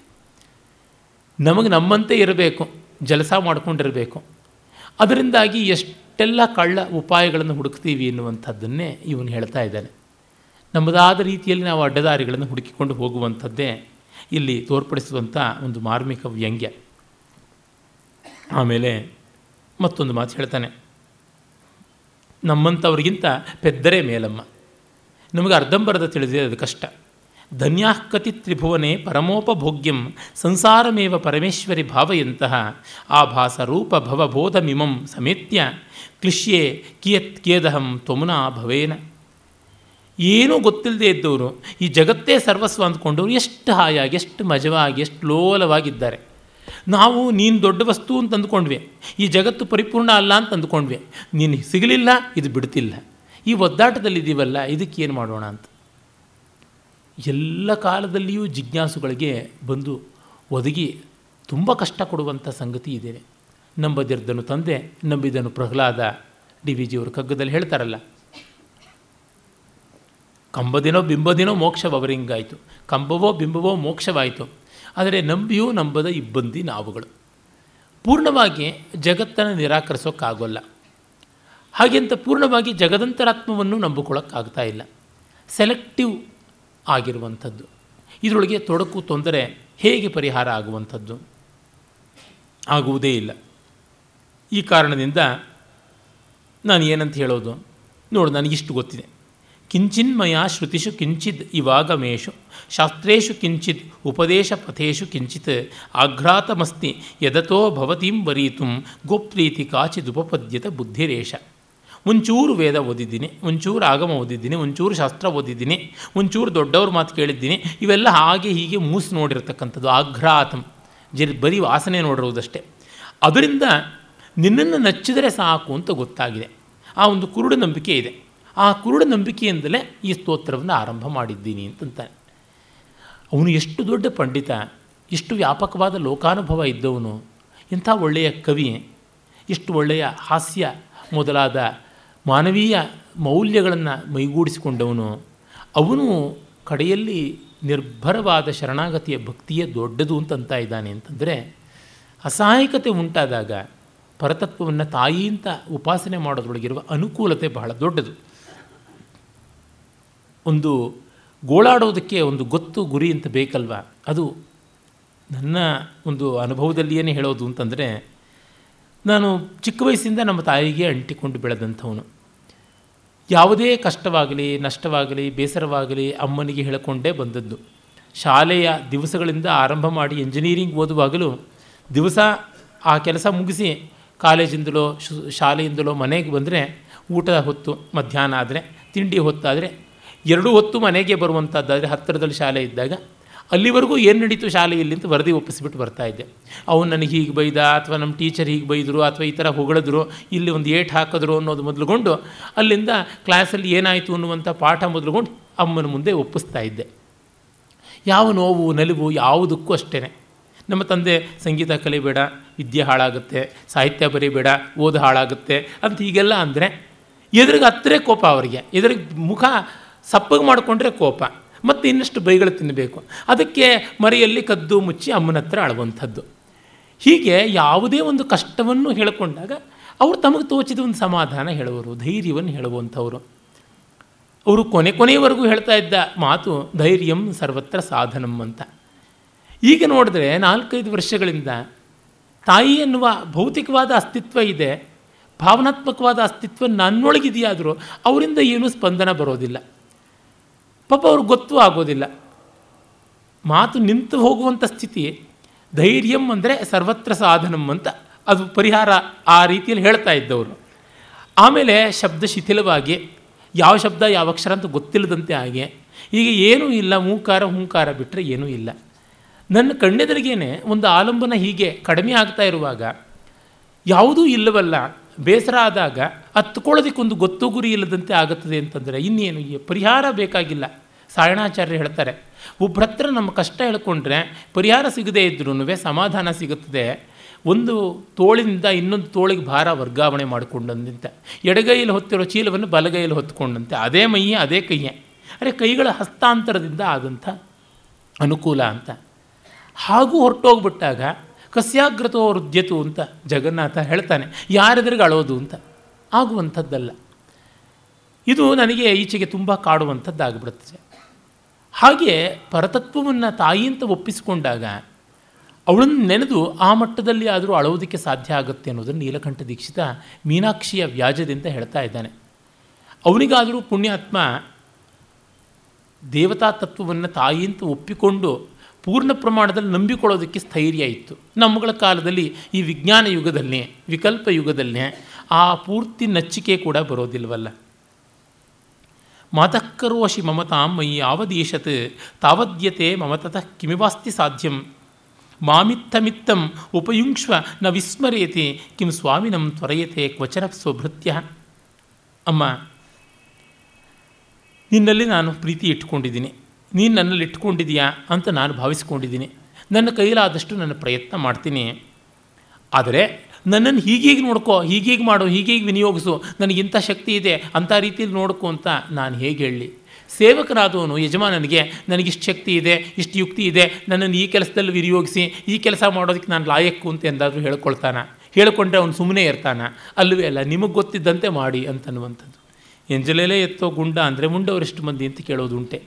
ನಮಗೆ ನಮ್ಮಂತೆ ಇರಬೇಕು, ಜಲಸ ಮಾಡ್ಕೊಂಡಿರಬೇಕು. ಅದರಿಂದಾಗಿ ಎಷ್ಟೆಲ್ಲ ಕಳ್ಳ ಉಪಾಯಗಳನ್ನು ಹುಡುಕ್ತೀವಿ ಎನ್ನುವಂಥದ್ದನ್ನೇ ಇವನು ಹೇಳ್ತಾ ಇದ್ದಾನೆ. ನಮ್ಮದಾದ ರೀತಿಯಲ್ಲಿ ನಾವು ಅಡ್ಡದಾರಿಗಳನ್ನು ಹುಡುಕಿಕೊಂಡು ಹೋಗುವಂಥದ್ದೇ ಇಲ್ಲಿ ತೋರ್ಪಡಿಸುವಂಥ ಒಂದು ಮಾರ್ಮಿಕ ವ್ಯಂಗ್ಯ. ಆಮೇಲೆ ಮತ್ತೊಂದು ಮಾತು ಹೇಳ್ತಾನೆ. ನಮ್ಮಂಥವ್ರಿಗಿಂತ ಪೆದ್ದರೇ ಮೇಲಮ್ಮ. ನಮಗೆ ಅರ್ಧಂಬರ್ಧ ತಿಳಿದಿದೆ ಅದು ಕಷ್ಟ. ಧನ್ಯಾಕತಿ ತ್ರಿಭುವನೆ ಪರಮೋಪಭೋಗ್ಯಂ ಸಂಸಾರಮೇವ ಪರಮೇಶ್ವರಿ ಭಾವಯಂತಹ ಆಭಾಸ ರೂಪ ಭವಬೋಧಮಿಮಂ ಸಮೇತ್ಯ ಕ್ಲಿಶ್ಯೆ ಕಿಯತ್ ಕೇದಹಂ ತ್ವಮುನಾ ಭವೇನ. ಏನೂ ಗೊತ್ತಿಲ್ಲದೆ ಇದ್ದವರು, ಈ ಜಗತ್ತೇ ಸರ್ವಸ್ವ ಅಂದ್ಕೊಂಡವರು ಎಷ್ಟು ಹಾಯಾಗಿ, ಎಷ್ಟು ಮಜವಾಗಿ, ಎಷ್ಟು ಲೋಲವಾಗಿದ್ದಾರೆ. ನಾವು ನೀನು ದೊಡ್ಡ ವಸ್ತು ಅಂತ ಅಂದ್ಕೊಂಡ್ವಿ, ಈ ಜಗತ್ತು ಪರಿಪೂರ್ಣ ಅಲ್ಲ ಅಂತ ಅಂದ್ಕೊಂಡ್ವಿ, ನೀನು ಸಿಗಲಿಲ್ಲ, ಇದು ಬಿಡ್ತಿಲ್ಲ. ಈ ಒದ್ದಾಟದಲ್ಲಿದ್ದೀವಲ್ಲ ಇದಕ್ಕೇನು ಮಾಡೋಣ ಅಂತ. ಎಲ್ಲ ಕಾಲದಲ್ಲಿಯೂ ಜಿಜ್ಞಾಸುಗಳಿಗೆ ಬಂದು ಒದಗಿ ತುಂಬ ಕಷ್ಟ ಕೊಡುವಂಥ ಸಂಗತಿ ಇದೆ. ನಂಬದಿರ್ದನು ತಂದೆ, ನಂಬಿದನು ಪ್ರಹ್ಲಾದ, ಡಿ ವಿ ಜಿಯವರು ಕಗ್ಗದಲ್ಲಿ ಹೇಳ್ತಾರಲ್ಲ ಕಂಬದಿನೋ ಬಿಂಬದಿನೋ ಮೋಕ್ಷವರಿಂಗಾಯಿತು ಕಂಬವೋ ಬಿಂಬವೋ ಮೋಕ್ಷವಾಯಿತು. ಆದರೆ ನಂಬಿಯೂ ನಂಬದ ಇಬ್ಬಂದಿ ನಾವುಗಳು. ಪೂರ್ಣವಾಗಿ ಜಗತ್ತನ್ನು ನಿರಾಕರಿಸೋಕ್ಕಾಗೋಲ್ಲ. ಹಾಗೆಂತ ಪೂರ್ಣವಾಗಿ ಜಗದಂತರಾತ್ಮವನ್ನು ನಂಬಿಕೊಳ್ಳೋಕ್ಕಾಗ್ತಾ ಇಲ್ಲ. ಸೆಲೆಕ್ಟಿವ್ ಆಗಿರುವಂಥದ್ದು. ಇದರೊಳಗೆ ತೊಡಕು ತೊಂದರೆ ಹೇಗೆ ಪರಿಹಾರ ಆಗುವಂಥದ್ದು? ಆಗುವುದೇ ಇಲ್ಲ. ಈ ಕಾರಣದಿಂದ ನಾನು ಏನಂತ ಹೇಳೋದು? ನೋಡು, ನನಗಿಷ್ಟು ಗೊತ್ತಿದೆ. ಕಿಂಚಿನ್ಮಯ ಶ್ರುತಿಷು ಕಿಂಚಿತ್ ಇವಾಗಮೇಶು ಶಾಸ್ತ್ರೇಷು ಕಿಂಚಿತ್ ಉಪದೇಶ ಪಥೇಶು ಕಿಂಚಿತ್, ಆಘ್ರಾತಮಸ್ತಿ ಯದತೋ ಭವತೀಂ ವರೀತು, ಗೋಪ್ರೀತಿ ಕಾಚಿದುಪಪದ್ಯತ ಬುದ್ಧಿರೇಶ ಒಂಚೂರು ವೇದ ಓದಿದ್ದೀನಿ, ಒಂಚೂರು ಆಗಮ ಓದಿದ್ದೀನಿ, ಒಂಚೂರು ಶಾಸ್ತ್ರ ಓದಿದ್ದೀನಿ, ಒಂಚೂರು ದೊಡ್ಡವ್ರ ಮಾತು ಕೇಳಿದ್ದೀನಿ, ಇವೆಲ್ಲ ಹಾಗೆ ಹೀಗೆ ಮೂಸು ನೋಡಿರ್ತಕ್ಕಂಥದ್ದು, ಆಘ್ರಾತಂ. ಜರಿ ಬರೀ ವಾಸನೆ ನೋಡಿರುವುದಷ್ಟೇ ಅದರಿಂದ ನಿನ್ನನ್ನು ನಚ್ಚಿದರೆ ಸಾಕು ಅಂತ ಗೊತ್ತಾಗಿದೆ. ಆ ಒಂದು ಕುರುಡು ನಂಬಿಕೆ ಇದೆ. ಆ ಕುರುಡ ನಂಬಿಕೆಯಿಂದಲೇ ಈ ಸ್ತೋತ್ರವನ್ನು ಆರಂಭ ಮಾಡಿದ್ದೀನಿ ಅಂತಂತಾನೆ. ಅವನು ಎಷ್ಟು ದೊಡ್ಡ ಪಂಡಿತ, ಎಷ್ಟು ವ್ಯಾಪಕವಾದ ಲೋಕಾನುಭವ ಇದ್ದವನು, ಇಂಥ ಒಳ್ಳೆಯ ಕವಿ ಎಷ್ಟು ಒಳ್ಳೆಯ ಹಾಸ್ಯ ಮೊದಲಾದ ಮಾನವೀಯ ಮೌಲ್ಯಗಳನ್ನು ಮೈಗೂಡಿಸಿಕೊಂಡವನು, ಅವನು ಕಡೆಯಲ್ಲಿ ನಿರ್ಭರವಾದ ಶರಣಾಗತಿಯ ಭಕ್ತಿಯೇ ದೊಡ್ಡದು ಅಂತಂತ ಇದ್ದಾನೆ ಅಂತಂದರೆ, ಅಸಹಾಯಕತೆ ಉಂಟಾದಾಗ ಪರತತ್ವವನ್ನು ತಾಯಿ ಅಂತ ಉಪಾಸನೆ ಮಾಡೋದ್ರೊಳಗಿರುವ ಅನುಕೂಲತೆ ಬಹಳ ದೊಡ್ಡದು. ಒಂದು ಗೋಳಾಡೋದಕ್ಕೆ ಒಂದು ಗೊತ್ತು ಗುರಿ ಅಂತ ಬೇಕಲ್ವ? ಅದು ನನ್ನ ಒಂದು ಅನುಭವದಲ್ಲಿಯೇ ಹೇಳೋದು ಅಂತಂದರೆ, ನಾನು ಚಿಕ್ಕ ವಯಸ್ಸಿಂದ ನಮ್ಮ ತಾಯಿಗೆ ಅಂಟಿಕೊಂಡು ಬೆಳೆದಂಥವನು. ಯಾವುದೇ ಕಷ್ಟವಾಗಲಿ, ನಷ್ಟವಾಗಲಿ, ಬೇಸರವಾಗಲಿ ಅಮ್ಮನಿಗೆ ಹೇಳಿಕೊಂಡೇ ಬಂದದ್ದು. ಶಾಲೆಯ ದಿವಸಗಳಿಂದ ಆರಂಭ ಮಾಡಿ ಇಂಜಿನಿಯರಿಂಗ್ ಓದುವಾಗಲೂ ದಿವಸ ಆ ಕೆಲಸ ಮುಗಿಸಿ ಕಾಲೇಜಿಂದಲೋ ಶಾಲೆಯಿಂದಲೋ ಮನೆಗೆ ಬಂದರೆ ಊಟದ ಹೊತ್ತು, ಮಧ್ಯಾಹ್ನ ಆದರೆ, ತಿಂಡಿ ಹೊತ್ತಾದರೆ ಎರಡೂ ಹೊತ್ತು ಮನೆಗೆ ಬರುವಂಥದ್ದಾದರೆ ಹತ್ತಿರದಲ್ಲಿ ಶಾಲೆ ಇದ್ದಾಗ, ಅಲ್ಲಿವರೆಗೂ ಏನು ನಡೀತು ಶಾಲೆಯಲ್ಲಿ ಅಂತ ವರದಿ ಒಪ್ಪಿಸಿಬಿಟ್ಟು ಬರ್ತಾ ಇದ್ದೆ. ಅವನು ನನಗೆ ಹೀಗೆ ಬೈದ, ಅಥವಾ ನಮ್ಮ ಟೀಚರ್ ಹೀಗೆ ಬೈದರು, ಅಥವಾ ಈ ಥರ ಹೊಗಳಿದ್ರು, ಇಲ್ಲಿ ಒಂದು ಏಟ್ ಹಾಕಿದ್ರು ಅನ್ನೋದು ಮೊದಲುಗೊಂಡು, ಅಲ್ಲಿಂದ ಕ್ಲಾಸಲ್ಲಿ ಏನಾಯಿತು ಅನ್ನುವಂಥ ಪಾಠ ಮೊದಲುಗೊಂಡು ಅಮ್ಮನ ಮುಂದೆ ಒಪ್ಪಿಸ್ತಾ ಇದ್ದೆ. ಯಾವ ನೋವು, ನಲಿವು ಯಾವುದಕ್ಕೂ ಅಷ್ಟೇ ನಮ್ಮ ತಂದೆ, ಸಂಗೀತ ಕಲಿಬೇಡ, ವಿದ್ಯೆ ಹಾಳಾಗುತ್ತೆ, ಸಾಹಿತ್ಯ ಬರೀಬೇಡ, ಓದು ಹಾಳಾಗುತ್ತೆ ಅಂತ ಹೀಗೆಲ್ಲ ಅಂದರೆ, ಎದುರಿಗೆ ಹತ್ತಿರ ಕೋಪ ಅವರಿಗೆ. ಎದುರಿಗೆ ಮುಖ ಸಪ್ಪಗೆ ಮಾಡಿಕೊಂಡ್ರೆ ಕೋಪ, ಮತ್ತು ಇನ್ನಷ್ಟು ಬೈಗಳು ತಿನ್ನಬೇಕು ಅದಕ್ಕೆ ಮರೆಯಲ್ಲಿ ಕದ್ದು ಮುಚ್ಚಿ ಅಮ್ಮನ ಹತ್ರ ಅಳುವಂಥದ್ದು. ಹೀಗೆ ಯಾವುದೇ ಒಂದು ಕಷ್ಟವನ್ನು ಹೇಳಿಕೊಂಡಾಗ ಅವರು ತಮಗೆ ತೋಚಿದ ಒಂದು ಸಮಾಧಾನ ಹೇಳುವರು, ಧೈರ್ಯವನ್ನು ಹೇಳುವಂಥವರು. ಅವರು ಕೊನೆ ಕೊನೆಯವರೆಗೂ ಹೇಳ್ತಾ ಇದ್ದ ಮಾತು, ಧೈರ್ಯಂ ಸರ್ವತ್ರ ಸಾಧನಂ ಅಂತ. ಈಗ ನೋಡಿದ್ರೆ ನಾಲ್ಕೈದು ವರ್ಷಗಳಿಂದ ತಾಯಿ ಎನ್ನುವ ಭೌತಿಕವಾದ ಅಸ್ತಿತ್ವ ಇದೆ, ಭಾವನಾತ್ಮಕವಾದ ಅಸ್ತಿತ್ವ ನನ್ನೊಳಗಿದೆಯಾದರೂ ಅವರಿಂದ ಏನೂ ಸ್ಪಂದನ ಬರೋದಿಲ್ಲ. ಪಾಪ ಅವ್ರಿಗೆ ಗೊತ್ತೂ ಆಗೋದಿಲ್ಲ. ಮಾತು ನಿಂತು ಹೋಗುವಂಥ ಸ್ಥಿತಿ ಧೈರ್ಯಂ ಅಂದರೆ ಸರ್ವತ್ರ ಸಾಧನಂ ಅಂತ ಅದು ಪರಿಹಾರ ಆ ರೀತಿಯಲ್ಲಿ ಹೇಳ್ತಾ ಇದ್ದವರು. ಆಮೇಲೆ ಶಬ್ದ ಶಿಥಿಲವಾಗಿ ಯಾವ ಶಬ್ದ ಯಾವ ಅಕ್ಷರ ಅಂತ ಗೊತ್ತಿಲ್ಲದಂತೆ ಹಾಗೆ ಈಗ ಏನೂ ಇಲ್ಲ, ಮೂಕಾರ, ಹೂಂಕಾರ ಬಿಟ್ಟರೆ ಏನೂ ಇಲ್ಲ. ನನ್ನ ಕಣ್ಣೆದರಿಗೇನೆ ಒಂದು ಆಲಂಬನ ಹೀಗೆ ಕಡಿಮೆ ಆಗ್ತಾ ಇರುವಾಗ ಯಾವುದೂ ಇಲ್ಲವಲ್ಲ ಬೇಸರ ಆದಾಗ ಹತ್ಕೊಳ್ಳೋದಕ್ಕೊಂದು ಗೊತ್ತು ಗುರಿ ಇಲ್ಲದಂತೆ ಆಗುತ್ತದೆ ಅಂತಂದರೆ ಇನ್ನೇನು? ಈ ಪರಿಹಾರ ಬೇಕಾಗಿಲ್ಲ. ಸಾಯಣಾಚಾರ್ಯ ಹೇಳ್ತಾರೆ ಒಬ್ಬರ ನಮ್ಮ ಕಷ್ಟ ಹೇಳ್ಕೊಂಡ್ರೆ ಪರಿಹಾರ ಸಿಗದೇ ಇದ್ರೂ ಸಮಾಧಾನ ಸಿಗುತ್ತದೆ. ಒಂದು ತೋಳಿನಿಂದ ಇನ್ನೊಂದು ತೋಳಿಗೆ ಭಾರ ವರ್ಗಾವಣೆ ಮಾಡಿಕೊಂಡಂತೆ. ಎಡಗೈಯಲ್ಲಿ ಹೊತ್ತಿರೋ ಚೀಲವನ್ನು ಬಲಗೈಯಲ್ಲಿ ಹೊತ್ಕೊಂಡಂತೆ. ಅದೇ ಮೈಯೇ, ಅದೇ ಕೈಯೇ. ಅರೆ, ಕೈಗಳ ಹಸ್ತಾಂತರದಿಂದ ಆದಂಥ ಅನುಕೂಲ ಅಂತ. ಹಾಗೂ ಹೊರಟೋಗ್ಬಿಟ್ಟಾಗ ಕಸ್ಯಾಗ್ರತೋ ವೃದ್ಯತು ಅಂತ ಜಗನ್ನಾಥ ಹೇಳ್ತಾನೆ. ಯಾರೆದುರಿಗೆ ಅಳೋದು ಅಂತ? ಆಗುವಂಥದ್ದಲ್ಲ. ಇದು ನನಗೆ ಈಚೆಗೆ ತುಂಬ ಕಾಡುವಂಥದ್ದಾಗ್ಬಿಡುತ್ತದೆ ಹಾಗೆ ಪರತತ್ವವನ್ನು ತಾಯಿ ಅಂತ ಒಪ್ಪಿಸಿಕೊಂಡಾಗ ಅವಳನ್ನು ನೆನೆದು ಆ ಮಟ್ಟದಲ್ಲಿ ಆದರೂ ಅಳೋದಕ್ಕೆ ಸಾಧ್ಯ ಆಗುತ್ತೆ ಅನ್ನೋದನ್ನು ನೀಲಕಂಠ ದೀಕ್ಷಿತ ಮೀನಾಕ್ಷಿಯ ವ್ಯಾಜದಿಂದ ಹೇಳ್ತಾ ಇದ್ದಾನೆ. ಅವನಿಗಾದರೂ ಪುಣ್ಯಾತ್ಮ ದೇವತಾ ತತ್ವವನ್ನು ತಾಯಿ ಅಂತ ಒಪ್ಪಿಕೊಂಡು ಪೂರ್ಣ ಪ್ರಮಾಣದಲ್ಲಿ ನಂಬಿಕೊಳ್ಳೋದಕ್ಕೆ ಸ್ಥೈರ್ಯ ಇತ್ತು. ನಮ್ಮಗಳ ಕಾಲದಲ್ಲಿ ಈ ವಿಜ್ಞಾನ ಯುಗದಲ್ಲೇ, ವಿಕಲ್ಪ ಯುಗದಲ್ಲೇ ಆ ಪೂರ್ತಿ ನಚ್ಚಿಕೆ ಕೂಡ ಬರೋದಿಲ್ವಲ್ಲ. ಮಾತಃಕರೋಷಿ ಮಮತಾಂ ಮಯಿ ಯಾವದೀಶತ್ ತಾವದ್ಯತೆ ಮಮತಃ ಕಿಮಿವಾಸ್ತಿ ಸಾಧ್ಯಂ. ಮಾಮಿತ್ತಮಿತ್ತಂ ಉಪಯುಂಕ್ಷ್ವ ನ ವಿಸ್ಮರೇತಿ, ಕಿಂ ಸ್ವಾಮಿನಂ ತ್ವರೆಯತೆ ಕ್ವಚನ ಸ್ವಭೃತ್ಯ. ಅಮ್ಮ, ನಿನ್ನಲ್ಲಿ ನಾನು ಪ್ರೀತಿ ಇಟ್ಕೊಂಡಿದ್ದೀನಿ ನೀನು ನನ್ನಲ್ಲಿ ಇಟ್ಕೊಂಡಿದೀಯಾ ಅಂತ ನಾನು ಭಾವಿಸ್ಕೊಂಡಿದ್ದೀನಿ. ನನ್ನ ಕೈಲಾದಷ್ಟು ನನ್ನ ಪ್ರಯತ್ನ ಮಾಡ್ತೀನಿ. ಆದರೆ ನನ್ನನ್ನು ಹೀಗೀಗೆ ನೋಡ್ಕೋ ಹೀಗೀಗೆ ಮಾಡು ಹೀಗೀಗೆ ವಿನಿಯೋಗಿಸು ಇಂಥ ಶಕ್ತಿ ಇದೆ, ಅಂಥ ರೀತಿಯಲ್ಲಿ ನೋಡ್ಕೊ ಅಂತ ನಾನು ಹೇಗೆ ಹೇಳಲಿ? ಸೇವಕನಾದವನು, ಯಜಮಾನನಿಗೆ ನನಗಿಷ್ಟು ಶಕ್ತಿ ಇದೆ, ಇಷ್ಟು ಯುಕ್ತಿ ಇದೆ, ನನ್ನನ್ನು ಈ ಕೆಲಸದಲ್ಲಿ ವಿನಿಯೋಗಿಸಿ, ಈ ಕೆಲಸ ಮಾಡೋದಕ್ಕೆ ನಾನು ಲಾಯಕ್ಕು ಅಂತ ಎಂದಾದರೂ ಹೇಳ್ಕೊಳ್ತಾನೆ? ಹೇಳಿಕೊಂಡ್ರೆ ಅವನು ಸುಮ್ಮನೆ ಇರ್ತಾನೆ? ಅಲ್ಲವೇ ಅಲ್ಲ, ನಿಮಗೆ ಗೊತ್ತಿದ್ದಂತೆ ಮಾಡಿ ಅಂತನ್ನುವಂಥದ್ದು. ಎಂಜಲೇಲೇ ಎತ್ತೋ ಗುಂಡ ಅಂದರೆ ಮುಂಡವರೆಷ್ಟು ಮಂದಿ ಅಂತ ಕೇಳೋದುಂಟೆ.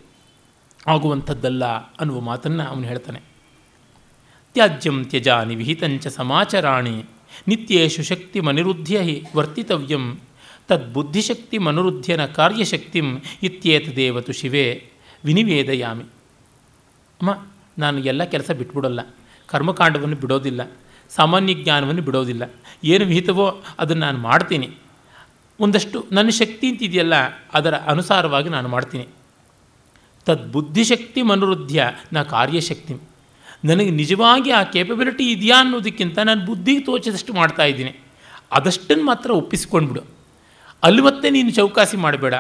ಆಗುವಂಥದ್ದಲ್ಲ ಅನ್ನುವ ಮಾತನ್ನು ಅವನು ಹೇಳ್ತಾನೆ. ತ್ಯಾಜ್ಯಂ ತ್ಯಜಾನಿ ವಿಹಿತಂಚ ಸಮಾಚರಾಣಿ ನಿತ್ಯೇಶು ಶಕ್ತಿ ಮನಿರುದ್ಧ್ಯ ಹಿ ವರ್ತಿತವ್ಯಂ ತದ್ಬುದ್ಧಿಶಕ್ತಿ ಮನುರುದ್ಧ್ಯನ ಕಾರ್ಯಶಕ್ತಿಂ ಇತ್ಯೇತದೇವತು ಶಿವೇ ವಿನಿವೇದಯಾಮಿ. ಅಮ್ಮ, ನಾನು ಎಲ್ಲ ಕೆಲಸ ಬಿಟ್ಬಿಡೋಲ್ಲ. ಕರ್ಮಕಾಂಡವನ್ನು ಬಿಡೋದಿಲ್ಲ. ಸಾಮಾನ್ಯ ಜ್ಞಾನವನ್ನು ಬಿಡೋದಿಲ್ಲ. ಏನು ವಿಹಿತವೋ ಅದನ್ನು ನಾನು ಮಾಡ್ತೀನಿ. ಒಂದಷ್ಟು ನನ್ನ ಶಕ್ತಿ ಅಂತಿದೆಯಲ್ಲ ಅದರ ಅನುಸಾರವಾಗಿ ನಾನು ಮಾಡ್ತೀನಿ. ತದ್ಬುದ್ಧಿಶಕ್ತಿ ಮನುರುದ್ಧ್ಯ ನಾ ಕಾರ್ಯಶಕ್ತಿ. ನನಗೆ ನಿಜವಾಗಿ ಆ ಕೇಪಬಿಲಿಟಿ ಇದೆಯಾ ಅನ್ನೋದಕ್ಕಿಂತ ನಾನು ಬುದ್ಧಿ ತೋಚದಷ್ಟು ಮಾಡ್ತಾ ಇದ್ದೀನಿ. ಅದಷ್ಟನ್ನು ಮಾತ್ರ ಒಪ್ಪಿಸ್ಕೊಂಡ್ಬಿಡು. ಅಲ್ಲಿ ಮತ್ತೆ ನೀನು ಚೌಕಾಸಿ ಮಾಡಬೇಡ.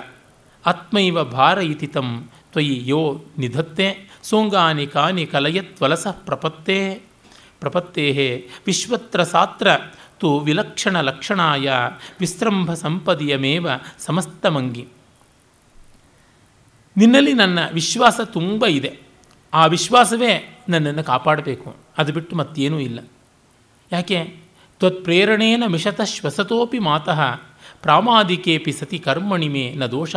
ಆತ್ಮೈವ ಭಾರ ಇತಿತಂ ತ್ವಯಿ ಯೋ ನಿಧತ್ತೆ ಸೋಂಗಾನಿ ಕಾನಿ ಕಲಯತ್ವಲಸ ಪ್ರಪತ್ತೇ. ಪ್ರಪತ್ತೇ ವಿಶ್ವತ್ರ ಸಾತ್ರ ತು ವಿಲಕ್ಷಣ ಲಕ್ಷಣಾಯ ವಿಸ್ರಂಭ ಸಂಪದಿಯಮೇವ ಸಮಸ್ತಮಂಗಿ. ನಿನ್ನಲ್ಲಿ ನನ್ನ ವಿಶ್ವಾಸ ತುಂಬ ಇದೆ. ಆ ವಿಶ್ವಾಸವೇ ನನ್ನನ್ನು ಕಾಪಾಡಬೇಕು. ಅದು ಬಿಟ್ಟು ಮತ್ತೇನೂ ಇಲ್ಲ. ಯಾಕೆ? ತ್ವತ್ಪ್ರೇರಣೇನ ಮಿಷತ ಶ್ವಸತೋಪಿ ಮಾತಃ, ಪ್ರಾಮಾದಿಕೇಪಿ ಸತಿ ಕರ್ಮಣಿ ಮೇ ನ ದೋಷ,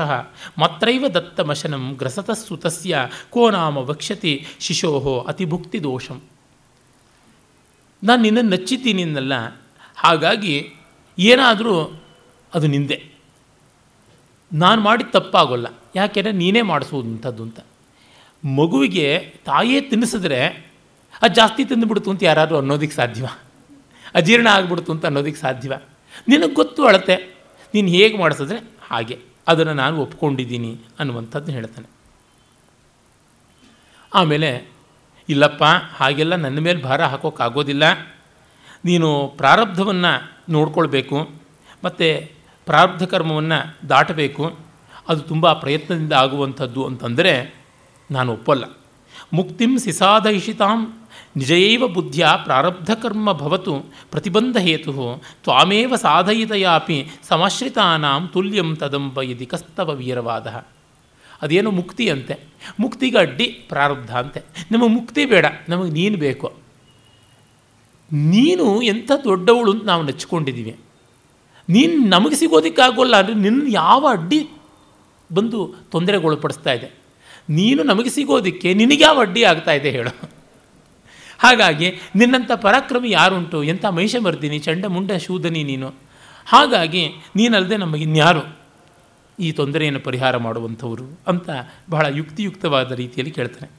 ಮತ್ರೈವ ದತ್ತಮಶನಂ ಗ್ರಸತಸ್ಸು ತಸ್ಯ ಕೋ ನಾಮ ವಕ್ಷ್ಯತಿ ಶಿಶೋಹೋ ಅತಿಭುಕ್ತಿ ದೋಷಂ. ನಾನು ನಿನ್ನನ್ನು ನಚ್ಚಿದ್ದೀನಿನ್ನಲ್ಲ ಹಾಗಾಗಿ ಏನಾದರೂ ಅದು ನಿಂದೆ. ನಾನು ಮಾಡಿದ ತಪ್ಪಾಗೋಲ್ಲ. ಯಾಕೆಂದರೆ ನೀನೇ ಮಾಡಿಸುವಂಥದ್ದು ಅಂತ. ಮಗುವಿಗೆ ತಾಯೇ ತಿನ್ನಿಸಿದ್ರೆ ಅದು ಜಾಸ್ತಿ ತಿಂದುಬಿಡ್ತು ಅಂತ ಯಾರಾದರೂ ಅನ್ನೋದಕ್ಕೆ ಸಾಧ್ಯವ? ಅಜೀರ್ಣ ಆಗಿಬಿಡ್ತು ಅಂತ ಅನ್ನೋದಕ್ಕೆ ಸಾಧ್ಯವ? ನಿನಗೆ ಗೊತ್ತು ಅಳತೆ. ನೀನು ಹೇಗೆ ಮಾಡಿಸಿದ್ರೆ ಹಾಗೆ. ಅದನ್ನು ನಾನು ಒಪ್ಕೊಂಡಿದ್ದೀನಿ ಅನ್ನುವಂಥದ್ದು ಹೇಳ್ತಾನೆ. ಆಮೇಲೆ, ಇಲ್ಲಪ್ಪ, ಹಾಗೆಲ್ಲ ನನ್ನ ಮೇಲೆ ಭಾರ ಹಾಕೋಕ್ಕಾಗೋದಿಲ್ಲ ನೀನು ಪ್ರಾರಬ್ಧವನ್ನು ನೋಡ್ಕೊಳ್ಬೇಕು. ಮತ್ತು ಪ್ರಾರಬ್ಧ ಕರ್ಮವನ್ನು ದಾಟಬೇಕು. ಅದು ತುಂಬ ಪ್ರಯತ್ನದಿಂದ ಆಗುವಂಥದ್ದು ಅಂತಂದರೆ ನಾನು ಒಪ್ಪಲ್ಲ. ಮುಕ್ತಿಂ ಸಿಸಾದಯಿಷಿತಾಂ ನಿಜಯೈವ ಬುದ್ಧಿಯ ಪ್ರಾರಬ್ಧ ಕರ್ಮ ಭವತು ಪ್ರತಿಬಂಧ ಹೇತು ತ್ವಾಮೇವ ಸಾಧಯಿತಯಾಪಿ ಸಮಾಶ್ರಿತಾನಾಂ ತುಲ್ಯಂ ತದಂಬ ಇದಿ ಕಸ್ತವ ವೀರವಾದ. ಅದೇನು ಮುಕ್ತಿ ಅಂತೆ. ಮುಕ್ತಿಗೆ ಅಡ್ಡಿ ಪ್ರಾರಬ್ಧ ಅಂತೆ. ನಮಗೆ ಮುಕ್ತಿ ಬೇಡ, ನಮಗೆ ನೀನು ಬೇಕು. ನೀನು ಎಂಥ ದೊಡ್ಡವಳು ಅಂತ ನಾವು ನೆಚ್ಕೊಂಡಿದ್ದೀವಿ ನೀನು ನಮಗೆ ಸಿಗೋದಕ್ಕಾಗೋಲ್ಲ ಅಂದರೆ ನಿನ್ನ ಯಾವ ಅಡ್ಡಿ ಬಂದು ತೊಂದರೆಗೊಳಪಡಿಸ್ತಾ ಇದೆ? ನೀನು ನಮಗೆ ಸಿಗೋದಕ್ಕೆ ನಿನಗೆ ಯಾವ ಅಡ್ಡಿ ಆಗ್ತಾ ಇದೆ ಹೇಳು. ಹಾಗಾಗಿ ನಿನ್ನಂಥ ಪರಾಕ್ರಮಿ ಯಾರುಂಟು? ಎಂಥ ಚಂಡ ಮುಂಡ ಶೂದನಿ ನೀನು? ಹಾಗಾಗಿ ನೀನಲ್ಲದೆ ನಮಗಿನ್ಯಾರು ಈ ತೊಂದರೆಯನ್ನು ಪರಿಹಾರ ಮಾಡುವಂಥವರು ಅಂತ ಬಹಳ ಯುಕ್ತಿಯುಕ್ತವಾದ ರೀತಿಯಲ್ಲಿ ಕೇಳ್ತಾನೆ.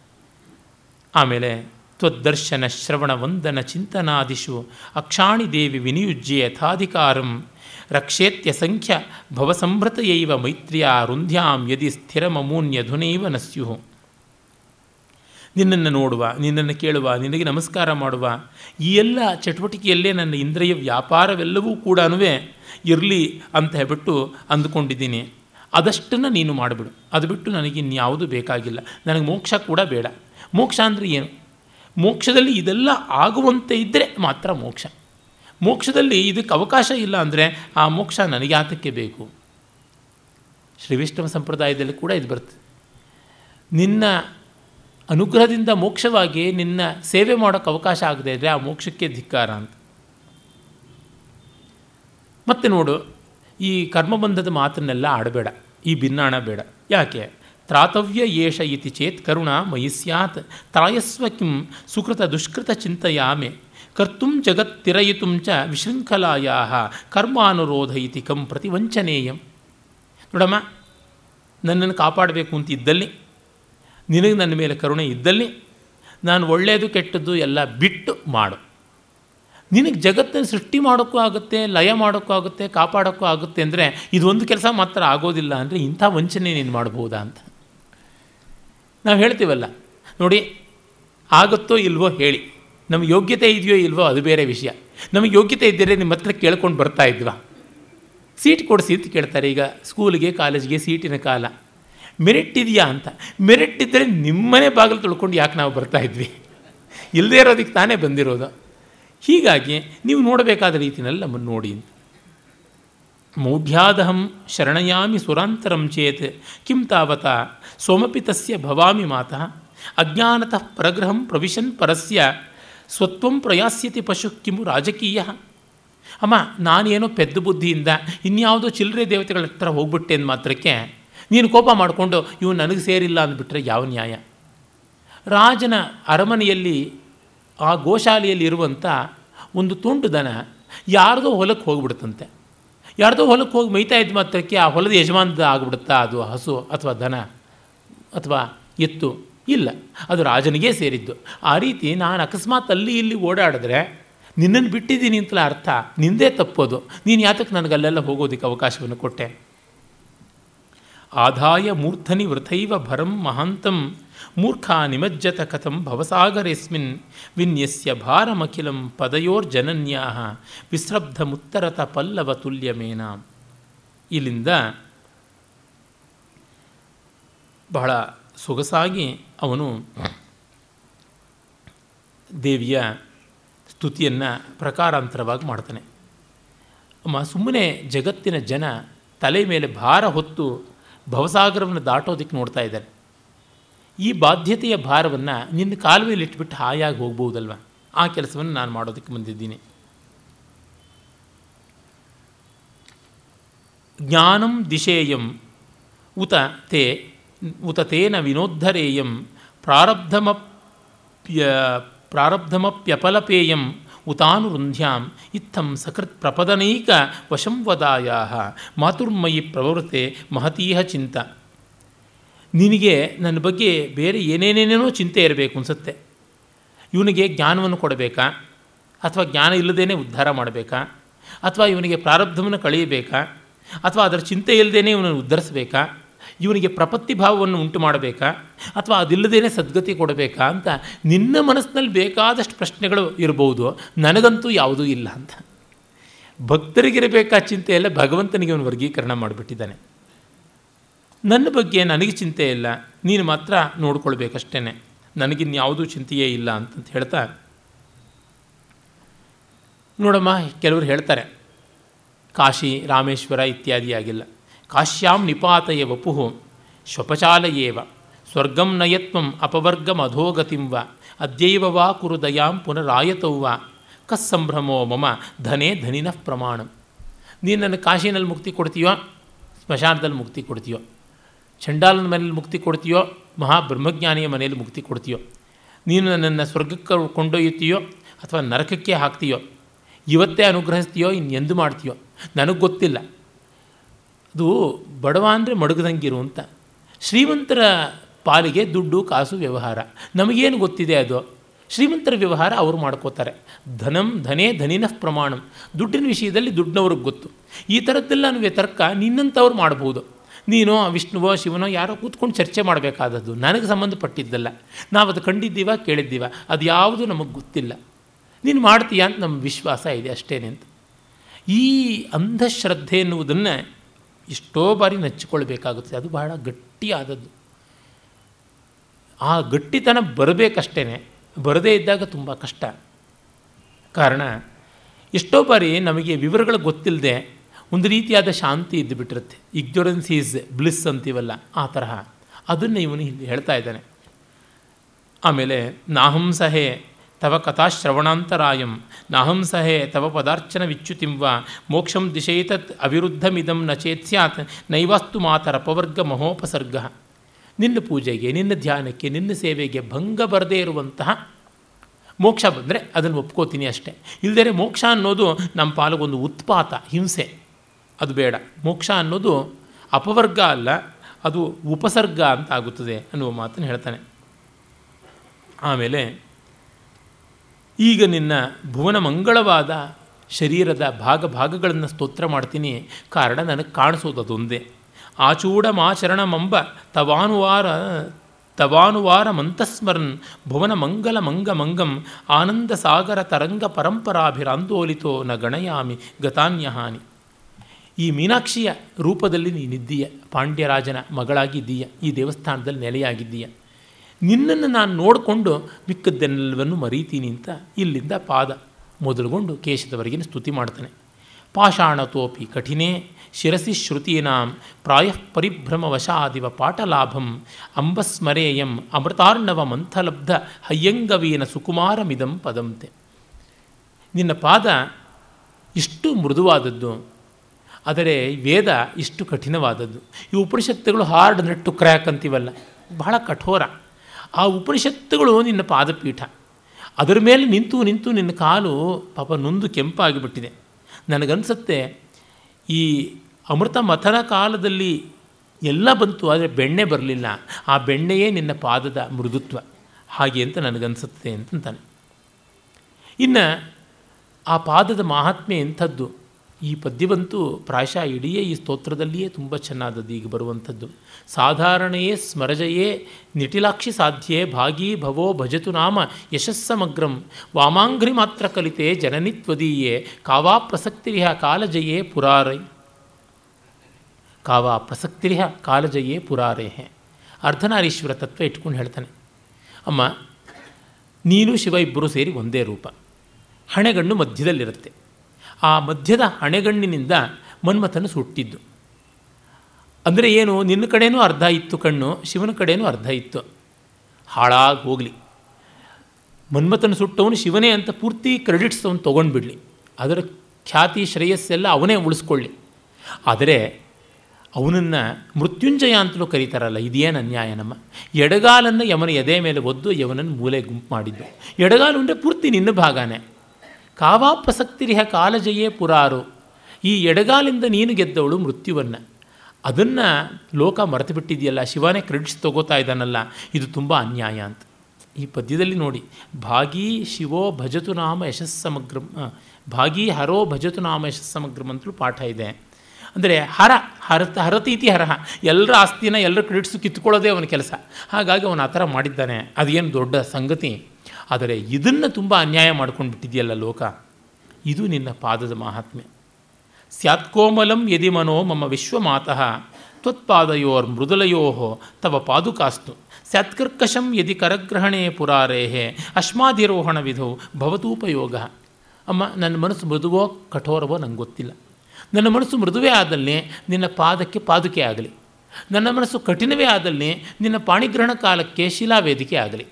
ಆಮೇಲೆ ತ್ವದ್ದರ್ಶನ ಶ್ರವಣ ವಂದನ ಚಿಂತನಾದಿಶು ಅಕ್ಷಾಣಿ ದೇವಿ ವಿನಿಯುಜ್ಯ ಯಥಾಧಿಕಾರಂ ರಕ್ಷೇತ್ಯ ಸಂಖ್ಯ ಭವಸಂಭೃತಯೈವ ಮೈತ್ರಿಯ ರುಂಧ್ಯಾಂ ಯದಿ ಸ್ಥಿರಮಮೂನ್ಯಧುನೈವ ನಸ್ಯು ನಿನ್ನನ್ನು ನೋಡುವ, ನಿನ್ನನ್ನು ಕೇಳುವ, ನಿನಗೆ ನಮಸ್ಕಾರ ಮಾಡುವ ಈ ಎಲ್ಲ ಚಟುವಟಿಕೆಯಲ್ಲೇ ನನ್ನ ಇಂದ್ರಿಯ ವ್ಯಾಪಾರವೆಲ್ಲವೂ ಕೂಡ ಇರಲಿ ಅಂತ ಹೇಳ್ಬಿಟ್ಟು ಅಂದುಕೊಂಡಿದ್ದೀನಿ. ಅದಷ್ಟನ್ನು ನೀನು ಮಾಡಿಬಿಡು. ಅದು ಬಿಟ್ಟು ನನಗೆ ಇನ್ಯಾವುದು ಬೇಕಾಗಿಲ್ಲ. ನನಗೆ ಮೋಕ್ಷ ಕೂಡ ಬೇಡ. ಮೋಕ್ಷ ಅಂದರೆ ಏನು? ಮೋಕ್ಷದಲ್ಲಿ ಇದೆಲ್ಲ ಆಗುವಂತೆ ಇದ್ದರೆ ಮಾತ್ರ ಮೋಕ್ಷ. ಮೋಕ್ಷದಲ್ಲಿ ಇದಕ್ಕೆ ಅವಕಾಶ ಇಲ್ಲ ಅಂದರೆ ಆ ಮೋಕ್ಷ ನನಗೆ ಆತಕ್ಕೆ ಬೇಕು. ಶ್ರೀ ವಿಷ್ಣು ಸಂಪ್ರದಾಯದಲ್ಲಿ ಕೂಡ ಇದು ಬರ್ತದೆ ನಿನ್ನ ಅನುಗ್ರಹದಿಂದ ಮೋಕ್ಷವಾಗಿ ನಿನ್ನ ಸೇವೆ ಮಾಡೋಕ್ಕೆ ಅವಕಾಶ ಆಗದೆ ಇದ್ದರೆ ಆ ಮೋಕ್ಷಕ್ಕೆ ಧಿಕ್ಕಾರ ಅಂತ. ಮತ್ತೆ ನೋಡು, ಈ ಕರ್ಮಬಂಧದ ಮಾತನ್ನೆಲ್ಲ ಆಡಬೇಡ, ಈ ಭಿನ್ನಾಣ ಬೇಡ. ಯಾಕೆ? ತ್ರಾತವ್ಯ ಏಷ ಇತಿ ಚೇತ್ ಕರುಣ ಮಯಿ ಸ್ಯಾತ್, ತ್ರಾಯಸ್ವ ಕಿಂ ಸುಕೃತ ದುಷ್ಕೃತ ಕರ್ತುಂ ಜಗತ್ತಿರಯಿತು ಚ ಕರ್ಮಾನುರೋಧ ಇತಿ ಕಂ ಪ್ರತಿವಂಚನೇಯಂ. ನೋಡಮ್ಮ, ನನ್ನನ್ನು ಕಾಪಾಡಬೇಕು ಅಂತ ಇದ್ದಲ್ಲಿ, ನಿನಗೆ ನನ್ನ ಮೇಲೆ ಕರುಣೆ ಇದ್ದಲ್ಲಿ, ನಾನು ಒಳ್ಳೆಯದು ಕೆಟ್ಟದ್ದು ಎಲ್ಲ ಬಿಟ್ಟು ಮಾಡು. ನಿನಗೆ ಜಗತ್ತನ್ನು ಸೃಷ್ಟಿ ಮಾಡೋಕ್ಕೂ ಆಗುತ್ತೆ, ಲಯ ಮಾಡೋಕ್ಕೂ ಆಗುತ್ತೆ, ಕಾಪಾಡೋಕ್ಕೂ ಆಗುತ್ತೆ ಅಂದರೆ ಇದೊಂದು ಕೆಲಸ ಮಾತ್ರ ಆಗೋದಿಲ್ಲ ಅಂದರೆ ಇಂಥ ವಂಚನೆ ನೀನು ಮಾಡ್ಬೋದಾ ಅಂತ. ನಾವು ಹೇಳ್ತೀವಲ್ಲ, ನೋಡಿ, ಆಗುತ್ತೋ ಇಲ್ವೋ ಹೇಳಿ. ನಮಗೆ ಯೋಗ್ಯತೆ ಇದೆಯೋ ಇಲ್ವೋ ಅದು ಬೇರೆ ವಿಷಯ. ನಮಗೆ ಯೋಗ್ಯತೆ ಇದ್ದರೆ ನಿಮ್ಮ ಹತ್ರ ಕೇಳ್ಕೊಂಡು ಬರ್ತಾ ಇದ್ವಾ. ಸೀಟ್ ಕೊಡಿಸಿ ಅಂತ ಕೇಳ್ತಾರೆ, ಈಗ ಸ್ಕೂಲಿಗೆ ಕಾಲೇಜ್ಗೆ ಸೀಟಿನ ಕಾಲ. ಮೆರಿಟ್ ಇದೆಯಾ ಅಂತ. ಮೆರಿಟ್ ಇದ್ದರೆ ನಿಮ್ಮನೆ ಬಾಗಿಲು ತೊಳ್ಕೊಂಡು ಯಾಕೆ ನಾವು ಬರ್ತಾ ಇದ್ವಿ? ಇಲ್ಲದೇ ಇರೋದಕ್ಕೆ ತಾನೇ ಬಂದಿರೋದು. ಹೀಗಾಗಿ ನೀವು ನೋಡಬೇಕಾದ ರೀತಿಯಲ್ಲಿ ನಮ್ಮನ್ನು ನೋಡಿ. ಅಂತ ಮೌಢ್ಯಾದಹಂ ಶರಣಯಾಮಿ ಸುರಾಂತರಂ ಚೇತ್. ಕಿಂ ತಾವತ ಸೋಮಪಿತಸ್ಯ ಭವಾಮಿ ಮಾತಃ. ಅಜ್ಞಾನತಃ ಪರಗ್ರಹಂ ಪ್ರವಿಶನ್ ಪರಸ್ಯ. ಸ್ವತ್ವಂ ಪ್ರಯಾಸ್ಯತಿ ಪಶು ಕಿಮು ರಾಜಕೀಯ. ಅಮ್ಮ, ನಾನೇನೋ ಪೆದ್ದ ಬುದ್ಧಿಯಿಂದ ಇನ್ಯಾವುದೋ ಚಿಲ್ಲರೆ ದೇವತೆಗಳ ಹತ್ರ ಹೋಗ್ಬಿಟ್ಟೆ ಅಂದ ಮಾತ್ರಕ್ಕೆ ನೀನು ಕೋಪ ಮಾಡಿಕೊಂಡು ಇವು ನನಗೆ ಸೇರಿಲ್ಲ ಅಂದ್ಬಿಟ್ರೆ ಯಾವ ನ್ಯಾಯ? ರಾಜನ ಅರಮನೆಯಲ್ಲಿ, ಆ ಗೋಶಾಲೆಯಲ್ಲಿ ಇರುವಂಥ ಒಂದು ತುಂಡು ದನ ಯಾರ್ದೋ ಹೊಲಕ್ಕೆ ಹೋಗ್ಬಿಡುತ್ತಂತೆ ಯಾರ್ದೋ ಹೊಲಕ್ಕೆ ಹೋಗಿ ಮೈತಾ ಇದ್ದ ಮಾತ್ರಕ್ಕೆ ಆ ಹೊಲದ ಯಜಮಾನದ ಆಗ್ಬಿಡುತ್ತಾ ಅದು ಹಸು ಅಥವಾ ದನ ಅಥವಾ ಎತ್ತು. ಇಲ್ಲ, ಅದು ರಾಜನಿಗೇ ಸೇರಿದ್ದು. ಆ ರೀತಿ ನಾನು ಅಕಸ್ಮಾತ್ ಅಲ್ಲಿ ಇಲ್ಲಿ ಓಡಾಡಿದ್ರೆ ನಿನ್ನನ್ನು ಬಿಟ್ಟಿದ್ದೀನಿ ಅಂತಲೇ ಅರ್ಥ, ನಿಂದೇ ತಪ್ಪೋದು. ನೀನು ಯಾತಕ್ಕೆ ನನಗೆ ಅಲ್ಲೆಲ್ಲ ಹೋಗೋದಕ್ಕೆ ಅವಕಾಶವನ್ನು ಕೊಟ್ಟೆ? ಆದಾಯ ಮೂರ್ಧನಿ ವೃಥೈವ ಭರಂ ಮಹಾಂತಂ ಮೂರ್ಖ ನಿಮಜ್ಜತ ಕಥಂ ಭವಸಾಗರೇಸ್ಮಿನ್ ವಿನ್ಯಸ್ಯ ಭಾರಮಖಿಲಂ ಪದಯೋರ್ಜನನ್ಯಾ ವಿಸ್ರಬ್ಧ ಮುತ್ತರತ ಪಲ್ಲವ ತುಲ್ಯಮೇನ. ಇಲ್ಲಿಂದ ಬಹಳ ಸೊಗಸಾಗಿ ಅವನು ದೇವಿಯ ಸ್ತುತಿಯನ್ನು ಪ್ರಕಾರಾಂತರವಾಗಿ ಮಾಡ್ತಾನೆ. ಅಮ್ಮ, ಸುಮ್ಮನೆ ಜಗತ್ತಿನ ಜನ ತಲೆ ಮೇಲೆ ಭಾರ ಹೊತ್ತು ಭವಸಾಗರವನ್ನು ದಾಟೋದಕ್ಕೆ ನೋಡ್ತಾ ಇದ್ದಾರೆ. ಈ ಬಾಧ್ಯತೆಯ ಭಾರವನ್ನು ನಿನ್ನ ಕಾಲುವೆಯಲ್ಲಿ ಇಟ್ಬಿಟ್ಟು ಹಾಯಾಗಿ ಹೋಗ್ಬೋದಲ್ವ ಆ ಕೆಲಸವನ್ನು ನಾನು ಮಾಡೋದಕ್ಕೆ ಬಂದಿದ್ದೀನಿ. ಜ್ಞಾನಂ ದಿಶೇಯಂ ಉತ ತೇ ಉತ ತೇನ ವಿನೋದ್ಧರೇಯಂ ಪ್ರಾರಬ್ಧಮಪ್ಯ ಪ್ರಾರಬ್ಧಮಪ್ಯಪಲಪೇಯಂ ಉತಾನುರುಂಧ್ಯಾಂ ಇತ್ತಂ ಸಕೃತ್ ಪ್ರಪದನೈಕ ವಶಂ ವದಾಯ ಮಾತುರ್ಮಯಿ ಪ್ರವೃತೆ ಮಹತೀಹ ಚಿಂತ ನಿನಗೆ ನನ್ನ ಬಗ್ಗೆ ಬೇರೆ ಏನೇನೇನೇನೋ ಚಿಂತೆ ಇರಬೇಕು ಅನಿಸುತ್ತೆ. ಇವನಿಗೆ ಜ್ಞಾನವನ್ನು ಕೊಡಬೇಕಾ? ಅಥವಾ ಜ್ಞಾನ ಇಲ್ಲದೇ ಉದ್ಧಾರ ಮಾಡಬೇಕಾ? ಅಥವಾ ಇವನಿಗೆ ಪ್ರಾರಬ್ಧವನ್ನು ಕಳೆಯಬೇಕಾ? ಅಥವಾ ಅದರ ಚಿಂತೆ ಇಲ್ಲದೇ ಇವನನ್ನು ಉದ್ಧರಿಸಬೇಕಾ? ಇವನಿಗೆ ಪ್ರಪತ್ತಿ ಭಾವವನ್ನು ಉಂಟು ಮಾಡಬೇಕಾ? ಅಥವಾ ಅದಿಲ್ಲದೇ ಸದ್ಗತಿ ಕೊಡಬೇಕಾ ಅಂತ ನಿನ್ನ ಮನಸ್ಸಿನಲ್ಲಿ ಬೇಕಾದಷ್ಟು ಪ್ರಶ್ನೆಗಳು ಇರಬಹುದು. ನನಗಂತೂ ಯಾವುದೂ ಇಲ್ಲ ಅಂತ. ಭಕ್ತರಿಗಿರಬೇಕಾ ಚಿಂತೆ ಎಲ್ಲ ಭಗವಂತನಿಗೆ ಅವನು ವರ್ಗೀಕರಣ ಮಾಡಿಬಿಟ್ಟಿದ್ದಾನೆ. ನನ್ನ ಬಗ್ಗೆ ನನಗೆ ಚಿಂತೆ ಇಲ್ಲ, ನೀನು ಮಾತ್ರ ನೋಡ್ಕೊಳ್ಬೇಕಷ್ಟೇ ನನಗಿನ್ಯಾವುದೂ ಚಿಂತೆಯೇ ಇಲ್ಲ ಅಂತಂತ ಹೇಳ್ತಾ ನೋಡಮ್ಮ, ಕೆಲವರು ಹೇಳ್ತಾರೆ, ಕಾಶಿ ರಾಮೇಶ್ವರ ಇತ್ಯಾದಿ ಆಗಿಲ್ಲ. ಕಾಶ್ಯಾಂ ನಿಪಾತಯ ವಪು ಶ್ವಪಚಾಲಯೇವ ಸ್ವರ್ಗಂ ನಯತ್ವಂ ಅಪವರ್ಗಮಧೋಗತಿಂವಾ ಅಧೋಗತಿಂ ವ ಅದ್ಯೈವ ವಾ ಕುರು ದಯಾಂ ಪುನರಾಯತೌ ಕಸ್ಸಂಭ್ರಮೋ ಮಮ ಧನೇ ಧನಿನಃ ಪ್ರಮಾಣ. ನೀನು ನನ್ನ ಕಾಶಿನಲ್ಲಿ ಮುಕ್ತಿ ಕೊಡ್ತೀಯೋ, ಸ್ಮಶಾನದಲ್ಲಿ ಮುಕ್ತಿ ಕೊಡ್ತೀಯೋ, ಚಂಡಾಲನ ಮನೇಲಿ ಮುಕ್ತಿ ಕೊಡ್ತೀಯೋ ಮಹಾಬ್ರಹ್ಮಜ್ಞಾನಿಯ ಮನೆಯಲ್ಲಿ ಮುಕ್ತಿ ಕೊಡ್ತೀಯೋ, ನೀನು ನನ್ನನ್ನು ಸ್ವರ್ಗಕ್ಕೆ ಕೊಂಡೊಯ್ಯುತ್ತೀಯೋ ಅಥವಾ ನರಕಕ್ಕೆ ಹಾಕ್ತೀಯೋ, ಇವತ್ತೇ ಅನುಗ್ರಹಿಸ್ತೀಯೋ ಇನ್ನೆಂದು ಮಾಡ್ತೀಯೋ, ನನಗೆ ಗೊತ್ತಿಲ್ಲ. ಅದು ಬಡವ ಅಂದರೆ ಮಡಗದಂಗಿರು ಅಂತ. ಶ್ರೀಮಂತರ ಪಾಲಿಗೆ ದುಡ್ಡು, ಕಾಸು, ವ್ಯವಹಾರ. ನಮಗೇನು ಗೊತ್ತಿದೆ ಅದು? ಶ್ರೀಮಂತರ ವ್ಯವಹಾರ ಅವರು ಮಾಡ್ಕೋತಾರೆ. ಧನಂ, ಧನೇ, ಧನಿನ ಪ್ರಮಾಣಂ. ದುಡ್ಡಿನ ವಿಷಯದಲ್ಲಿ ದುಡ್ಡಿನವ್ರಿಗೆ ಗೊತ್ತು. ಈ ಥರದ್ದೆಲ್ಲ ನನಗೆ ತರ್ಕ ನಿನ್ನಂಥವ್ರು ಮಾಡ್ಬೋದು. ನೀನೋ, ವಿಷ್ಣುವೋ, ಶಿವನೋ ಯಾರೋ ಕೂತ್ಕೊಂಡು ಚರ್ಚೆ ಮಾಡಬೇಕಾದದ್ದು. ನನಗೆ ಸಂಬಂಧಪಟ್ಟಿದ್ದಲ್ಲ. ನಾವು ಅದು ಕಂಡಿದ್ದೀವ, ಕೇಳಿದ್ದೀವ. ಅದು ಯಾವುದು ನಮಗೆ ಗೊತ್ತಿಲ್ಲ. ನೀನು ಮಾಡ್ತೀಯ ಅಂತ ನಮ್ಮ ವಿಶ್ವಾಸ ಇದೆ ಅಷ್ಟೇನೆ ಅಂತ. ಈ ಅಂಧಶ್ರದ್ಧೆ ಎನ್ನುವುದನ್ನು ಎಷ್ಟೋ ಬಾರಿ ನೆಚ್ಚಿಕೊಳ್ಬೇಕಾಗುತ್ತೆ ಅದು ಬಹಳ ಗಟ್ಟಿಯಾದದ್ದು. ಆ ಗಟ್ಟಿತನ ಬರಬೇಕಷ್ಟೇ ಬರದೇ ಇದ್ದಾಗ ತುಂಬ ಕಷ್ಟ. ಕಾರಣ, ಎಷ್ಟೋ ಬಾರಿ ನಮಗೆ ವಿವರಗಳು ಗೊತ್ತಿಲ್ಲದೆ ಒಂದು ರೀತಿಯಾದ ಶಾಂತಿ ಇದ್ದು ಬಿಟ್ಟಿರುತ್ತೆ. ಇಗ್ನೊರೆನ್ಸ್ ಈಸ್ ಬ್ಲಿಸ್ ಅಂತೀವಲ್ಲ, ಆ ತರಹ. ಅದನ್ನು ಇವನು ಇಲ್ಲಿ ಹೇಳ್ತಾ ಇದ್ದಾನೆ. ಆಮೇಲೆ ನಾಹಂಸಹೇ ತವ ಕಥಾಶ್ರವಣಾಂತರಾಯಂ ನಾಹಂಸಹೇ ತವ ಪದಾರ್ಚನ ವಿಚ್ಯುತಿಂವ ಮೋಕ್ಷಂ ದಿಶೈತತ್ ಅವಿರುದ್ಧಮಿದಂ ನ ಚೇತ್ ಸ್ಯಾತ್ ನೈವಾಸ್ತು ಮಾತರ ಅಪವರ್ಗ ಮಹೋಪಸರ್ಗ ನಿನ್ನ ಪೂಜೆಗೆ ನಿನ್ನ ಧ್ಯಾನಕ್ಕೆ ನಿನ್ನ ಸೇವೆಗೆ ಭಂಗ ಬರದೇ ಇರುವಂತಹ ಮೋಕ್ಷ ಬಂದರೆ ಅದನ್ನು ಒಪ್ಕೋತೀನಿ ಅಷ್ಟೇ. ಇಲ್ಲದೇ ಮೋಕ್ಷ ಅನ್ನೋದು ನಮ್ಮ ಪಾಲುಗೊಂದು ಉತ್ಪಾತ, ಹಿಂಸೆ. ಅದು ಬೇಡ. ಮೋಕ್ಷ ಅನ್ನೋದು ಅಪವರ್ಗ ಅಲ್ಲ, ಅದು ಉಪಸರ್ಗ ಅಂತ ಆಗುತ್ತದೆ ಅನ್ನುವ ಮಾತನ್ನು ಹೇಳ್ತಾನೆ. ಆಮೇಲೆ ಈಗ ನಿನ್ನ ಭುವನ ಮಂಗಳವಾದ ಶರೀರದ ಭಾಗ ಭಾಗಗಳನ್ನು ಸ್ತೋತ್ರ ಮಾಡ್ತೀನಿ. ಕಾರಣ ನನಗೆ ಕಾಣಿಸೋದು ಅದೊಂದೇ. ಆಚೂಢಮಾಚರಣಮಂಬ ತವಾನುವಾರ ತವಾನುವಾರ ಮಂತಸ್ಮರನ್ ಭುವನ ಮಂಗಲ ಮಂಗ ಮಂಗಂ ಆನಂದ ಸಾಗರ ತರಂಗ ಪರಂಪರಾಭಿರಾಂದೋಲಿತೋ ನ ಗಣಯಾಮಿ ಗತಾನ್ಯಹಾನಿ. ಈ ಮೀನಾಕ್ಷಿಯ ರೂಪದಲ್ಲಿ ನೀನಿದ್ದೀಯ ಪಾಂಡ್ಯರಾಜನ ಮಗಳಾಗಿದ್ದೀಯ, ಈ ದೇವಸ್ಥಾನದಲ್ಲಿ ನೆಲೆಯಾಗಿದ್ದೀಯ. ನಿನ್ನನ್ನು ನಾನು ನೋಡಿಕೊಂಡು ಮಿಕ್ಕದ್ದೆಲ್ಲವನ್ನು ಮರೀತೀನಿ ಅಂತ ಇಲ್ಲಿಂದ ಪಾದ ಮೊದಲುಗೊಂಡು ಕೇಶದವರೆಗಿನ ಸ್ತುತಿ ಮಾಡ್ತಾನೆ. ಪಾಷಾಣತೋಪಿ ಕಠಿಣೇ ಶಿರಸಿ ಶ್ರುತೀನಾಂ, ಪ್ರಾಯ ಪರಿಭ್ರಮವಶಾದಿವ ಪಾಠಲಾಭಂ, ಅಂಬಸ್ಮರೇಯಂ, ಅಮೃತಾರ್ಣವ ಮಂಥಲಬ್ಧ, ಹಯ್ಯಂಗವೀನ ಸುಕುಮಾರಮಿದಂ ಪದಂತೆ. ನಿನ್ನ ಪಾದ ಇಷ್ಟು ಮೃದುವಾದದ್ದು, ಆದರೆ ವೇದ ಇಷ್ಟು ಕಠಿಣವಾದದ್ದು. ಈ ಉಪನಿಷತ್ತುಗಳು ಹಾರ್ಡ್ ನೆಟ್ಟು ಕ್ರ್ಯಾಕ್ ಅಂತೀವಲ್ಲ, ಬಹಳ ಕಠೋರ. ಆ ಉಪನಿಷತ್ತುಗಳು ನಿನ್ನ ಪಾದಪೀಠ. ಅದರ ಮೇಲೆ ನಿಂತು ನಿಂತು ನಿನ್ನ ಕಾಲು ಪಾಪ ನೊಂದು ಕೆಂಪಾಗಿಬಿಟ್ಟಿದೆ. ನನಗನ್ಸುತ್ತೆ, ಈ ಅಮೃತ ಮಥನ ಕಾಲದಲ್ಲಿ ಎಲ್ಲ ಬಂತು, ಆದರೆ ಬೆಣ್ಣೆ ಬರಲಿಲ್ಲ. ಆ ಬೆಣ್ಣೆಯೇ ನಿನ್ನ ಪಾದದ ಮೃದುತ್ವ. ಹಾಗೆ ಅಂತ ನನಗನ್ಸುತ್ತೆ ಅಂತಂತಾನೆ. ಇನ್ನು ಆ ಪಾದದ ಮಹಾತ್ಮೆ ಎಂಥದ್ದು? ಈ ಪದ್ಯವಂತೂ ಪ್ರಾಯಶಃ ಇಡೀ ಈ ಸ್ತೋತ್ರದಲ್ಲಿಯೇ ತುಂಬ ಚೆನ್ನಾದದ್ದು ಈಗ ಬರುವಂಥದ್ದು. ಸಾಧಾರಣೆಯೇ ಸ್ಮರಜಯೇ ನಿಟಿಲಾಕ್ಷಿ ಸಾಧ್ಯೆ ಭಾಗೀ ಭವೋ ಭಜತು ನಾಮ ಯಶಸ್ಸಮಗ್ರಂ ವಾಮಾಂಘ್ರಿ ಮಾತ್ರ ಕಲಿತೆ ಜನನಿತ್ವದೀಯೇ ಕಾವಾ ಪ್ರಸಕ್ತಿರಿಹ ಕಾಲಜಯೇ ಪುರಾರೈ. ಕಾವಾ ಪ್ರಸಕ್ತಿರಿಹ ಕಾಲಜಯೇ ಪುರಾರೇಹೆ ಅರ್ಧನಾರೀಶ್ವರ ತತ್ವ ಇಟ್ಕೊಂಡು ಹೇಳ್ತಾನೆ. ಅಮ್ಮ, ನೀನು ಶಿವ ಇಬ್ಬರು ಸೇರಿ ಒಂದೇ ರೂಪ. ಹಣೆಗಣ್ಣು ಮಧ್ಯದಲ್ಲಿರುತ್ತೆ. ಆ ಮಧ್ಯದ ಹಣೆಗಣ್ಣಿನಿಂದ ಮನ್ಮಥನು ಸುಟ್ಟಿದ್ದು. ಅಂದರೆ ಏನು? ನಿನ್ನ ಕಡೆಯೂ ಅರ್ಧ ಇತ್ತು ಕಣ್ಣು, ಶಿವನ ಕಡೆಯೂ ಅರ್ಧ ಇತ್ತು. ಹಾಳಾಗಿ ಹೋಗಲಿ. ಮನ್ಮಥನ ಸುಟ್ಟವನು ಶಿವನೇ ಅಂತ ಪೂರ್ತಿ ಕ್ರೆಡಿಟ್ಸ್ ಅವನು ತೊಗೊಂಡ್ಬಿಡಲಿ. ಅದರ ಖ್ಯಾತಿ, ಶ್ರೇಯಸ್ಸೆಲ್ಲ ಅವನೇ ಉಳಿಸ್ಕೊಳ್ಳಿ. ಆದರೆ ಅವನನ್ನು ಮೃತ್ಯುಂಜಯ ಅಂತಲೂ ಕರೀತಾರಲ್ಲ, ಇದೇನು ಅನ್ಯಾಯ ನಮ್ಮ? ಎಡಗಾಲನ್ನು ಯಮನ ಎದೆ ಮೇಲೆ ಒದ್ದು ಯವನನ್ನು ಮೂಲೆ ಗುಂಪು ಮಾಡಿದ್ದು. ಎಡಗಾಲು ಪೂರ್ತಿ ನಿನ್ನ ಭಾಗನೇ. ಕಾವಾ ಪ್ರಸಕ್ತಿರಿಹ ಕಾಲಜಯೇ ಪುರಾರು. ಈ ಎಡಗಾಲಿಂದ ನೀನು ಗೆದ್ದವಳು ಮೃತ್ಯುವನ್ನು. ಅದನ್ನು ಲೋಕ ಮರೆತು ಬಿಟ್ಟಿದೆಯಲ್ಲ ಶಿವನೇ ಕ್ರೆಡಿಟ್ಸ್ ತಗೋತಾ ಇದ್ದಾನಲ್ಲ, ಇದು ತುಂಬ ಅನ್ಯಾಯ ಅಂತ. ಈ ಪದ್ಯದಲ್ಲಿ ನೋಡಿ, ಭಾಗೀ ಶಿವೋ ಭಜತು ನಾಮ ಯಶಸ್ಸಮಗ್ರಂ ಭಾಗೀ ಹರೋ ಭಜತು ನಾಮ ಯಶಸ್ಸಮಗ್ರಂ ಅಂತಲೂ ಪಾಠ ಇದೆ. ಅಂದರೆ ಹರ, ಹರತ, ಹರತೀತಿ ಹರಹ, ಎಲ್ಲರ ಆಸ್ತಿನ ಎಲ್ಲರ ಕ್ರೆಡಿಟ್ಸು ಕಿತ್ಕೊಳ್ಳೋದೇ ಅವನ ಕೆಲಸ. ಹಾಗಾಗಿ ಅವನು ಆ ಥರ ಮಾಡಿದ್ದಾನೆ. ಅದೇನು ದೊಡ್ಡ ಸಂಗತಿ. ಆದರೆ ಇದನ್ನು ತುಂಬ ಅನ್ಯಾಯ ಮಾಡ್ಕೊಂಡು ಬಿಟ್ಟಿದೆಯಲ್ಲ ಲೋಕ? ಇದು ನಿನ್ನ ಪಾದದ ಮಹಾತ್ಮೆ ಸ್ಯಾತ್ಕೋಮಲಂ ಯದಿ ಮನೋ ಮಮ ವಿಶ್ವಮಾತಃ ತ್ವತ್ಪಾದಯೋರ್ ಮೃದುಲಯೋ ತವ ಪಾದುಕಾಸ್ತು. ಸ್ಯಾತ್ಕರ್ಕಶಂ ಯದಿ ಕರಗ್ರಹಣೆ ಪುರಾರೇಹೆ ಅಶ್ಮಾಧಿರೋಹಣ ವಿಧೌ ಭವತೂಪಯೋಗ. ಅಮ್ಮ, ನನ್ನ ಮನಸ್ಸು ಮೃದುವೋ ಕಠೋರವೋ ನಂಗೆ ಗೊತ್ತಿಲ್ಲ. ನನ್ನ ಮನಸ್ಸು ಮೃದುವೇ ಆದಲ್ಲಿ ನಿನ್ನ ಪಾದಕ್ಕೆ ಪಾದುಕೆ ಆಗಲಿ. ನನ್ನ ಮನಸ್ಸು ಕಠಿಣವೇ ಆದಲ್ಲಿ ನಿನ್ನ ಪಾಣಿಗ್ರಹಣ ಕಾಲಕ್ಕೆ ಶಿಲಾವೇದಿಕೆ ಆಗಲಿ.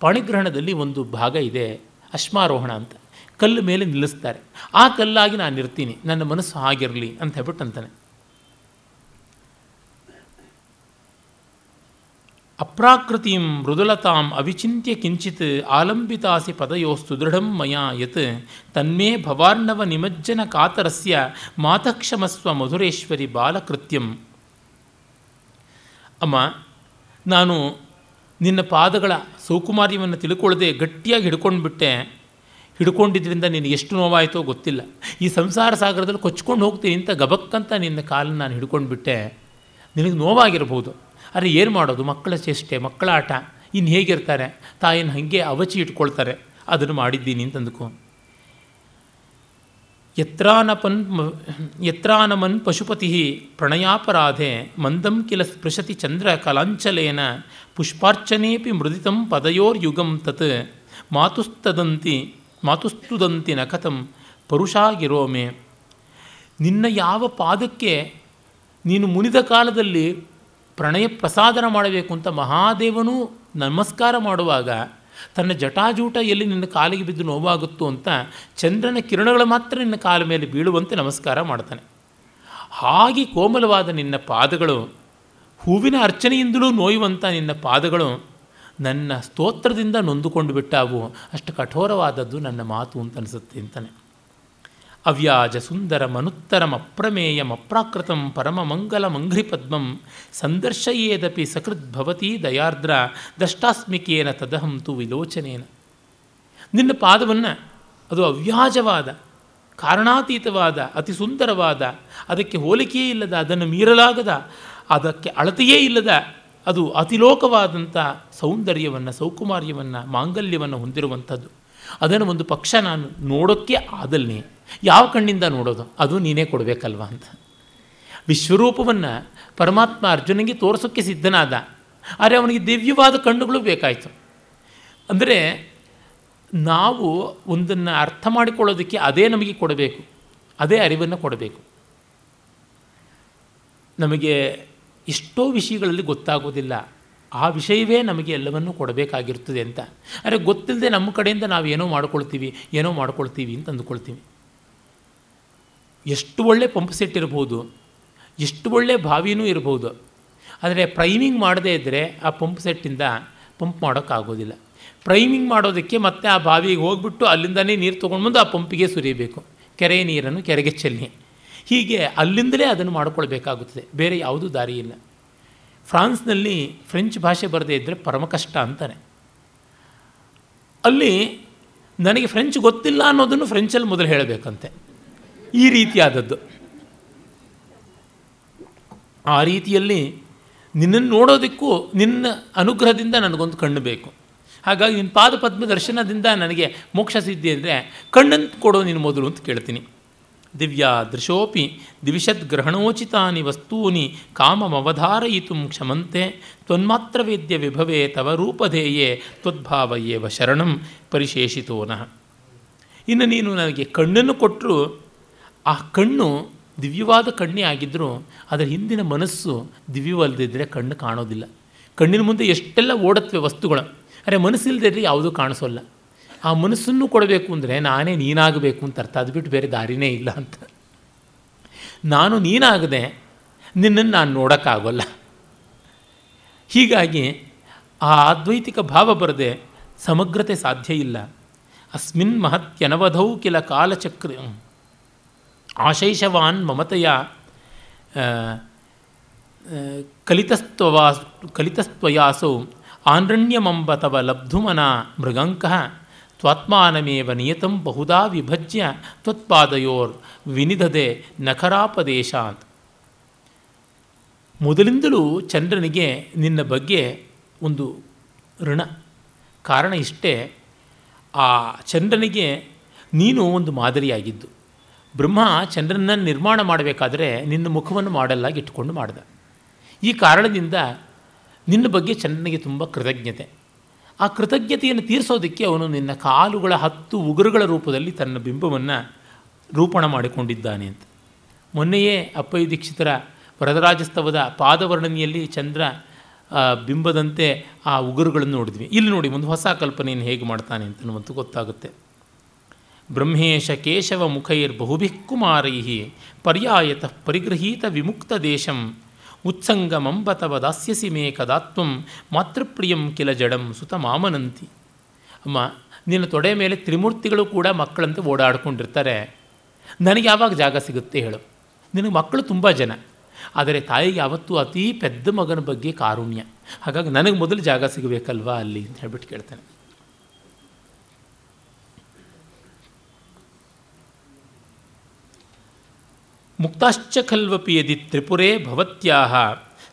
ಪಾಣಿಗ್ರಹಣದಲ್ಲಿ ಒಂದು ಭಾಗ ಇದೆ, ಅಶ್ಮಾರೋಹಣ ಅಂತ. ಕಲ್ಲು ಮೇಲೆ ನಿಲ್ಲಿಸ್ತಾರೆ. ಆ ಕಲ್ಲಾಗಿ ನಾನು ಇರ್ತೀನಿ, ನನ್ನ ಮನಸ್ಸು ಆಗಿರಲಿ ಅಂತ ಹೇಳ್ಬಿಟ್ಟು ಅಂತಾನೆ. ಅಪ್ರಾಕೃತಿಂ ಮೃದುಲತಾಂ ಅವಿಚಿತ್ಯ ಕಿಂಚಿತ್ ಆಲಂಬಿತಾಸಿ ಪದಯೋ ದೃಢಂ ಮಯಾ ಯತ್. ತನ್ಮೇ ಭವಾರ್ಣವ ನಿಮಜ್ಜನ ಕಾತರಸ್ಯ ಮಾತಕ್ಷಮಸ್ವ ಮಧುರೇಶ್ವರಿ ಬಾಲಕೃತ್ಯಂ. ಅಮ್ಮ, ನಾನು ನಿನ್ನ ಪಾದಗಳ ಸೌಕುಮಾರ್ಯವನ್ನು ತಿಳ್ಕೊಳ್ಳದೆ ಗಟ್ಟಿಯಾಗಿ ಹಿಡ್ಕೊಂಡು ಬಿಟ್ಟೆ. ಹಿಡ್ಕೊಂಡಿದ್ದರಿಂದ ನಿನಗೆ ಎಷ್ಟು ನೋವಾಯಿತೋ ಗೊತ್ತಿಲ್ಲ. ಈ ಸಂಸಾರ ಸಾಗರದಲ್ಲಿ ಕೊಚ್ಕೊಂಡು ಹೋಗ್ತೀನಿ ಅಂತ ಗಬಕ್ಕಂತ ನಿನ್ನ ಕಾಲನ್ನು ನಾನು ಹಿಡ್ಕೊಂಡು ಬಿಟ್ಟೆ. ನಿನಗೆ ನೋವಾಗಿರ್ಬೋದು. ಆದರೆ ಏನು ಮಾಡೋದು? ಮಕ್ಕಳ ಚೇಷ್ಟೆ, ಮಕ್ಕಳ ಆಟ. ಇನ್ನು ಹೇಗಿರ್ತಾರೆ? ತಾಯಿನ ಹಾಗೆ ಅವಚಿ ಇಟ್ಕೊಳ್ತಾರೆ. ಅದನ್ನು ಮಾಡಿದ್ದೀನಿ ಅಂತ ಅಂದ್ಕೊ. ಯತ್ರಾನಪನ್ ಯತ್ರಾನಮನ್ ಪಶುಪತಿ ಪ್ರಣಯಾಪರಾಧೆ ಮಂದಂ ಕಿಲ ಸ್ಪೃಶತಿ ಚಂದ್ರ ಕಲಾಂಚಲೇನ ಪುಷ್ಪಾರ್ಚನೇಪಿ ಮೃದಿತಂ ಪದಯೋರ್ಯುಗಂ ತತ್ ಮಾತುಸ್ತದಂತಿ, ಮಾತುಸ್ತುದಂತಿ ನಖತಂ ಪರುಷಾಗಿರೋಮೆ. ನಿನ್ನ ಯಾವ ಪಾದಕ್ಕೆ ನೀನು ಮುನಿದ ಕಾಲದಲ್ಲಿ ಪ್ರಣಯ ಪ್ರಸಾದನ ಮಾಡಬೇಕು ಅಂತ ಮಹಾದೇವನು ನಮಸ್ಕಾರ ಮಾಡುವಾಗ, ತನ್ನ ಜಟಾಜೂಟ ಎಲ್ಲಿ ನಿನ್ನ ಕಾಲಿಗೆ ಬಿದ್ದು ನೋವಾಗುತ್ತೋ ಅಂತ ಚಂದ್ರನ ಕಿರಣಗಳು ಮಾತ್ರ ನಿನ್ನ ಕಾಲ ಮೇಲೆ ಬೀಳುವಂತೆ ನಮಸ್ಕಾರ ಮಾಡ್ತಾನೆ. ಹಾಗೆ ಕೋಮಲವಾದ ನಿನ್ನ ಪಾದಗಳು ಹೂವಿನ ಅರ್ಚನೆಯಿಂದಲೂ ನೋಯುವಂಥ ನಿನ್ನ ಪಾದಗಳು ನನ್ನ ಸ್ತೋತ್ರದಿಂದ ನೊಂದುಕೊಂಡು ಬಿಟ್ಟಾವು. ಅಷ್ಟು ಕಠೋರವಾದದ್ದು ನನ್ನ ಮಾತು ಅಂತ ಅನಿಸುತ್ತೆ ಅಂತಾನೆ. ಅವ್ಯಾಜ ಸುಂದರ ಮನುತ್ತರಂ ಅಪ್ರಮೇಯಂ ಅಪ್ರಾಕೃತಂ ಪರಮ ಮಂಗಲ ಮಂಘ್ರಿಪದ್ಮಂ ಸಂದರ್ಶಯೇದಪಿ ಸಕೃದ್ಭವತಿ ದಯಾರ್ದ್ರ ದಷ್ಟಾಸ್ಮಿಕೇನ ತದಹಂ ತು ವಿಲೋಚನೇನ. ನಿನ್ನ ಪಾದವನ್ನು ಅದು ಅವ್ಯಾಜವಾದ, ಕಾರಣಾತೀತವಾದ, ಅತಿ ಸುಂದರವಾದ, ಅದಕ್ಕೆ ಹೋಲಿಕೆಯೇ ಇಲ್ಲದ, ಅದನ್ನು ಮೀರಲಾಗದ ಅದಕ್ಕೆ ಅಳತೆಯೇ ಇಲ್ಲದ ಅದು ಅತಿಲೋಕವಾದಂಥ ಸೌಂದರ್ಯವನ್ನು, ಸೌಕುಮಾರ್ಯವನ್ನು, ಮಾಂಗಲ್ಯವನ್ನು ಹೊಂದಿರುವಂಥದ್ದು. ಅದನ್ನು ಒಂದು ಪಕ್ಷ ನಾನು ನೋಡೋಕ್ಕೆ ಆದಲ್ನೇ, ಯಾವ ಕಣ್ಣಿಂದ ನೋಡೋದು? ಅದು ನೀನೇ ಕೊಡಬೇಕಲ್ವ ಅಂತ. ವಿಶ್ವರೂಪವನ್ನು ಪರಮಾತ್ಮ ಅರ್ಜುನಿಗೆ ತೋರಿಸೋಕ್ಕೆ ಸಿದ್ಧನಾದ. ಆದರೆ ಅವನಿಗೆ ದಿವ್ಯವಾದ ಕಣ್ಣುಗಳು ಬೇಕಾಯಿತು. ಅಂದರೆ ನಾವು ಒಂದನ್ನು ಅರ್ಥ ಮಾಡಿಕೊಳ್ಳೋದಕ್ಕೆ ಅದೇ ನಮಗೆ ಕೊಡಬೇಕು. ಅದೇ ಅರಿವನ್ನು ಕೊಡಬೇಕು. ನಮಗೆ ಎಷ್ಟೋ ವಿಷಯಗಳಲ್ಲಿ ಗೊತ್ತಾಗೋದಿಲ್ಲ. ಆ ವಿಷಯವೇ ನಮಗೆ ಎಲ್ಲವನ್ನೂ ಕೊಡಬೇಕಾಗಿರ್ತದೆ ಅಂತ. ಆದರೆ ಗೊತ್ತಿಲ್ಲದೆ ನಮ್ಮ ಕಡೆಯಿಂದ ನಾವು ಏನೋ ಮಾಡ್ಕೊಳ್ತೀವಿ ಏನೋ ಮಾಡ್ಕೊಳ್ತೀವಿ ಅಂತ ಅಂದುಕೊಳ್ತೀವಿ. ಎಷ್ಟು ಒಳ್ಳೆ ಪಂಪ್ ಸೆಟ್ ಇರ್ಬೋದು, ಎಷ್ಟು ಒಳ್ಳೆ ಬಾವಿನೂ ಇರ್ಬೋದು. ಆದರೆ ಪ್ರೈಮಿಂಗ್ ಮಾಡದೇ ಇದ್ದರೆ ಆ ಪಂಪ್ ಸೆಟ್ಟಿಂದ ಪಂಪ್ ಮಾಡೋಕ್ಕಾಗೋದಿಲ್ಲ. ಪ್ರೈಮಿಂಗ್ ಮಾಡೋದಕ್ಕೆ ಮತ್ತೆ ಆ ಬಾವಿಗೆ ಹೋಗ್ಬಿಟ್ಟು ಅಲ್ಲಿಂದನೇ ನೀರು ತೊಗೊಂಡು ಬಂದು ಆ ಪಂಪಿಗೆ ಸುರಿಯಬೇಕು. ಕೆರೆ ನೀರನ್ನು ಕೆರೆಗೆ ಚೆಲ್ಲಿ. ಹೀಗೆ ಅಲ್ಲಿಂದಲೇ ಅದನ್ನು ಮಾಡಿಕೊಳ್ಬೇಕಾಗುತ್ತದೆ. ಬೇರೆ ಯಾವುದೂ ದಾರಿ ಇಲ್ಲ ಫ್ರಾನ್ಸ್ನಲ್ಲಿ ಫ್ರೆಂಚ್ ಭಾಷೆ ಬರದೇ ಇದ್ದರೆ ಪರಮ ಕಷ್ಟ ಅಂತಾನೆ ಅಲ್ಲಿ ನನಗೆ ಫ್ರೆಂಚ್ ಗೊತ್ತಿಲ್ಲ ಅನ್ನೋದನ್ನು ಫ್ರೆಂಚಲ್ಲಿ ಮೊದಲು ಹೇಳಬೇಕಂತೆ. ಈ ರೀತಿಯಾದದ್ದು. ಆ ರೀತಿಯಲ್ಲಿ ನಿನ್ನನ್ನು ನೋಡೋದಕ್ಕೂ ನಿನ್ನ ಅನುಗ್ರಹದಿಂದ ನನಗೊಂದು ಕಣ್ಣು ಬೇಕು. ಹಾಗಾಗಿ ನಿನ್ನ ಪಾದ ಪದ್ಮ ದರ್ಶನದಿಂದ ನನಗೆ ಮೋಕ್ಷ ಸಿದ್ಧಿ ಅಂದರೆ ಕಣ್ಣನ್ನು ಕೊಡೋ ನಿನ್ನ ಮೊದಲು ಅಂತ ಕೇಳ್ತೀನಿ. ದಿವ್ಯಾ ದೃಶೋಪಿ ದಿವಿಷದ್ಗ್ರಹಣೋಚಿತಾನಿ ವಸ್ತೂನಿ ಕಾಮಮವಧಾರಯಿತು ಕ್ಷಮಂತೆ ತ್ವನ್ಮಾತ್ರ ವೇದ್ಯ ವಿಭವೇ ತವ ರೂಪಧೇಯೇ ತ್ವದ್ಭಾವಯೇವ ಶರಣಂ ಪರಿಶೇಷಿತೋನಃ ಇನ್ನು ನೀನು ನನಗೆ ಕಣ್ಣನ್ನು ಕೊಟ್ಟರು ಆ ಕಣ್ಣು ದಿವ್ಯವಾದ ಕಣ್ಣೇ ಆಗಿದ್ದರೂ ಅದರ ಹಿಂದಿನ ಮನಸ್ಸು ದಿವ್ಯವಲ್ಲದಿದ್ದರೆ ಕಣ್ಣು ಕಾಣೋದಿಲ್ಲ. ಕಣ್ಣಿನ ಮುಂದೆ ಎಷ್ಟೆಲ್ಲ ಓಡತ್ವೆ ವಸ್ತುಗಳು, ಅರೆ ಮನಸ್ಸಿಲ್ಲದಿದ್ದರೆ ಯಾವುದೂ ಕಾಣಿಸೋಲ್ಲ. ಆ ಮನಸ್ಸನ್ನು ಕೊಡಬೇಕು ಅಂದರೆ ನಾನೇ ನೀನಾಗಬೇಕು ಅಂತ ಅರ್ಥ. ಅದು ಬಿಟ್ಟು ಬೇರೆ ದಾರಿನೇ ಇಲ್ಲ ಅಂತ. ನಾನು ನೀನಾಗದೆ ನಿನ್ನನ್ನು ನಾನು ನೋಡೋಕ್ಕಾಗಲ್ಲ. ಹೀಗಾಗಿ ಆ ಅದ್ವೈತಿಕ ಭಾವ ಬರದೆ ಸಮಗ್ರತೆ ಸಾಧ್ಯ ಇಲ್ಲ. ಅಸ್ಮಿನ್ ಮಹತ್ಯನವಧೌ ಕಿಲ ಕಾಲಚಕ್ರ ಆಶೈಷವಾನ್ ಮಮತೆಯ ಕಲಿತಸ್ತ್ವವಾ ಕಲಿತಸ್ತ್ವಯಾಸೌ ಆನ್ರಣ್ಯಮಂಬ ತವ ಲಬ್ಧುಮನ ಮೃಗಂಕ ತ್ವಾತ್ಮಾನಮೇವ ನಿಯತಂ ಬಹುಧಾ ವಿಭಜ್ಯ ತ್ವತ್ಪಾದಯೋರ್ ವಿನಿಧದೆ ನಖರಾಪದೇಶ ಅಂತ ಮೊದಲಿಂದಲೂ ಚಂದ್ರನಿಗೆ ನಿನ್ನ ಬಗ್ಗೆ ಒಂದು ಋಣ. ಕಾರಣ ಇಷ್ಟೇ, ಆ ಚಂದ್ರನಿಗೆ ನೀನು ಒಂದು ಮಾದರಿಯಾಗಿದ್ದು. ಬ್ರಹ್ಮ ಚಂದ್ರನನ್ನು ನಿರ್ಮಾಣ ಮಾಡಬೇಕಾದ್ರೆ ನಿನ್ನ ಮುಖವನ್ನು ಮಾಡಲಾಗಿ ಇಟ್ಟುಕೊಂಡು ಮಾಡಿದ. ಈ ಕಾರಣದಿಂದ ನಿನ್ನ ಬಗ್ಗೆ ಚಂದ್ರನಿಗೆ ತುಂಬ ಕೃತಜ್ಞತೆ. ಆ ಕೃತಜ್ಞತೆಯನ್ನು ತೀರಿಸೋದಕ್ಕೆ ಅವನು ನಿನ್ನ ಕಾಲುಗಳ ಹತ್ತು ಉಗುರುಗಳ ರೂಪದಲ್ಲಿ ತನ್ನ ಬಿಂಬವನ್ನು ರೂಪಣ ಮಾಡಿಕೊಂಡಿದ್ದಾನೆ ಅಂತ. ಮೊನ್ನೆಯೇ ಅಪ್ಪಯ್ಯ ದೀಕ್ಷಿತರ ವರದರಾಜಸ್ತವದ ಪಾದವರ್ಣನೆಯಲ್ಲಿ ಚಂದ್ರ ಬಿಂಬದಂತೆ ಆ ಉಗುರುಗಳನ್ನು ನೋಡಿದ್ವಿ. ಇಲ್ಲಿ ನೋಡಿ, ಒಂದು ಹೊಸ ಕಲ್ಪನೆಯನ್ನು ಹೇಗೆ ಮಾಡ್ತಾನೆ ಅಂತ ನಮ್ಮಂತೂ ಗೊತ್ತಾಗುತ್ತೆ. ಬ್ರಹ್ಮೇಶ ಕೇಶವ ಮುಖೈರ್ ಬಹುಭಿಕ್ಕುಮಾರೈ ಪರ್ಯಾಯತಃ ಪರಿಗೃಹೀತ ವಿಮುಕ್ತ ದೇಶಂ ಉತ್ಸಂಗಮಂಬತವ ದಾಸ್ಯಸಿ ಮೇ ಕದಾತ್ವಂ ಮಾತೃಪ್ರಿಯಂ ಕಿಲ ಜಡಂ ಸುತ ಮಾಮನಂತಿ ಅಮ್ಮ ನಿನ್ನ ತೊಡೆ ಮೇಲೆ ತ್ರಿಮೂರ್ತಿಗಳು ಕೂಡ ಮಕ್ಕಳಂತೆ ಓಡಾಡ್ಕೊಂಡಿರ್ತಾರೆ ನನಗೆ ಯಾವಾಗ ಜಾಗ ಸಿಗುತ್ತೆ ಹೇಳು ನಿನಗೆ ಮಕ್ಕಳು ತುಂಬ ಜನ ಆದರೆ ತಾಯಿಗೆ ಯಾವತ್ತೂ ಅತೀ ಪೆದ್ದ ಮಗನ ಬಗ್ಗೆ ಕಾರುಣ್ಯ ಹಾಗಾಗಿ ನನಗೆ ಮೊದಲು ಜಾಗ ಸಿಗಬೇಕಲ್ವಾ ಅಲ್ಲಿ ಅಂತ ಹೇಳ್ಬಿಟ್ಟು ಕೇಳ್ತಾನೆ ಮುಕ್ತಾಶ್ಚ ಖಲ್ವಪಿ ಯದಿ ತ್ರಿಪುರೇ ಭವತ್ಯಾಹ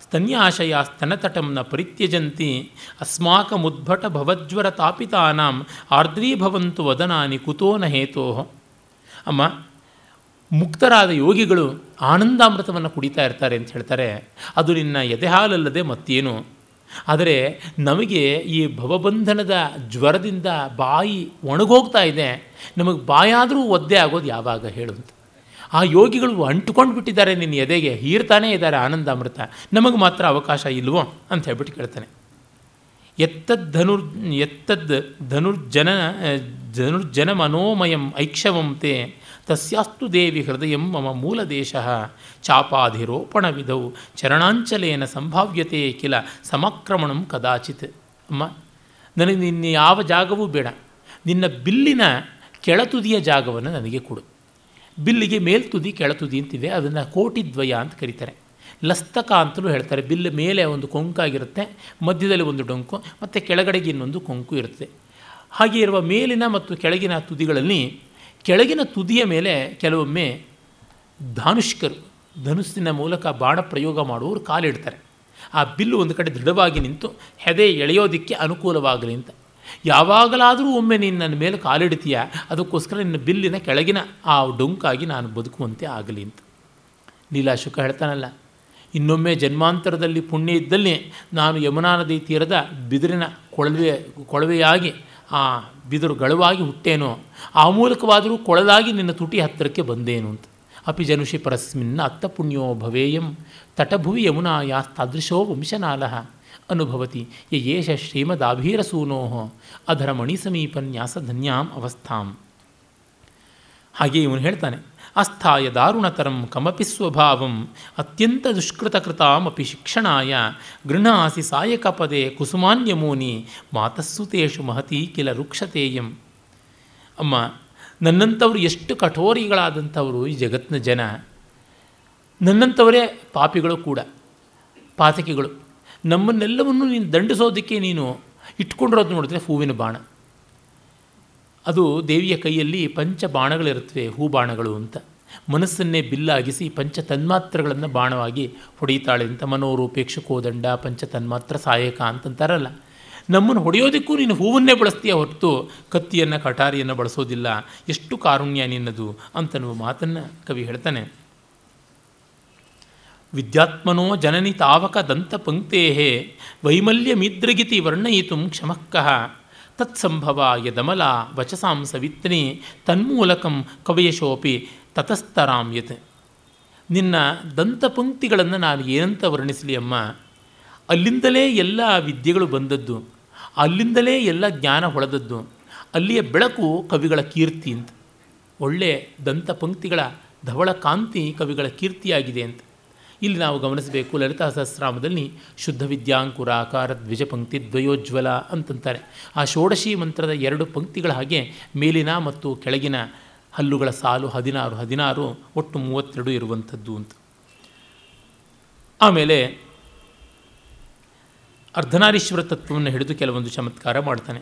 ಸ್ತನ್ಯಾಶಯ ಸ್ತನತಟಂನ ಪರಿತ್ಯಜಂತಿ, ಅಸ್ಮಾಕಮುದ್ಭಟ ಭವಜ್ವರ ತಾಪಿತಾನಾಂ, ಆರ್ದ್ರೀಭವಂತು ವದನಾನಿ ಕುತೋನ ಹೇತೋ. ಅಮ್ಮ, ಮುಕ್ತರಾದ ಯೋಗಿಗಳು ಆನಂದಾಮೃತವನ್ನು ಕುಡಿತಾ ಇರ್ತಾರೆ ಅಂತ ಹೇಳ್ತಾರೆ. ಅದು ನಿನ್ನ ಎದೆಹಾಲಲ್ಲದೆ ಮತ್ತೇನು? ಆದರೆ ನಮಗೆ ಈ ಭವಬಂಧನದ ಜ್ವರದಿಂದ ಬಾಯಿ ಒಣಗೋಗ್ತಾ ಇದೆ. ನಮಗೆ ಬಾಯಾದರೂ ಒದ್ದೆ ಆಗೋದು ಯಾವಾಗ ಹೇಳುವಂತ ಆ ಯೋಗಿಗಳು ಅಂಟುಕೊಂಡು ಬಿಟ್ಟಿದ್ದಾರೆ ನಿನ್ನ ಎದೆಗೆ. ಹೀರ್ತಾನೇ ಇದ್ದಾರೆ ಆನಂದ ಅಮೃತ ನಮಗೆ ಮಾತ್ರ ಅವಕಾಶ ಇಲ್ವೋ ಅಂತ ಹೇಳ್ಬಿಟ್ಟು ಕೇಳ್ತಾನೆ. ಎತ್ತದ್ ಧನುರ್, ಎತ್ತದ್ ಧನುರ್ಜನ ಧನುರ್ಜನ ಮನೋಮಯಂ ಐಕ್ಷವಂತೆ ತಸ್ಯಾಸ್ತು ದೇವಿ ಹೃದಯ ಮಮ ಮೂಲದೇಶ. ಚಾಪಾಧಿರೋಪಣ ವಿಧೌ ಚರಣಾಂಚಲೇನ ಸಂಭಾವ್ಯತೆ ಕಿಲ ಸಮಕ್ರಮಣಂ ಕದಾಚಿತ್. ಅಮ್ಮ, ನನಗೆ ನಿನ್ನ ಯಾವ ಜಾಗವೂ ಬೇಡ. ನಿನ್ನ ಬಿಲ್ಲಿನ ಕೆಳತುದಿಯ ಜಾಗವನ್ನು ನನಗೆ ಕೊಡು. ಬಿಲ್ಲಿಗೆ ಮೇಲ್ತುದಿ ಕೆಳತುದಿ ಅಂತಿದೆ, ಅದನ್ನು ಕೋಟಿದ್ವಯ ಅಂತ ಕರೀತಾರೆ. ಲಸ್ತಕ ಅಂತಲೂ ಹೇಳ್ತಾರೆ, ಬಿಲ್ ಮೇಲೆ ಒಂದು ಕೊಂಕಾಗಿರುತ್ತೆ, ಮಧ್ಯದಲ್ಲಿ ಒಂದು ಡೊಂಕು, ಮತ್ತು ಕೆಳಗಡೆಗೆ ಇನ್ನೊಂದು ಕೊಂಕು ಇರುತ್ತೆ. ಹಾಗೆ ಇರುವ ಮೇಲಿನ ಮತ್ತು ಕೆಳಗಿನ ತುದಿಗಳಲ್ಲಿ, ಕೆಳಗಿನ ತುದಿಯ ಮೇಲೆ ಕೆಲವೊಮ್ಮೆ ಧಾನುಷ್ಕರು, ಧನುಸ್ಸಿನ ಮೂಲಕ ಬಾಣ ಪ್ರಯೋಗ ಮಾಡುವವರು ಕಾಲಿಡ್ತಾರೆ. ಆ ಬಿಲ್ಲು ಒಂದು ಕಡೆ ದೃಢವಾಗಿ ನಿಂತು ಹೆದೆ ಎಳೆಯೋದಕ್ಕೆ ಅನುಕೂಲವಾಗಲಿ ಅಂತ. ಯಾವಾಗಲಾದರೂ ಒಮ್ಮೆ ನೀನು ನನ್ನ ಮೇಲೆ ಕಾಲಿಡ್ತೀಯ? ಅದಕ್ಕೋಸ್ಕರ ನಿನ್ನ ಬಿಲ್ಲಿನ ಕೆಳಗಿನ ಆ ಡೊಂಕಾಗಿ ನಾನು ಬದುಕುವಂತೆ ಆಗಲಿ ಅಂತ. ನೀಲಾಶುಕ ಹೇಳ್ತಾನಲ್ಲ, ಇನ್ನೊಮ್ಮೆ ಜನ್ಮಾಂತರದಲ್ಲಿ ಪುಣ್ಯ ಇದ್ದಲ್ಲಿ ನಾನು ಯಮುನಾ ನದಿ ತೀರದ ಬಿದಿರಿನ ಕೊಳವೆ, ಕೊಳವೆಯಾಗಿ, ಆ ಬಿದಿರು ಗಳವಾಗಿ ಹುಟ್ಟೇನೋ, ಆ ಮೂಲಕವಾದರೂ ಕೊಳಲಾಗಿ ನಿನ್ನ ತುಟಿ ಹತ್ತಿರಕ್ಕೆ ಬಂದೇನು ಅಂತ. ಅಪಿ ಜನುಷಿ ಪರಸ್ಮಿನ್ನ ಅತ್ತ ಪುಣ್ಯೋ ಭವೇಯಂ ತಟಭುವಿ ಯಮುನಾಯಾಸ್ತಾದೃಶೋ ವಂಶನಾಲಃ. ಅನುಭವತಿ. ಯೇಷ ಶ್ರೀಮದಾಭೀರಸೂನೋ ಅಧರ ಮಣಿಸಮೀಪನ್ಯಾಸಧನ್ಯಾಂ ಅವಸ್ಥಾಂ. ಹಾಗೆ ಇವನು ಹೇಳ್ತಾನೆ, ಅಸ್ಥಾಯ ದಾರುಣತರಂ ಕಮಪಿ ಸ್ವಭಾವಂ ಅತ್ಯಂತ ದುಷ್ಕೃತಕೃತಾಮಪಿ ಶಿಕ್ಷಣಾಯ ಗೃಹಾಸಿ ಸಾಯಕಪದೆ ಕುಸುಮಾನ್ಯಮೂನಿ ಮಾತಸ್ಸುತೇಷು ಮಹತಿ ಕಿಲ ರುಕ್ಷತೇಯಂ. ಅಮ್ಮ, ನನ್ನಂಥವ್ರು ಎಷ್ಟು ಕಠೋರಿಗಳಾದಂಥವರು ಈ ಜಗತ್ತಿನ ಜನ. ನನ್ನಂಥವರೇ ಪಾಪಿಗಳು ಕೂಡ, ಪಾತಕಿಗಳು. ನಮ್ಮನ್ನೆಲ್ಲವನ್ನು ನೀನು ದಂಡಿಸೋದಕ್ಕೆ ನೀನು ಇಟ್ಕೊಂಡಿರೋದು ನೋಡಿದ್ರೆ ಹೂವಿನ ಬಾಣ. ಅದು ದೇವಿಯ ಕೈಯಲ್ಲಿ ಪಂಚ ಬಾಣಗಳಿರುತ್ತವೆ, ಹೂ ಬಾಣಗಳು ಅಂತ. ಮನಸ್ಸನ್ನೇ ಬಿಲ್ಲಾಗಿಸಿ ಪಂಚ ತನ್ಮಾತ್ರಗಳನ್ನು ಬಾಣವಾಗಿ ಹೊಡೆಯುತ್ತಾಳೆ ಅಂತ ಮನೋರೂಪೇಕ್ಷ ಕೋದಂಡ, ಪಂಚ ತನ್ಮಾತ್ರ ಸಹಾಯಕ ಅಂತಂತಾರಲ್ಲ. ನಮ್ಮನ್ನು ಹೊಡೆಯೋದಕ್ಕೂ ನೀನು ಹೂವನ್ನೇ ಬಳಸ್ತೀಯ ಹೊರತು ಕತ್ತಿಯನ್ನು, ಕಟಾರಿಯನ್ನು ಬಳಸೋದಿಲ್ಲ. ಎಷ್ಟು ಕಾರುಣ್ಯ ನಿನ್ನದು ಅಂತನ್ನುವ ಮಾತನ್ನು ಕವಿ ಹೇಳ್ತಾನೆ. ವಿದ್ಯಾತ್ಮನೋ ಜನನಿ ತಾವಕ ದಂತಪಂಕ್ತೇ ವೈಮಲ್ಯಮಿದ್ರಗಿತಿ ವರ್ಣಯಿತು ಕ್ಷಮಃಕಃ ತತ್ಸಂಭವ ಯದಮಲ ವಚಸಾಂ ಸವಿತ್ನಿ ತನ್ಮೂಲಕಂ ಕವಯಶೋಪಿ ತತಸ್ತರಾಮ್ಯತ್ ನಿನ್ನ ದಂತಪಂಕ್ತಿಗಳನ್ನು ನಾನು ಏನಂತ ವರ್ಣಿಸಲಿ ಅಮ್ಮ? ಅಲ್ಲಿಂದಲೇ ಎಲ್ಲ ವಿದ್ಯೆಗಳು ಬಂದದ್ದು. ಅಲ್ಲಿಂದಲೇ ಎಲ್ಲ ಜ್ಞಾನ ಹೊಳೆದದ್ದು. ಅಲ್ಲಿಯ ಬೆಳಕು ಕವಿಗಳ ಕೀರ್ತಿ ಅಂತ. ಒಳ್ಳೆಯ ದಂತಪಂಕ್ತಿಗಳ ಧವಳ ಕಾಂತಿ ಕವಿಗಳ ಕೀರ್ತಿಯಾಗಿದೆ ಅಂತ. ಇಲ್ಲಿ ನಾವು ಗಮನಿಸಬೇಕು, ಲಲಿತಾ ಸಹಸ್ರಾಮದಲ್ಲಿ ಶುದ್ಧ ವಿದ್ಯಾಂಕುರ ಆಕಾರ ದ್ವಿಜ ಪಂಕ್ತಿ ದ್ವಯೋಜ್ವಲ ಅಂತಂತಾರೆ. ಆ ಷೋಡಶಿ ಮಂತ್ರದ ಎರಡು ಪಂಕ್ತಿಗಳ ಹಾಗೆ ಮೇಲಿನ ಮತ್ತು ಕೆಳಗಿನ ಹಲ್ಲುಗಳ ಸಾಲು ಹದಿನಾರು ಹದಿನಾರು, ಒಟ್ಟು ಮೂವತ್ತೆರಡು ಇರುವಂಥದ್ದು ಅಂತ. ಆಮೇಲೆ ಅರ್ಧನಾರೀಶ್ವರ ತತ್ವವನ್ನು ಹಿಡಿದು ಕೆಲವೊಂದು ಚಮತ್ಕಾರ ಮಾಡ್ತಾನೆ.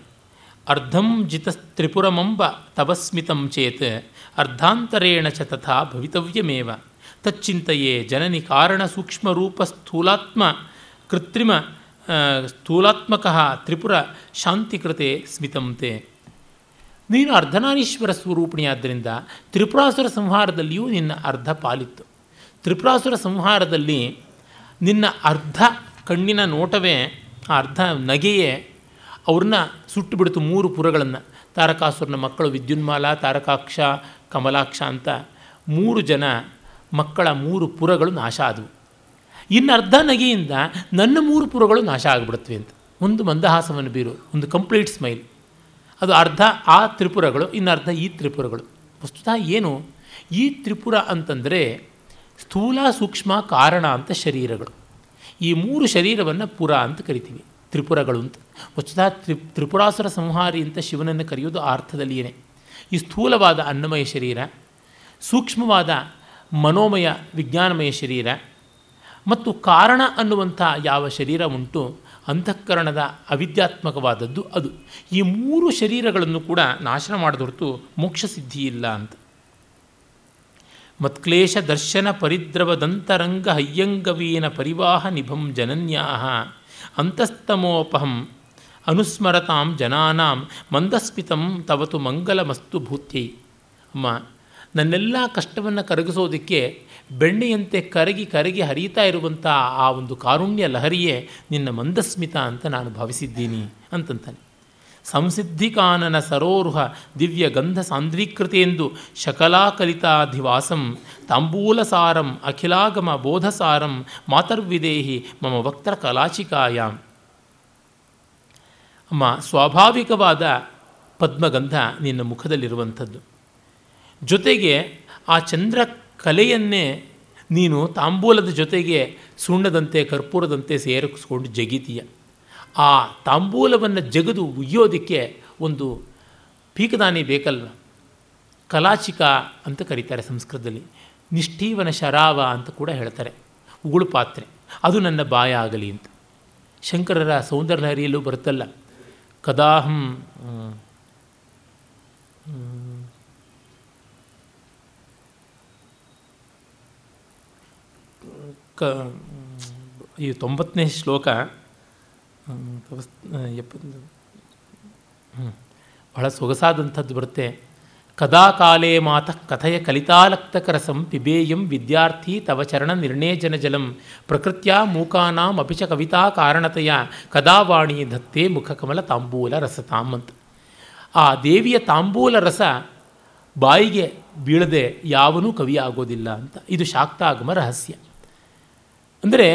ಅರ್ಧಂ ಜಿತ ತ್ರಿಪುರಮಂಬ ತವಸ್ಮಿತಂ ಚೇತ್, ಅರ್ಧಾಂತರೇಣ ಚ ತಥಾ ಭವಿತವ್ಯಮೇವ. ತಚ್ಚಿಂತೆಯೇ ಜನನಿ ಕಾರಣ ಸೂಕ್ಷ್ಮ ರೂಪ ಸ್ಥೂಲಾತ್ಮ ಕೃತ್ರಿಮ ಸ್ಥೂಲಾತ್ಮಕ ತ್ರಿಪುರ ಶಾಂತಿಕೃತೆ ಸ್ಮಿತಂತೆ. ನೀನು ಅರ್ಧನಾರೀಶ್ವರ ಸ್ವರೂಪಿಣಿಯಾದ್ದರಿಂದ ತ್ರಿಪುರಾಸುರ ಸಂಹಾರದಲ್ಲಿಯೂ ನಿನ್ನ ಅರ್ಧ ಪಾಲಿತ್ತು. ತ್ರಿಪುರಾಸುರ ಸಂಹಾರದಲ್ಲಿ ನಿನ್ನ ಅರ್ಧ ಕಣ್ಣಿನ ನೋಟವೇ ಆ ಅರ್ಧ ನಗೆಯೇ, ಅವ್ರನ್ನ ಸುಟ್ಟು ಬಿಡ್ತು ಮೂರು ಪುರಗಳನ್ನು. ತಾರಕಾಸುರನ ಮಕ್ಕಳು ವಿದ್ಯುನ್ಮಾಲ, ತಾರಕಾಕ್ಷ, ಕಮಲಾಕ್ಷ ಅಂತ ಮೂರು ಜನ ಮಕ್ಕಳ ಮೂರು ಪುರಗಳು ನಾಶ ಆದವು. ಇನ್ನು ಅರ್ಧ ನಗೆಯಿಂದ ನನ್ನ ಮೂರು ಪುರಗಳು ನಾಶ ಆಗಿಬಿಡುತ್ತವೆ ಅಂತ. ಒಂದು ಮಂದಹಾಸವನ್ನು ಬೀರು, ಒಂದು ಕಂಪ್ಲೀಟ್ ಸ್ಮೈಲ್ ಅದು ಅರ್ಧ ಆ ತ್ರಿಪುರಗಳು, ಇನ್ನು ಅರ್ಧ ಈ ತ್ರಿಪುರಗಳು. ವಸ್ತುತ ಏನು? ಈ ತ್ರಿಪುರ ಅಂತಂದರೆ ಸ್ಥೂಲ ಸೂಕ್ಷ್ಮ ಕಾರಣ ಅಂತ ಶರೀರಗಳು. ಈ ಮೂರು ಶರೀರವನ್ನು ಪುರ ಅಂತ ಕರಿತೀವಿ, ತ್ರಿಪುರಗಳು ಅಂತ. ವಸ್ತುತಃ ತ್ರಿ, ತ್ರಿಪುರಾಸುರ ಸಂಹಾರಿ ಅಂತ ಶಿವನನ್ನು ಕರೆಯೋದು ಆ ಅರ್ಥದಲ್ಲಿಯೇ ಈ ಸ್ಥೂಲವಾದ ಅನ್ನಮಯ ಶರೀರ, ಸೂಕ್ಷ್ಮವಾದ ಮನೋಮಯ, ವಿಜ್ಞಾನಮಯ ಶರೀರ. ಮತ್ತು ಕಾರಣ ಅನ್ನುವಂಥ ಯಾವ ಶರೀರ ಉಂಟು, ಅಂತಃಕರಣದ ಅವಿದ್ಯಾತ್ಮಕವಾದದ್ದು ಅದು. ಈ ಮೂರು ಶರೀರಗಳನ್ನು ಕೂಡ ನಾಶನ ಮಾಡಿದ ಹೊರತು ಮೋಕ್ಷ ಸಿದ್ಧಿ ಇಲ್ಲ ಅಂತ. ಮತ್ಕ್ಲೇಶ ದರ್ಶನ ಪರಿದ್ರವದಂತರಂಗ ಹಯ್ಯಂಗವೀನ ಪರಿವಾಹ ನಿಭಂ ಜನನ್ಯಾ ಅಂತಸ್ತಮೋಪಹಂ ಅನುಸ್ಮರತಾಂ ಜನಾನಾಂ ಮಂದಸ್ಮಿತಂ ತವತು ಮಂಗಲಮಸ್ತು ಭೂತ್ಯೈ ಅಮ್ಮ ನನ್ನೆಲ್ಲ ಕಷ್ಟವನ್ನು ಕರಗಿಸೋದಕ್ಕೆ ಬೆಣ್ಣೆಯಂತೆ ಕರಗಿ ಕರಗಿ ಹರಿಯುತ್ತಾ ಇರುವಂಥ ಆ ಒಂದು ಕಾರುಣ್ಯ ಲಹರಿಯೇ ನಿನ್ನ ಮಂದಸ್ಮಿತ ಅಂತ ನಾನು ಭಾವಿಸಿದ್ದೀನಿ ಅಂತಂತಾನೆ. ಸಂಸಿದ್ಧಿಕಾನನ ಸರೋರುಹ ದಿವ್ಯ ಗಂಧ ಸಾಂದ್ರೀಕೃತೆಯೆಂದು ಶಕಲಾಕಲಿತಾಧಿವಾಸಂ ತಾಂಬೂಲಸಾರಂ, ಅಖಿಲಾಗಮ ಬೋಧಸಾರಂ, ಮಾತರ್ವಿದೇಹಿ ಮಮ ವಕ್ತ ಕಲಾಚಿಕಾಯಾಮ್ ಅಮ್ಮ, ಸ್ವಾಭಾವಿಕವಾದ ಪದ್ಮಗಂಧ ನಿನ್ನ ಮುಖದಲ್ಲಿರುವಂಥದ್ದು. ಜೊತೆಗೆ ಆ ಚಂದ್ರ ಕಲೆಯನ್ನೇ ನೀನು ತಾಂಬೂಲದ ಜೊತೆಗೆ ಸುಣ್ಣದಂತೆ ಕರ್ಪೂರದಂತೆ ಸೇರಿಸ್ಕೊಂಡು ಜಗಿತೀಯ. ಆ ತಾಂಬೂಲವನ್ನು ಜಗದು ಉಯ್ಯೋದಕ್ಕೆ ಒಂದು ಪೀಕದಾನಿ ಬೇಕಲ್ವ? ಕಲಾಚಿಕ ಅಂತ ಕರೀತಾರೆ ಸಂಸ್ಕೃತದಲ್ಲಿ. ನಿಷ್ಠೀವನ ಶರಾವ ಅಂತ ಕೂಡ ಹೇಳ್ತಾರೆ. ಉಗುಳು ಪಾತ್ರೆ, ಅದು ನನ್ನ ಬಾಯ ಆಗಲಿ ಅಂತ. ಶಂಕರರ ಸೌಂದರ್ಯ ಹರಿಯಲ್ಲೂ ಬರುತ್ತಲ್ಲ, ಕದಾಹಂ ಕ, ಈ ತೊಂಬತ್ತನೇ ಶ್ಲೋಕ ಬಹಳ ಸೊಗಸಾದಂಥದ್ದು ಬರುತ್ತೆ. ಕದಾ ಕಾಲೇ ಮಾತಃ ಕಥೆಯ ಕಲಿತಾಲಕ್ತಕರಸಂ ಪಿಬೇಯಂ ವಿದ್ಯಾರ್ಥಿ ತವ ಚರಣ ನಿರ್ಣೇಜನ ಜಲಂ ಪ್ರಕೃತ್ಯ ಮೂಕಾನಾಂ ಅಪಿಚ ಕವಿತಾ ಕಾರಣತೆಯ ಕದಾವಾಣಿ ಧತ್ತೆ ಮುಖಕಮಲ ತಾಂಬೂಲ ರಸ ತಾಮಂತ್ ಆ ದೇವಿಯ ತಾಂಬೂಲ ರಸ ಬಾಯಿಗೆ ಬೀಳದೆ ಯಾವನೂ ಕವಿ ಆಗೋದಿಲ್ಲ ಅಂತ. ಇದು ಶಾಕ್ತಾಗಮ ರಹಸ್ಯ. ಅಂದರೆ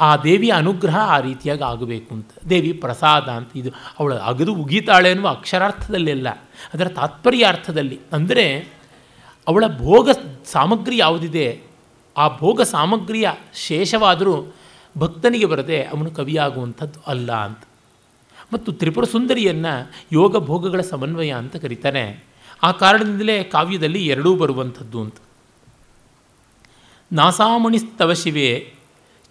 ಆ ದೇವಿಯ ಅನುಗ್ರಹ ಆ ರೀತಿಯಾಗಿ ಆಗಬೇಕು ಅಂತ. ದೇವಿ ಪ್ರಸಾದ ಅಂತ ಇದು ಅವಳು ಅಗದು ಉಗೀತಾಳೆ ಅನ್ನುವ ಅಕ್ಷರಾರ್ಥದಲ್ಲೆಲ್ಲ ಅದರ ತಾತ್ಪರ್ಯ ಅರ್ಥದಲ್ಲಿ. ಅಂದರೆ ಅವಳ ಭೋಗ ಸಾಮಗ್ರಿ ಯಾವುದಿದೆ, ಆ ಭೋಗ ಸಾಮಗ್ರಿಯ ಶೇಷವಾದರೂ ಭಕ್ತನಿಗೆ ಬರದೆ ಅವನು ಕವಿಯಾಗುವಂಥದ್ದು ಅಲ್ಲ ಅಂತ. ಮತ್ತು ತ್ರಿಪುರ ಸುಂದರಿಯನ್ನು ಯೋಗ ಭೋಗಗಳ ಸಮನ್ವಯ ಅಂತ ಕರೀತಾರೆ ಆ ಕಾರಣದಿಂದಲೇ ಕಾವ್ಯದಲ್ಲಿ ಎರಡೂ ಬರುವಂಥದ್ದು ಅಂತ. ನಾಸಾಮಣಿಸ್ತವ ಶಿವೆ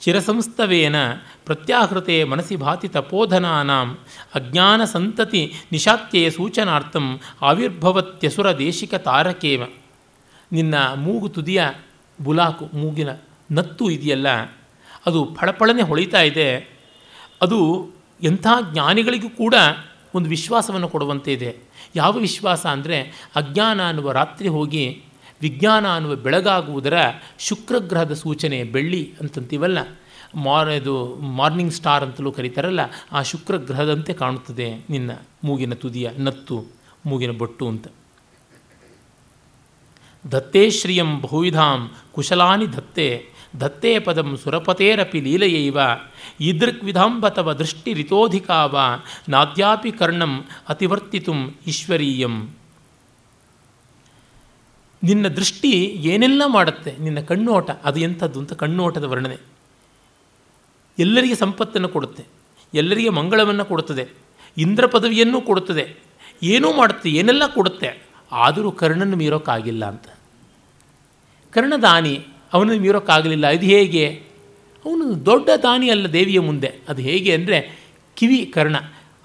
ಚಿರಸಂಸ್ತವೇನ ಪ್ರತ್ಯಾಹೃತೆ ಮನಸಿ ಭಾತಿ ತಪೋಧನಾನಾಂ ಅಜ್ಞಾನ ಸಂತತಿ ನಿಶಾತ್ಯೆಯ ಸೂಚನಾರ್ಥಂ ಆವಿರ್ಭವತ್ಯಸುರ ದೇಶಿಕ ತಾರಕೇವ. ನಿನ್ನ ಮೂಗು ತುದಿಯ ಬುಲಾಕು ಮೂಗಿನ ನತ್ತು ಇದೆಯಲ್ಲ, ಅದು ಫಳಫಳನೆ ಹೊಳಿತಾ ಇದೆ. ಅದು ಎಂಥ ಜ್ಞಾನಿಗಳಿಗೂ ಕೂಡ ಒಂದು ವಿಶ್ವಾಸವನ್ನು ಕೊಡುವಂತೆ ಇದೆ. ಯಾವ ವಿಶ್ವಾಸ ಅಂದರೆ ಅಜ್ಞಾನ ಅನ್ನುವ ರಾತ್ರಿ ಹೋಗಿ ವಿಜ್ಞಾನ ಅನ್ನುವ ಬೆಳಗಾಗುವುದರ ಶುಕ್ರಗ್ರಹದ ಸೂಚನೆ ಬೆಳ್ಳಿ ಅಂತಂತೀವಲ್ಲ? ಮಾರ್ ಇದು ಮಾರ್ನಿಂಗ್ ಸ್ಟಾರ್ ಅಂತಲೂ ಕರೀತಾರಲ್ಲ, ಆ ಶುಕ್ರಗ್ರಹದಂತೆ ಕಾಣುತ್ತದೆ ನಿನ್ನ ಮೂಗಿನ ತುದಿಯ ನತ್ತು, ಮೂಗಿನ ಬೊಟ್ಟು ಅಂತ. ದತ್ತೇಶ್ರಿಯಂ ಬಹುವಿಧಾಂ ಕುಶಲಾನಿ ದತ್ತೆ, ದತ್ತೇ ಪದಂ ಸುರಪತೇರಪಿ ಲೀಲೆಯೈವ ಇದೃಕ್ ತವ ದೃಷ್ಟಿ ರಿತೋಧಿಕಾವ ನಾದ್ಯಾಪಿ ಕರ್ಣಂ ಅತಿವರ್ತಿತು ಈಶ್ವರೀಯಂ. ನಿನ್ನ ದೃಷ್ಟಿ ಏನೆಲ್ಲ ಮಾಡುತ್ತೆ? ನಿನ್ನ ಕಣ್ಣೋಟ, ಅದು ಎಂಥದ್ದು ಅಂತ ಕಣ್ಣೋಟದ ವರ್ಣನೆ. ಎಲ್ಲರಿಗೆ ಸಂಪತ್ತನ್ನು ಕೊಡುತ್ತೆ, ಎಲ್ಲರಿಗೆ ಮಂಗಳವನ್ನು ಕೊಡುತ್ತದೆ, ಇಂದ್ರ ಪದವಿಯನ್ನು ಕೊಡುತ್ತದೆ, ಏನೂ ಮಾಡುತ್ತೆ, ಏನೆಲ್ಲ ಕೊಡುತ್ತೆ, ಆದರೂ ಕರ್ಣನ್ನು ಮೀರೋಕ್ಕಾಗಿಲ್ಲ ಅಂತ. ಕರ್ಣ ದಾನಿ, ಅವನನ್ನು ಮೀರೋಕ್ಕಾಗಲಿಲ್ಲ, ಇದು ಹೇಗೆ? ಅವನು ದೊಡ್ಡ ದಾನಿ ಅಲ್ಲ ದೇವಿಯ ಮುಂದೆ. ಅದು ಹೇಗೆ ಅಂದರೆ, ಕಿವಿ ಕರ್ಣ,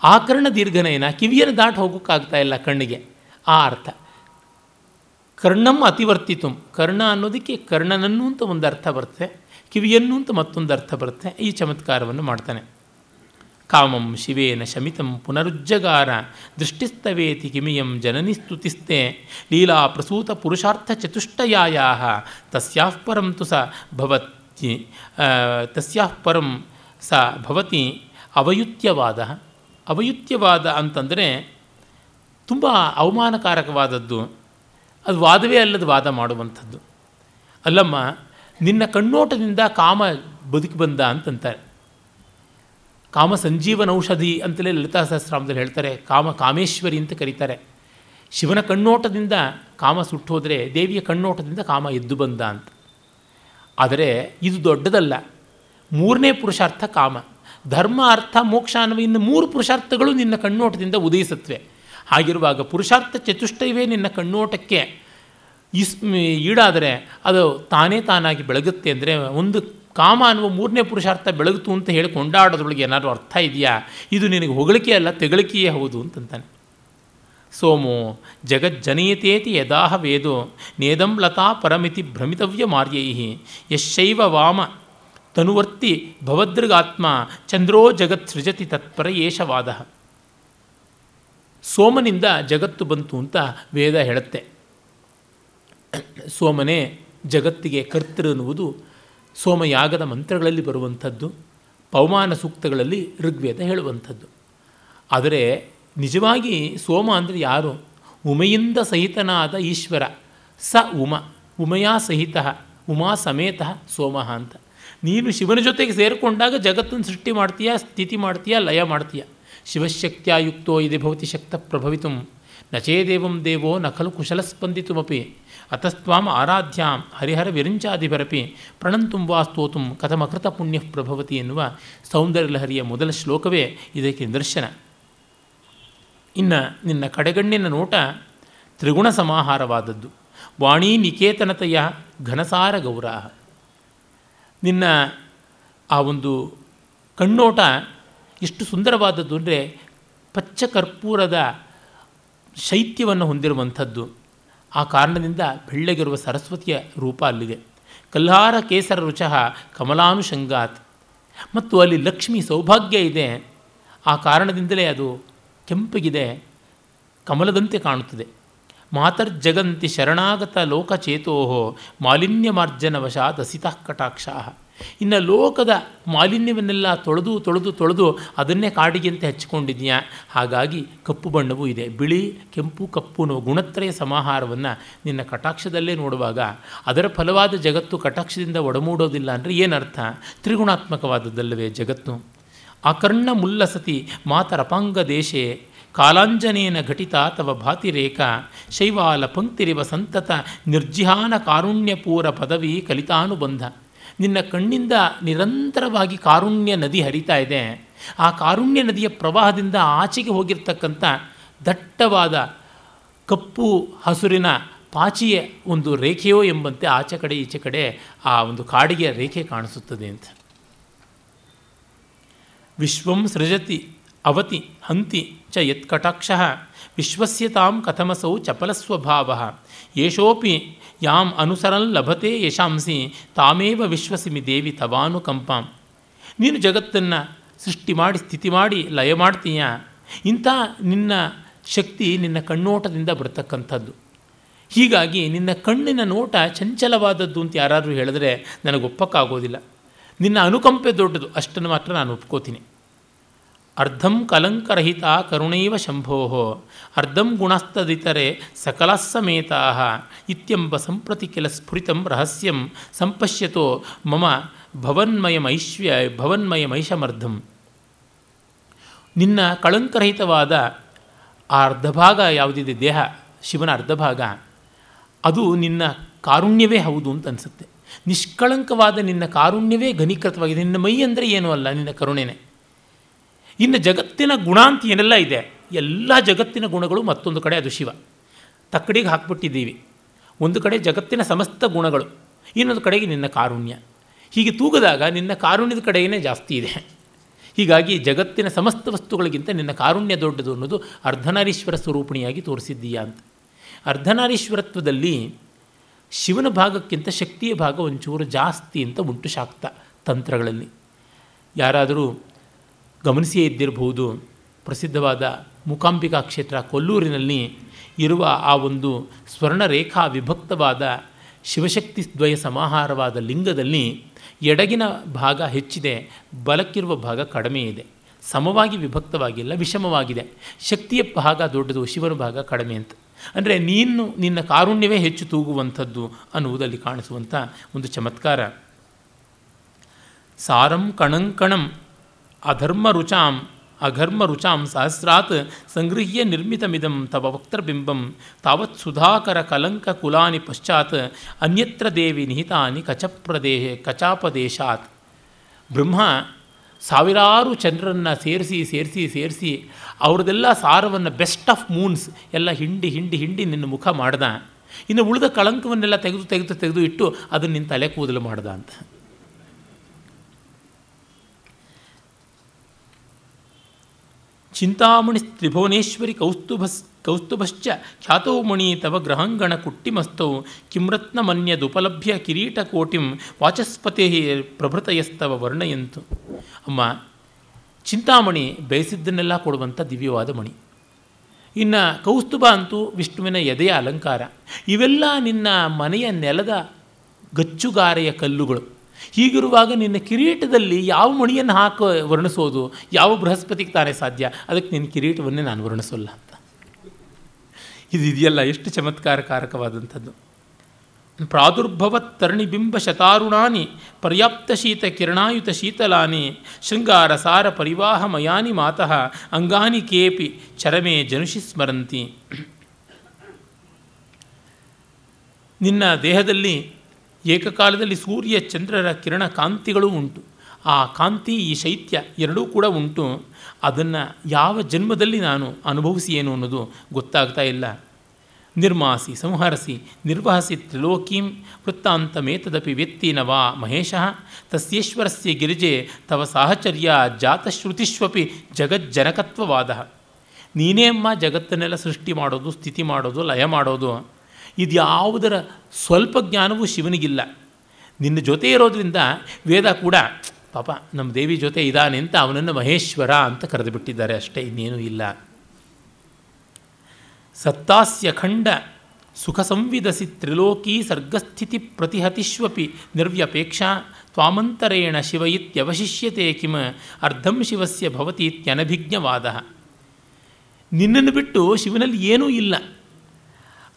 ಆ ಕರ್ಣ ದೀರ್ಘನಯನ, ಕಿವಿಯನ್ನು ದಾಟಿ ಹೋಗೋಕ್ಕಾಗ್ತಾ ಇಲ್ಲ ಕಣ್ಣಿಗೆ, ಆ ಅರ್ಥ. ಕರ್ಣಂ ಅತಿವರ್ತಿತು. ಕರ್ಣ ಅನ್ನೋದಕ್ಕೆ ಕರ್ಣನನ್ನು ಅಂತ ಒಂದು ಅರ್ಥ ಬರುತ್ತೆ, ಕಿವಿಯನ್ನು ಅಂತ ಮತ್ತೊಂದು ಅರ್ಥ ಬರುತ್ತೆ, ಈ ಚಮತ್ಕಾರವನ್ನು ಮಾಡ್ತಾನೆ. ಕಾಮಂ ಶಿವೇನ ಶಮಿತಂ ಪುನರುಜ್ಜಗಾರ, ದೃಷ್ಟಿಸ್ತವೇತಿ ಕಿಮಿಯಂ ಜನನಿ ಸ್ತುತಿಸ್ತೆ, ಲೀಲಾ ಪ್ರಸೂತ ಪುರುಷಾರ್ಥ ಚತುಷ್ಟಯಾಯಾ ತಸ್ಯಾಃ ಪರಂ ತು ಸ ಭವತಿ ಪರಂ ಸ ಭವತಿ ಅವಯುತ್ಯವಾದ. ಅವಯುತ್ಯವಾದ ಅಂತಂದರೆ ತುಂಬ ಅವಮಾನಕಾರಕವಾದದ್ದು. ಅದು ವಾದವೇ ಅಲ್ಲದ ವಾದ ಮಾಡುವಂಥದ್ದು. ಅಲ್ಲಮ್ಮ, ನಿನ್ನ ಕಣ್ಣೋಟದಿಂದ ಕಾಮ ಬದುಕಿ ಬಂದ ಅಂತಂತಾರೆ. ಕಾಮ ಸಂಜೀವನ ಔಷಧಿ ಅಂತಲೇ ಲಲಿತಾ ಸಹಸ್ರಾಮದಲ್ಲಿ ಹೇಳ್ತಾರೆ, ಕಾಮ ಕಾಮೇಶ್ವರಿ ಅಂತ ಕರೀತಾರೆ. ಶಿವನ ಕಣ್ಣೋಟದಿಂದ ಕಾಮ ಸುಟ್ಟೋದ್ರೆ ದೇವಿಯ ಕಣ್ಣೋಟದಿಂದ ಕಾಮ ಎದ್ದು ಬಂದ ಅಂತ. ಆದರೆ ಇದು ದೊಡ್ಡದಲ್ಲ. ಮೂರನೇ ಪುರುಷಾರ್ಥ ಕಾಮ. ಧರ್ಮ, ಅರ್ಥ, ಮೋಕ್ಷ ಅನ್ನುವ ಇನ್ನು ಮೂರು ಪುರುಷಾರ್ಥಗಳು ನಿನ್ನ ಕಣ್ಣೋಟದಿಂದ ಉದಯಿಸುತ್ತವೆ ಹಾಗಿರುವಾಗ ಪುರುಷಾರ್ಥ ಚತುಷ್ಟಯವೇ ನಿನ್ನ ಕಣ್ಣೋಟಕ್ಕೆ ಇಸ್ ಈಡಾದರೆ ಅದು ತಾನೇ ತಾನಾಗಿ ಬೆಳಗುತ್ತೆ ಅಂದರೆ ಒಂದು ಕಾಮ ಅನ್ನುವ ಮೂರನೇ ಪುರುಷಾರ್ಥ ಬೆಳಗುತ್ತು ಅಂತ ಹೇಳಿ ಕೊಂಡಾಡೋದ್ರೊಳಗೆ ಏನಾದರೂ ಅರ್ಥ ಇದೆಯಾ? ಇದು ನಿನಗೆ ಹೊಗಳಿಕೆ ಅಲ್ಲ, ತೆಗಳಿಕೆಯೇ ಹೌದು ಅಂತಂತಾನೆ. ಸೋಮೋ ಜಗಜ್ಜನಯತೇತಿ ಯದಾಹ ವೇದೋ, ನೇದಂ ಲತಾ ಪರಮಿತಿ ಭ್ರಮಿತವ್ಯ ಮಾರ್ಯೈ ಯಶೈವ ವಾಮ ತನುವರ್ತಿ ಭವದೃಗಾತ್ಮ, ಚಂದ್ರೋ ಜಗತ್ ಸೃಜತಿ ತತ್ಪರ ಏಷವಾದ. ಸೋಮನಿಂದ ಜಗತ್ತು ಬಂತು ಅಂತ ವೇದ ಹೇಳುತ್ತೆ. ಸೋಮನೇ ಜಗತ್ತಿಗೆ ಕರ್ತೃ ಅನ್ನುವುದು ಸೋಮಯಾಗದ ಮಂತ್ರಗಳಲ್ಲಿ ಬರುವಂಥದ್ದು, ಪವಮಾನ ಸೂಕ್ತಗಳಲ್ಲಿ ಋಗ್ವೇದ ಹೇಳುವಂಥದ್ದು. ಆದರೆ ನಿಜವಾಗಿ ಸೋಮ ಅಂದರೆ ಯಾರು? ಉಮೆಯಿಂದ ಸಹಿತನಾದ ಈಶ್ವರ, ಸ ಉಮ, ಉಮಯಾ ಸಹಿತ, ಉಮಾ ಸಮೇತ ಸೋಮ ಅಂತ. ನೀನು ಶಿವನ ಜೊತೆಗೆ ಸೇರಿಕೊಂಡಾಗ ಜಗತ್ತನ್ನು ಸೃಷ್ಟಿ ಮಾಡ್ತೀಯ, ಸ್ಥಿತಿ ಮಾಡ್ತೀಯ, ಲಯ ಮಾಡ್ತೀಯ? ಶಿವಶಕ್ತಿಯುಕ್ತೋ ಇದೆ ಭವತಿ ಶಕ್ತ ಪ್ರಭವಿತು ನಚೇದೇವಂ ದೇವೋ ನ ಖಲು ಕುಶಲಸ್ಪಂದಿತುಮಪಿ. ಅತಸ್ತ್ವಾಂ ಆರಾಧ್ಯಾಂ ಹರಿಹರ ವಿರಂಚಾಧಿಪರಪಿ ಪ್ರಣಂತುಂ ವಾ ಸ್ತೋತುಂ ಕಥಮಕೃತ ಪುಣ್ಯ ಪ್ರಭವತಿ ಎನ್ನುವ ಸೌಂದರ್ಯಲಹರಿಯ ಮೊದಲ ಶ್ಲೋಕವೇ ಇದಕ್ಕೆ ನಿದರ್ಶನ. ಇನ್ನು ನಿನ್ನ ಕಡೆಗಣ್ಣಿನ ನೋಟ ತ್ರಿಗುಣ ಸಮಾಹಾರವಾದದ್ದು. ವಾಣಿ ನಿಕೇತನತೆಯ ಘನಸಾರ ಗೌರಾಹ. ನಿನ್ನ ಆ ಒಂದು ಕಣ್ಣೋಟ ಎಷ್ಟು ಸುಂದರವಾದದ್ದು ಅಂದರೆ ಪಚ್ಚ ಕರ್ಪೂರದ ಶೈತ್ಯವನ್ನು ಹೊಂದಿರುವಂಥದ್ದು. ಆ ಕಾರಣದಿಂದ ಬೆಳ್ಳಗಿರುವ ಸರಸ್ವತಿಯ ರೂಪ ಅಲ್ಲಿದೆ. ಕಲ್ಹಾರ ಕೇಸರ ರುಚಃ ಕಮಲಾನುಷಂಗಾತ್ ಮತ್ತು ಅಲ್ಲಿ ಲಕ್ಷ್ಮಿ ಸೌಭಾಗ್ಯ ಇದೆ. ಆ ಕಾರಣದಿಂದಲೇ ಅದು ಕೆಂಪಗಿದೆ, ಕಮಲದಂತೆ ಕಾಣುತ್ತದೆ. ಮಾತರ್ಜಗಂತಿ ಶರಣಾಗತ ಲೋಕಚೇತೋ ಮಾಲಿನ್ಯಮಾರ್ಜನ ವಶಾತ್ ಅಸಿತಃ ಕಟಾಕ್ಷಾ ಇನ್ನು ಲೋಕದ ಮಾಲಿನ್ಯವನ್ನೆಲ್ಲ ತೊಳೆದು ತೊಳೆದು ತೊಳೆದು ಅದನ್ನೇ ಕಾಡಿಗೆಂತೆ ಹಚ್ಚಿಕೊಂಡಿದೆಯಾ? ಹಾಗಾಗಿ ಕಪ್ಪು ಬಣ್ಣವೂ ಇದೆ. ಬಿಳಿ, ಕೆಂಪು, ಕಪ್ಪು ನೋವು ಗುಣತ್ರಯ ಸಮಾಹಾರವನ್ನು ನಿನ್ನ ಕಟಾಕ್ಷದಲ್ಲೇ ನೋಡುವಾಗ ಅದರ ಫಲವಾದ ಜಗತ್ತು ಕಟಾಕ್ಷದಿಂದ ಒಡಮೂಡೋದಿಲ್ಲ ಅಂದರೆ ಏನರ್ಥ? ತ್ರಿಗುಣಾತ್ಮಕವಾದದ್ದಲ್ಲವೇ ಜಗತ್ತು? ಅಕರ್ಣ ಮುಲ್ಲಸತಿ ಮಾತರಪಾಂಗ ದೇಶೇ, ಕಾಲಾಂಜನೇನ ಘಟಿತ ತವ ಭಾತಿರೇಖ ಶೈವಾಲ ಪಂಕ್ತಿರಿವ ಸಂತತ ನಿರ್ಜಿಹಾನ ಕಾರುಣ್ಯಪೂರ ಪದವಿ ಕಲಿತಾನುಬಂಧ. ನಿನ್ನ ಕಣ್ಣಿಂದ ನಿರಂತರವಾಗಿ ಕಾರುಣ್ಯ ನದಿ ಹರಿತಾ ಇದೆ. ಆ ಕಾರುಣ್ಯ ನದಿಯ ಪ್ರವಾಹದಿಂದ ಆಚೆಗೆ ಹೋಗಿರ್ತಕ್ಕಂಥ ದಟ್ಟವಾದ ಕಪ್ಪು ಹಸುರಿನ ಪಾಚಿಯ ಒಂದು ರೇಖೆಯೋ ಎಂಬಂತೆ ಆಚೆ ಕಡೆ ಈಚೆ ಕಡೆ ಆ ಒಂದು ಕಾಡಿಗೆ ರೇಖೆ ಕಾಣಿಸುತ್ತದೆ ಅಂತ. ವಿಶ್ವಂ ಸೃಜತಿ ಅವತಿ ಹಂತಿ ಚ ಯತ್ಕಟಾಕ್ಷ. ವಿಶ್ವಸ್ಯ ತಾಂ ಕಥಮಸೌ ಚಪಲಸ್ವಭಾವ ಯೇಷೋಪಿ ಯಾಂ ಅನುಸರನ್ ಲಭತೆ ಯಶಾಂಸಿ ತಾಮೇವ ವಿಶ್ವಸಿಮಿ ದೇವಿ ತವಾನುಕಂಪಾಂ ನೀನು ಜಗತ್ತನ್ನು ಸೃಷ್ಟಿ ಮಾಡಿ, ಸ್ಥಿತಿ ಮಾಡಿ, ಲಯ ಮಾಡ್ತೀಯ? ಇಂಥ ನಿನ್ನ ಶಕ್ತಿ ನಿನ್ನ ಕಣ್ಣೋಟದಿಂದ ಬರ್ತಕ್ಕಂಥದ್ದು. ಹೀಗಾಗಿ ನಿನ್ನ ಕಣ್ಣಿನ ನೋಟ ಚಂಚಲವಾದದ್ದು ಅಂತ ಯಾರಾದರೂ ಹೇಳಿದ್ರೆ ನನಗೆ ಒಪ್ಪಕ್ಕಾಗೋದಿಲ್ಲ. ನಿನ್ನ ಅನುಕಂಪೆ ದೊಡ್ಡದು, ಅಷ್ಟನ್ನು ಮಾತ್ರ ನಾನು ಒಪ್ಕೋತೀನಿ. ಅರ್ಧಂ ಕಲಂಕರಹಿತ ಕರುಣೈವ ಶಂಭೋ ಅರ್ಧಂ ಗುಣಸ್ತದಿತರೆ ಸಕಲಸ್ಸಮೇತಾ ಇತ್ಯಂಬ ಸಂಪ್ರತಿ ಕೆಲ ಸ್ಫುರಿತಂ ರಹಸ್ಯಂ ಸಂಪಶ್ಯತೋ ಮಮ ಭವನ್ಮಯಮೈಶ್ವ್ಯ ಭವನ್ಮಯಮೈಷಮರ್ಧಂ. ನಿನ್ನ ಕಳಂಕರಹಿತವಾದ ಆ ಅರ್ಧ ಭಾಗ ಯಾವುದಿದೆ ದೇಹ, ಶಿವನ ಅರ್ಧ ಭಾಗ ಅದು ನಿನ್ನ ಕಾರುಣ್ಯವೇ ಹೌದು ಅಂತ ಅನಿಸುತ್ತೆ. ನಿಷ್ಕಳಂಕವಾದ ನಿನ್ನ ಕಾರುಣ್ಯವೇ ಘನೀಕೃತವಾಗಿದೆ. ನಿನ್ನ ಮೈ ಅಂದರೆ ಏನೂ ಅಲ್ಲ, ನಿನ್ನ ಕರುಣೆನೇ. ಇನ್ನು ಜಗತ್ತಿನ ಗುಣ ಅಂತ ಏನೆಲ್ಲ ಇದೆ? ಎಲ್ಲ ಜಗತ್ತಿನ ಗುಣಗಳು ಮತ್ತೊಂದು ಕಡೆ ಅದು ಶಿವ. ತಕ್ಕಡಿಗೆ ಹಾಕ್ಬಿಟ್ಟಿದ್ದೀವಿ. ಒಂದು ಕಡೆ ಜಗತ್ತಿನ ಸಮಸ್ತ ಗುಣಗಳು, ಇನ್ನೊಂದು ಕಡೆಗೆ ನಿನ್ನ ಕಾರುಣ್ಯ. ಹೀಗೆ ತೂಗದಾಗ ನಿನ್ನ ಕಾರುಣ್ಯದ ಕಡೆಯೇ ಜಾಸ್ತಿ ಇದೆ. ಹೀಗಾಗಿ ಜಗತ್ತಿನ ಸಮಸ್ತ ವಸ್ತುಗಳಿಗಿಂತ ನಿನ್ನ ಕಾರುಣ್ಯ ದೊಡ್ಡದು ಅನ್ನೋದು ಅರ್ಧನಾರೀಶ್ವರ ಸ್ವರೂಪಿಣಿಯಾಗಿ ತೋರಿಸಿದ್ದೀಯಾ ಅಂತ. ಅರ್ಧನಾರೀಶ್ವರತ್ವದಲ್ಲಿ ಶಿವನ ಭಾಗಕ್ಕಿಂತ ಶಕ್ತಿಯ ಭಾಗ ಒಂಚೂರು ಜಾಸ್ತಿ ಅಂತ ಉಂಟು ಶಾಕ್ತ ತಂತ್ರಗಳಲ್ಲಿ. ಯಾರಾದರೂ ಗಮನಿಸಿಯೇ ಇದ್ದಿರಬಹುದು, ಪ್ರಸಿದ್ಧವಾದ ಮೂಕಾಂಬಿಕಾ ಕ್ಷೇತ್ರ ಕೊಲ್ಲೂರಿನಲ್ಲಿ ಇರುವ ಆ ಒಂದು ಸ್ವರ್ಣರೇಖಾ ವಿಭಕ್ತವಾದ ಶಿವಶಕ್ತಿ ದ್ವಯ ಸಮಾಹಾರವಾದ ಲಿಂಗದಲ್ಲಿ ಎಡಗಿನ ಭಾಗ ಹೆಚ್ಚಿದೆ, ಬಲಕ್ಕಿರುವ ಭಾಗ ಕಡಿಮೆ ಇದೆ. ಸಮವಾಗಿ ವಿಭಕ್ತವಾಗಿಲ್ಲ, ವಿಷಮವಾಗಿದೆ. ಶಕ್ತಿಯ ಭಾಗ ದೊಡ್ಡದು, ಶಿವನ ಭಾಗ ಕಡಿಮೆ ಅಂತ. ಅಂದರೆ ನೀನು, ನಿನ್ನ ಕಾರುಣ್ಯವೇ ಹೆಚ್ಚು ತೂಗುವಂಥದ್ದು ಅನ್ನುವುದಲ್ಲಿ ಕಾಣಿಸುವಂಥ ಒಂದು ಚಮತ್ಕಾರ. ಸಾರಂ ಕಣಂಕಣಂ ಅಧರ್ಮ ರುಚಾಂ ಅಘರ್ಮ ರುಚಾಂ ಸಹಸ್ರಾತ್ ಸಂಗೃಹ್ಯ ನಿರ್ಮಿತಮಿದಂ ತವ ವಕ್ತೃಬಿಂಬಂ ತಾವತ್ ಸುಧಾಕರ ಕಲಂಕ ಕುಲಾನಿ ಪಶ್ಚಾತ್ ಅನ್ಯತ್ರ ದೇವಿ ನಿಹಿತಾನಿ ಕಚಪ್ರದೇಹ ಕಚಾಪದೇಶಾತ್ ಬ್ರಹ್ಮ ಸಾವಿರಾರು ಚಂದ್ರರನ್ನು ಸೇರಿಸಿ ಸೇರಿಸಿ ಸೇರಿಸಿ ಅವ್ರದ್ದೆಲ್ಲ ಸಾರವನ್ನು ಬೆಸ್ಟ್ ಆಫ್ ಮೂನ್ಸ್ ಎಲ್ಲ ಹಿಂಡಿ ಹಿಂಡಿ ಹಿಂಡಿ ನಿನ್ನ ಮುಖ ಮಾಡ್ದ. ಇನ್ನು ಉಳಿದ ಕಳಂಕವನ್ನೆಲ್ಲ ತೆಗೆದು ತೆಗೆದು ತೆಗೆದು ಇಟ್ಟು ಅದನ್ನು ನಿನ್ನ ತಲೆ ಕೂದಲು ಮಾಡ್ದ ಅಂತ. ಚಿಂತಾಮಣಿ ತ್ರಿಭುವನೇಶ್ವರಿ ಕೌಸ್ತುಭಸ್ ಕೌಸ್ತುಭಶ್ಚ ಖ್ಯಾತೋ ಮಣಿ ತವ ಗ್ರಹಂಗಣ ಕುಟ್ಟಿಮಸ್ತೌ ಕಿಮ್ರತ್ನಮನ್ಯದುಪಲಭ್ಯ ಕಿರೀಟಕೋಟಿಂ ವಾಚಸ್ಪತಿ ಪ್ರಭೃತಯಸ್ತವ ವರ್ಣಯಂತು. ಅಮ್ಮ, ಚಿಂತಾಮಣಿ ಬಯಸಿದ್ದನ್ನೆಲ್ಲ ಕೊಡುವಂಥ ದಿವ್ಯವಾದ ಮಣಿ. ಇನ್ನು ಕೌಸ್ತುಭ ಅಂತೂ ವಿಷ್ಣುವಿನ ಎದೆಯ ಅಲಂಕಾರ. ಇವೆಲ್ಲ ನಿನ್ನ ಮನೆಯ ನೆಲದ ಗಚ್ಚುಗಾರೆಯ ಕಲ್ಲುಗಳು. ಹೀಗಿರುವಾಗ ನಿನ್ನ ಕಿರೀಟದಲ್ಲಿ ಯಾವ ಮಣಿಯನ್ನು ಹಾಕೋ ವರ್ಣಿಸೋದು? ಯಾವ ಬೃಹಸ್ಪತಿಗೆ ತಾನೇ ಸಾಧ್ಯ? ಅದಕ್ಕೆ ನಿನ್ನ ಕಿರೀಟವನ್ನೇ ನಾನು ವರ್ಣಿಸೋಲ್ಲ ಅಂತ. ಇದು ಇದೆಯಲ್ಲ ಎಷ್ಟು ಚಮತ್ಕಾರಕಾರಕವಾದಂಥದ್ದು ಪ್ರಾದುರ್ಭವತ್ ತರಣಿಬಿಂಬ ಶತಾರುಣಾನಿ, ಪರ್ಯಾಪ್ತ ಶೀತ ಕಿರಣಾಯುತ ಶೀತಲಾನಿ, ಶೃಂಗಾರ ಸಾರ ಪರಿವಾಹ ಮಯಾನಿ ಮಾತಃ, ಅಂಗಾನಿ ಕೇಪಿ ಚರಮೇ ಜನುಷಿ ಸ್ಮರಂತಿ. ನಿನ್ನ ದೇಹದಲ್ಲಿ ಏಕಕಾಲದಲ್ಲಿ ಸೂರ್ಯ ಚಂದ್ರರ ಕಿರಣ ಕಾಂತಿಗಳು ಉಂಟು. ಆ ಕಾಂತಿ, ಈ ಶೈತ್ಯ ಎರಡೂ ಕೂಡ ಉಂಟು. ಅದನ್ನು ಯಾವ ಜನ್ಮದಲ್ಲಿ ನಾನು ಅನುಭವಿಸಿಯೇನು ಅನ್ನೋದು ಗೊತ್ತಾಗ್ತಾ ಇಲ್ಲ. ನಿರ್ಮಾಸಿ, ಸಂಹರಿಸಿ, ನಿರ್ವಹಸಿ ತ್ರಿಲೋಕೀಂ ವೃತ್ತಾಂತಮೇತದಪಿ ವ್ಯಕ್ತಿ ನ ವಾ ಮಹೇಶ ತಸ್ಯೇಶ್ವರಸ್ಯ ಗಿರಿಜೆ ತವ ಸಾಹಚರ್ಯ ಜಾತಶ್ರುತಿಷ್ವಪಿ ಜಗಜ್ಜನಕತ್ವವಾದ. ನೀನೇ ಅಮ್ಮ ಜಗತ್ತನ್ನೆಲ್ಲ ಸೃಷ್ಟಿ ಮಾಡೋದು, ಸ್ಥಿತಿ ಮಾಡೋದು, ಲಯ ಮಾಡೋದು. ಇದ್ಯಾವುದರ ಸ್ವಲ್ಪ ಜ್ಞಾನವೂ ಶಿವನಿಗಿಲ್ಲ. ನಿನ್ನ ಜೊತೆ ಇರೋದ್ರಿಂದ ವೇದ ಕೂಡ, ಪಾಪ ನಮ್ಮ ದೇವಿ ಜೊತೆ ಇದ್ದಾನೆ ಅಂತ ಅವನನ್ನು ಮಹೇಶ್ವರ ಅಂತ ಕರೆದು ಬಿಟ್ಟಿದ್ದಾರೆ ಅಷ್ಟೇ, ಇನ್ನೇನೂ ಇಲ್ಲ. ಸತ್ತಾಸ್ಯ ಖಂಡ ಸುಖ ಸಂವಿದಸಿ ತ್ರಿಲೋಕೀ ಸರ್ಗಸ್ಥಿತಿ ಪ್ರತಿಹತಿಷ್ವಪಿ ನಿರ್ವ್ಯಪೇಕ್ಷಾ ತ್ವಾಮಂತರೇಣ ಶಿವ ಇತ್ಯವಶಿಷ್ಯತೆ ಕಿಮ ಅರ್ಧಂ ಶಿವಸ್ಯ ಭವತಿ ಇತ್ಯನಭಿಜ್ಞವಾದ ನಿನ್ನನ್ನು ಬಿಟ್ಟು ಶಿವನಲ್ಲಿ ಏನೂ ಇಲ್ಲ.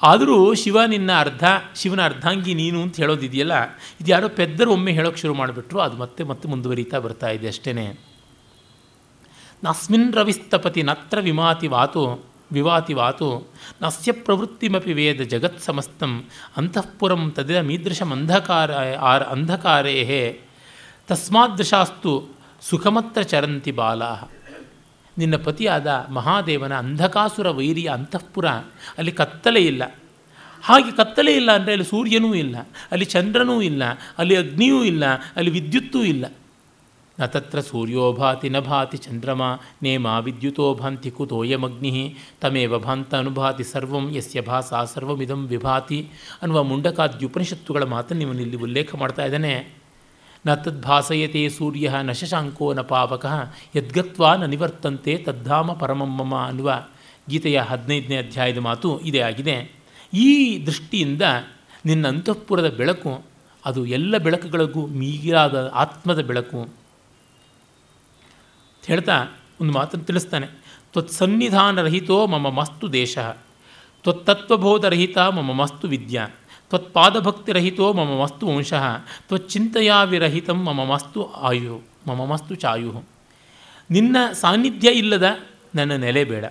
ಆದರೂ ಶಿವ ನಿನ್ನ ಅರ್ಧ, ಶಿವನ ಅರ್ಧಾಂಗಿ ನೀನು ಅಂತ ಹೇಳೋದಿದೆಯಲ್ಲ, ಇದು ಯಾರೋ ಪೆದ್ದರು ಒಮ್ಮೆ ಹೇಳೋಕ್ಕೆ ಶುರು ಮಾಡಿಬಿಟ್ರು, ಅದು ಮತ್ತೆ ಮತ್ತೆ ಮುಂದುವರಿತಾ ಬರ್ತಾ ಇದೆ ಅಷ್ಟೇ ನಸ್ಮಿನ್ ರವಿಸ್ತಪತಿ ನತ್ರ ವಿಮಾತಿ ವಾತು, ವಿವಾತಿ ವಾತು, ನಸ್ಯ ಪ್ರವೃತ್ತಿಮಪಿ ವೇದ ಜಗತ್ ಸಮಸ್ತಂ, ಅಂತಃಪುರಂ ತದ ಮೀದೃಶಂ ಅಂಧಕಾರ, ಆರ್ ಅಂಧಕಾರೇ ತಸ್ಮಾದೃಶಾಸ್ತು ಸುಖಮತ್ರ ಚರಂತಿ ಬಾಲಾ ನಿನ್ನ ಪತಿಯಾದ ಮಹಾದೇವನ ಅಂಧಕಾಸುರ ವೈರಿಯ ಅಂತಃಪುರ ಅಲ್ಲಿ ಕತ್ತಲೆ ಇಲ್ಲ. ಹಾಗೆ ಕತ್ತಲೆ ಇಲ್ಲ ಅಂದರೆ ಅಲ್ಲಿ ಸೂರ್ಯನೂ ಇಲ್ಲ, ಅಲ್ಲಿ ಚಂದ್ರನೂ ಇಲ್ಲ, ಅಲ್ಲಿ ಅಗ್ನಿಯೂ ಇಲ್ಲ, ಅಲ್ಲಿ ವಿದ್ಯುತ್ತೂ ಇಲ್ಲ. ನ ತತ್ರ ಸೂರ್ಯೋಭಾತಿ ನ ಭಾತಿ ಚಂದ್ರಮ ನೇಮ ವಿದ್ಯುತೋ ಭಾಂತಿ ಕುತೋಯಮಗ್ನಿ, ತಮೇವ ಭಾಂತ ಅನುಭಾತಿ ಸರ್ವಂ, ಯಸ್ಯ ಭಾಸ ಸರ್ವಮಿದಂ ವಿಭಾತಿ ಅನ್ನುವ ಮುಂಡಕಾದ್ಯುಪನಿಷತ್ತುಗಳ ಮಾತನ್ನು ಇಲ್ಲಿ ಉಲ್ಲೇಖ ಮಾಡ್ತಾ ಇದ್ದಾನೆ. ನ ತದ್ಭಾಸಯತೆ ಸೂರ್ಯ ನ ಶಶಾಂಕೋ ನ ಪಾವಕ ಯದ್ಗತ್ವಾ ನ ನಿವರ್ತಂತೆ ತದ್ಧಾಮ ಪರಮಮ್ಮಮ ಅನ್ನುವ ಗೀತೆಯ ಹದಿನೈದನೇ ಅಧ್ಯಾಯದ ಮಾತು ಇದೇ ಆಗಿದೆ. ಈ ದೃಷ್ಟಿಯಿಂದ ನಿನ್ನ ಅಂತಃಪುರದ ಬೆಳಕು, ಅದು ಎಲ್ಲ ಬೆಳಕುಗಳಿಗೂ ಮೀಗಿರಾದ ಆತ್ಮದ ಬೆಳಕು. ಹೇಳ್ತಾ ಒಂದು ಮಾತನ್ನು ತಿಳಿಸ್ತಾನೆ. ತ್ವತ್ಸನ್ನಿಧಾನರಹಿತೋ ಮಮ ಮಸ್ತು ದೇಶ ತ್ವತ್ತತ್ವಬೋಧರಹಿತ ಮಮ ಮಸ್ತು ವಿದ್ಯಾ. ತ್ವತ್ಪಾದಭಕ್ತಿರಹಿತೋ ಮಮ ಮಸ್ತು ವಂಶಃ ತ್ವಚ್ಚಿಂತೆಯಾವಿರಹಿತಂ ಮಮ ಮಸ್ತು ಆಯು, ಮಮ ಮಸ್ತು ಚಾಯು. ನಿನ್ನ ಸಾನ್ನಿಧ್ಯ ಇಲ್ಲದ ನನ್ನ ನೆಲೆ ಬೇಡ.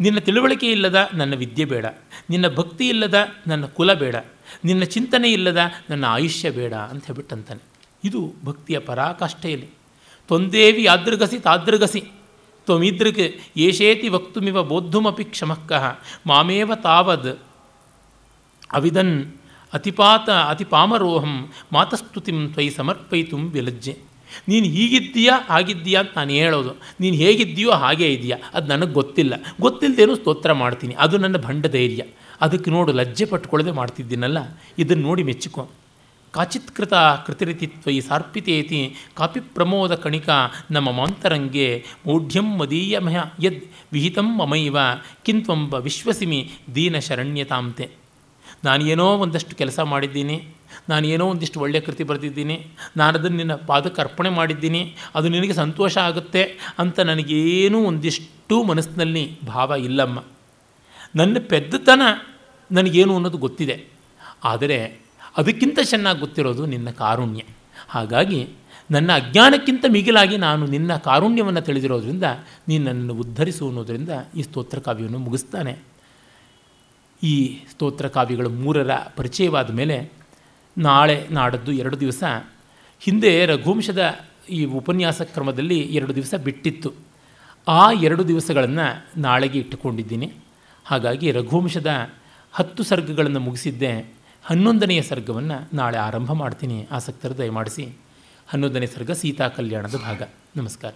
ನಿನ್ನ ತಿಳುವಳಿಕೆ ಇಲ್ಲದ ನನ್ನ ವಿದ್ಯೆ ಬೇಡ. ನಿನ್ನ ಭಕ್ತಿ ಇಲ್ಲದ ನನ್ನ ಕುಲ ಬೇಡ. ನಿನ್ನ ಚಿಂತನೆ ಇಲ್ಲದ ನನ್ನ ಆಯುಷ್ಯ ಬೇಡ ಅಂತ ಹೇಳ್ಬಿಟ್ಟಂತಾನೆ. ಇದು ಭಕ್ತಿಯ ಪರಾಕಾಷ್ಠೆಯಲ್ಲಿ. ತೊಂದೇವಿ ಯಾದೃಗಸಿ ತಾದೃಗಸಿ. ತ್ವಮಿದೃಕ್ ಏಷೇತಿ ವಕ್ತುಮಿವ ಬೋದ್ಧುಮಪಿ ಕ್ಷಮಃಕಃ ಮಾಮೇವ ತಾವದ್ ಅವಿದನ್ ಅತಿಪಾತ ಅತಿಪಾಮರೋಹಂ ಮಾತಸ್ತುತಿಂ ತ್ವಯಿ ಸಮರ್ಪಯಿತು ವಿಲಜ್ಜೆ. ನೀನು ಹೀಗಿದ್ದೀಯಾ ಆಗಿದ್ದೀಯಾ ಅಂತ ನಾನು ಹೇಳೋದು. ನೀನು ಹೇಗಿದ್ದೀಯೋ ಹಾಗೇ ಇದೆಯಾ. ಅದು ನನಗೆ ಗೊತ್ತಿಲ್ಲ. ಗೊತ್ತಿಲ್ಲದೇನೂ ಸ್ತೋತ್ರ ಮಾಡ್ತೀನಿ. ಅದು ನನ್ನ ಭಂಡ ಧೈರ್ಯ. ಅದಕ್ಕೆ ನೋಡು, ಲಜ್ಜೆ ಪಟ್ಕೊಳ್ಳದೆ ಮಾಡ್ತಿದ್ದೀನಲ್ಲ. ಇದನ್ನು ನೋಡಿ ಮೆಚ್ಚಿಕೊ. ಕಾಚಿತ್ಕೃತ ಕೃತಿರಿತಿತ್ವಯಿ ಸಾರ್ಪಿತೇತಿ ಕಾಪಿ ಪ್ರಮೋದ ಕಣಿಕ ನಮ್ಮ ಮಾಂತರಂಗೆ ಮೌಢ್ಯಂ ಮದೀಯಮಯ ಯದ್ ವಿಹಿತಂ ಮಮೈವ ಕಿಂತ್ವಂಬ ವಿಶ್ವಸಿಮಿ ದೀನ ಶರಣ್ಯತಾಂತೆ ನಾನು ಏನೋ ಒಂದಷ್ಟು ಕೆಲಸ ಮಾಡಿದ್ದೀನಿ ನಾನು ಏನೋ ಒಂದಿಷ್ಟು ಒಳ್ಳೆಯ ಕೃತಿ ಬರೆದಿದ್ದೀನಿ ನಾನು ಅದನ್ನು ನಿನ್ನ ಪಾದಕ್ಕೆ ಅರ್ಪಣೆ ಮಾಡಿದ್ದೀನಿ, ಅದು ನಿನಗೆ ಸಂತೋಷ ಆಗುತ್ತೆ ಅಂತ ನನಗೇನೂ ಒಂದಿಷ್ಟು ಮನಸ್ಸಿನಲ್ಲಿ ಭಾವ ಇಲ್ಲಮ್ಮ. ನನ್ನ ಪೆದ್ದತನ ನನಗೇನು ಅನ್ನೋದು ಗೊತ್ತಿದೆ. ಆದರೆ ಅದಕ್ಕಿಂತ ಚೆನ್ನಾಗಿ ಗೊತ್ತಿರೋದು ನಿನ್ನ ಕಾರುಣ್ಯ. ಹಾಗಾಗಿ ನನ್ನ ಅಜ್ಞಾನಕ್ಕಿಂತ ಮಿಗಿಲಾಗಿ ನಾನು ನಿನ್ನ ಕಾರುಣ್ಯವನ್ನು ತಿಳಿದಿರೋದ್ರಿಂದ ನೀನು ನನ್ನನ್ನು ಉದ್ಧರಿಸು ಅನ್ನೋದರಿಂದ ಈ ಸ್ತೋತ್ರ ಕಾವ್ಯವನ್ನು ಮುಗಿಸ್ತಾನೆ. ಈ ಸ್ತೋತ್ರ ಕಾವ್ಯಗಳು ಮೂರರ ಪರಿಚಯವಾದ ಮೇಲೆ ನಾಳೆ ನಾಡದ್ದು ಎರಡು ದಿವಸ, ಹಿಂದೆ ರಘುವಂಶದ ಈ ಉಪನ್ಯಾಸ ಕ್ರಮದಲ್ಲಿ ಎರಡು ದಿವಸ ಬಿಟ್ಟಿತ್ತು. ಆ ಎರಡು ದಿವಸಗಳನ್ನು ನಾಳೆಗೆ ಇಟ್ಟುಕೊಂಡಿದ್ದೀನಿ. ಹಾಗಾಗಿ ರಘುವಂಶದ ಹತ್ತು ಸರ್ಗಗಳನ್ನು ಮುಗಿಸಿದ್ದೆ. ಹನ್ನೊಂದನೆಯ ಸರ್ಗವನ್ನು ನಾಳೆ ಆರಂಭ ಮಾಡ್ತೀನಿ. ಆಸಕ್ತರು ದಯಮಾಡಿಸಿ ಹನ್ನೊಂದನೇ ಸರ್ಗ ಸೀತಾ ಕಲ್ಯಾಣದ ಭಾಗ. ನಮಸ್ಕಾರ.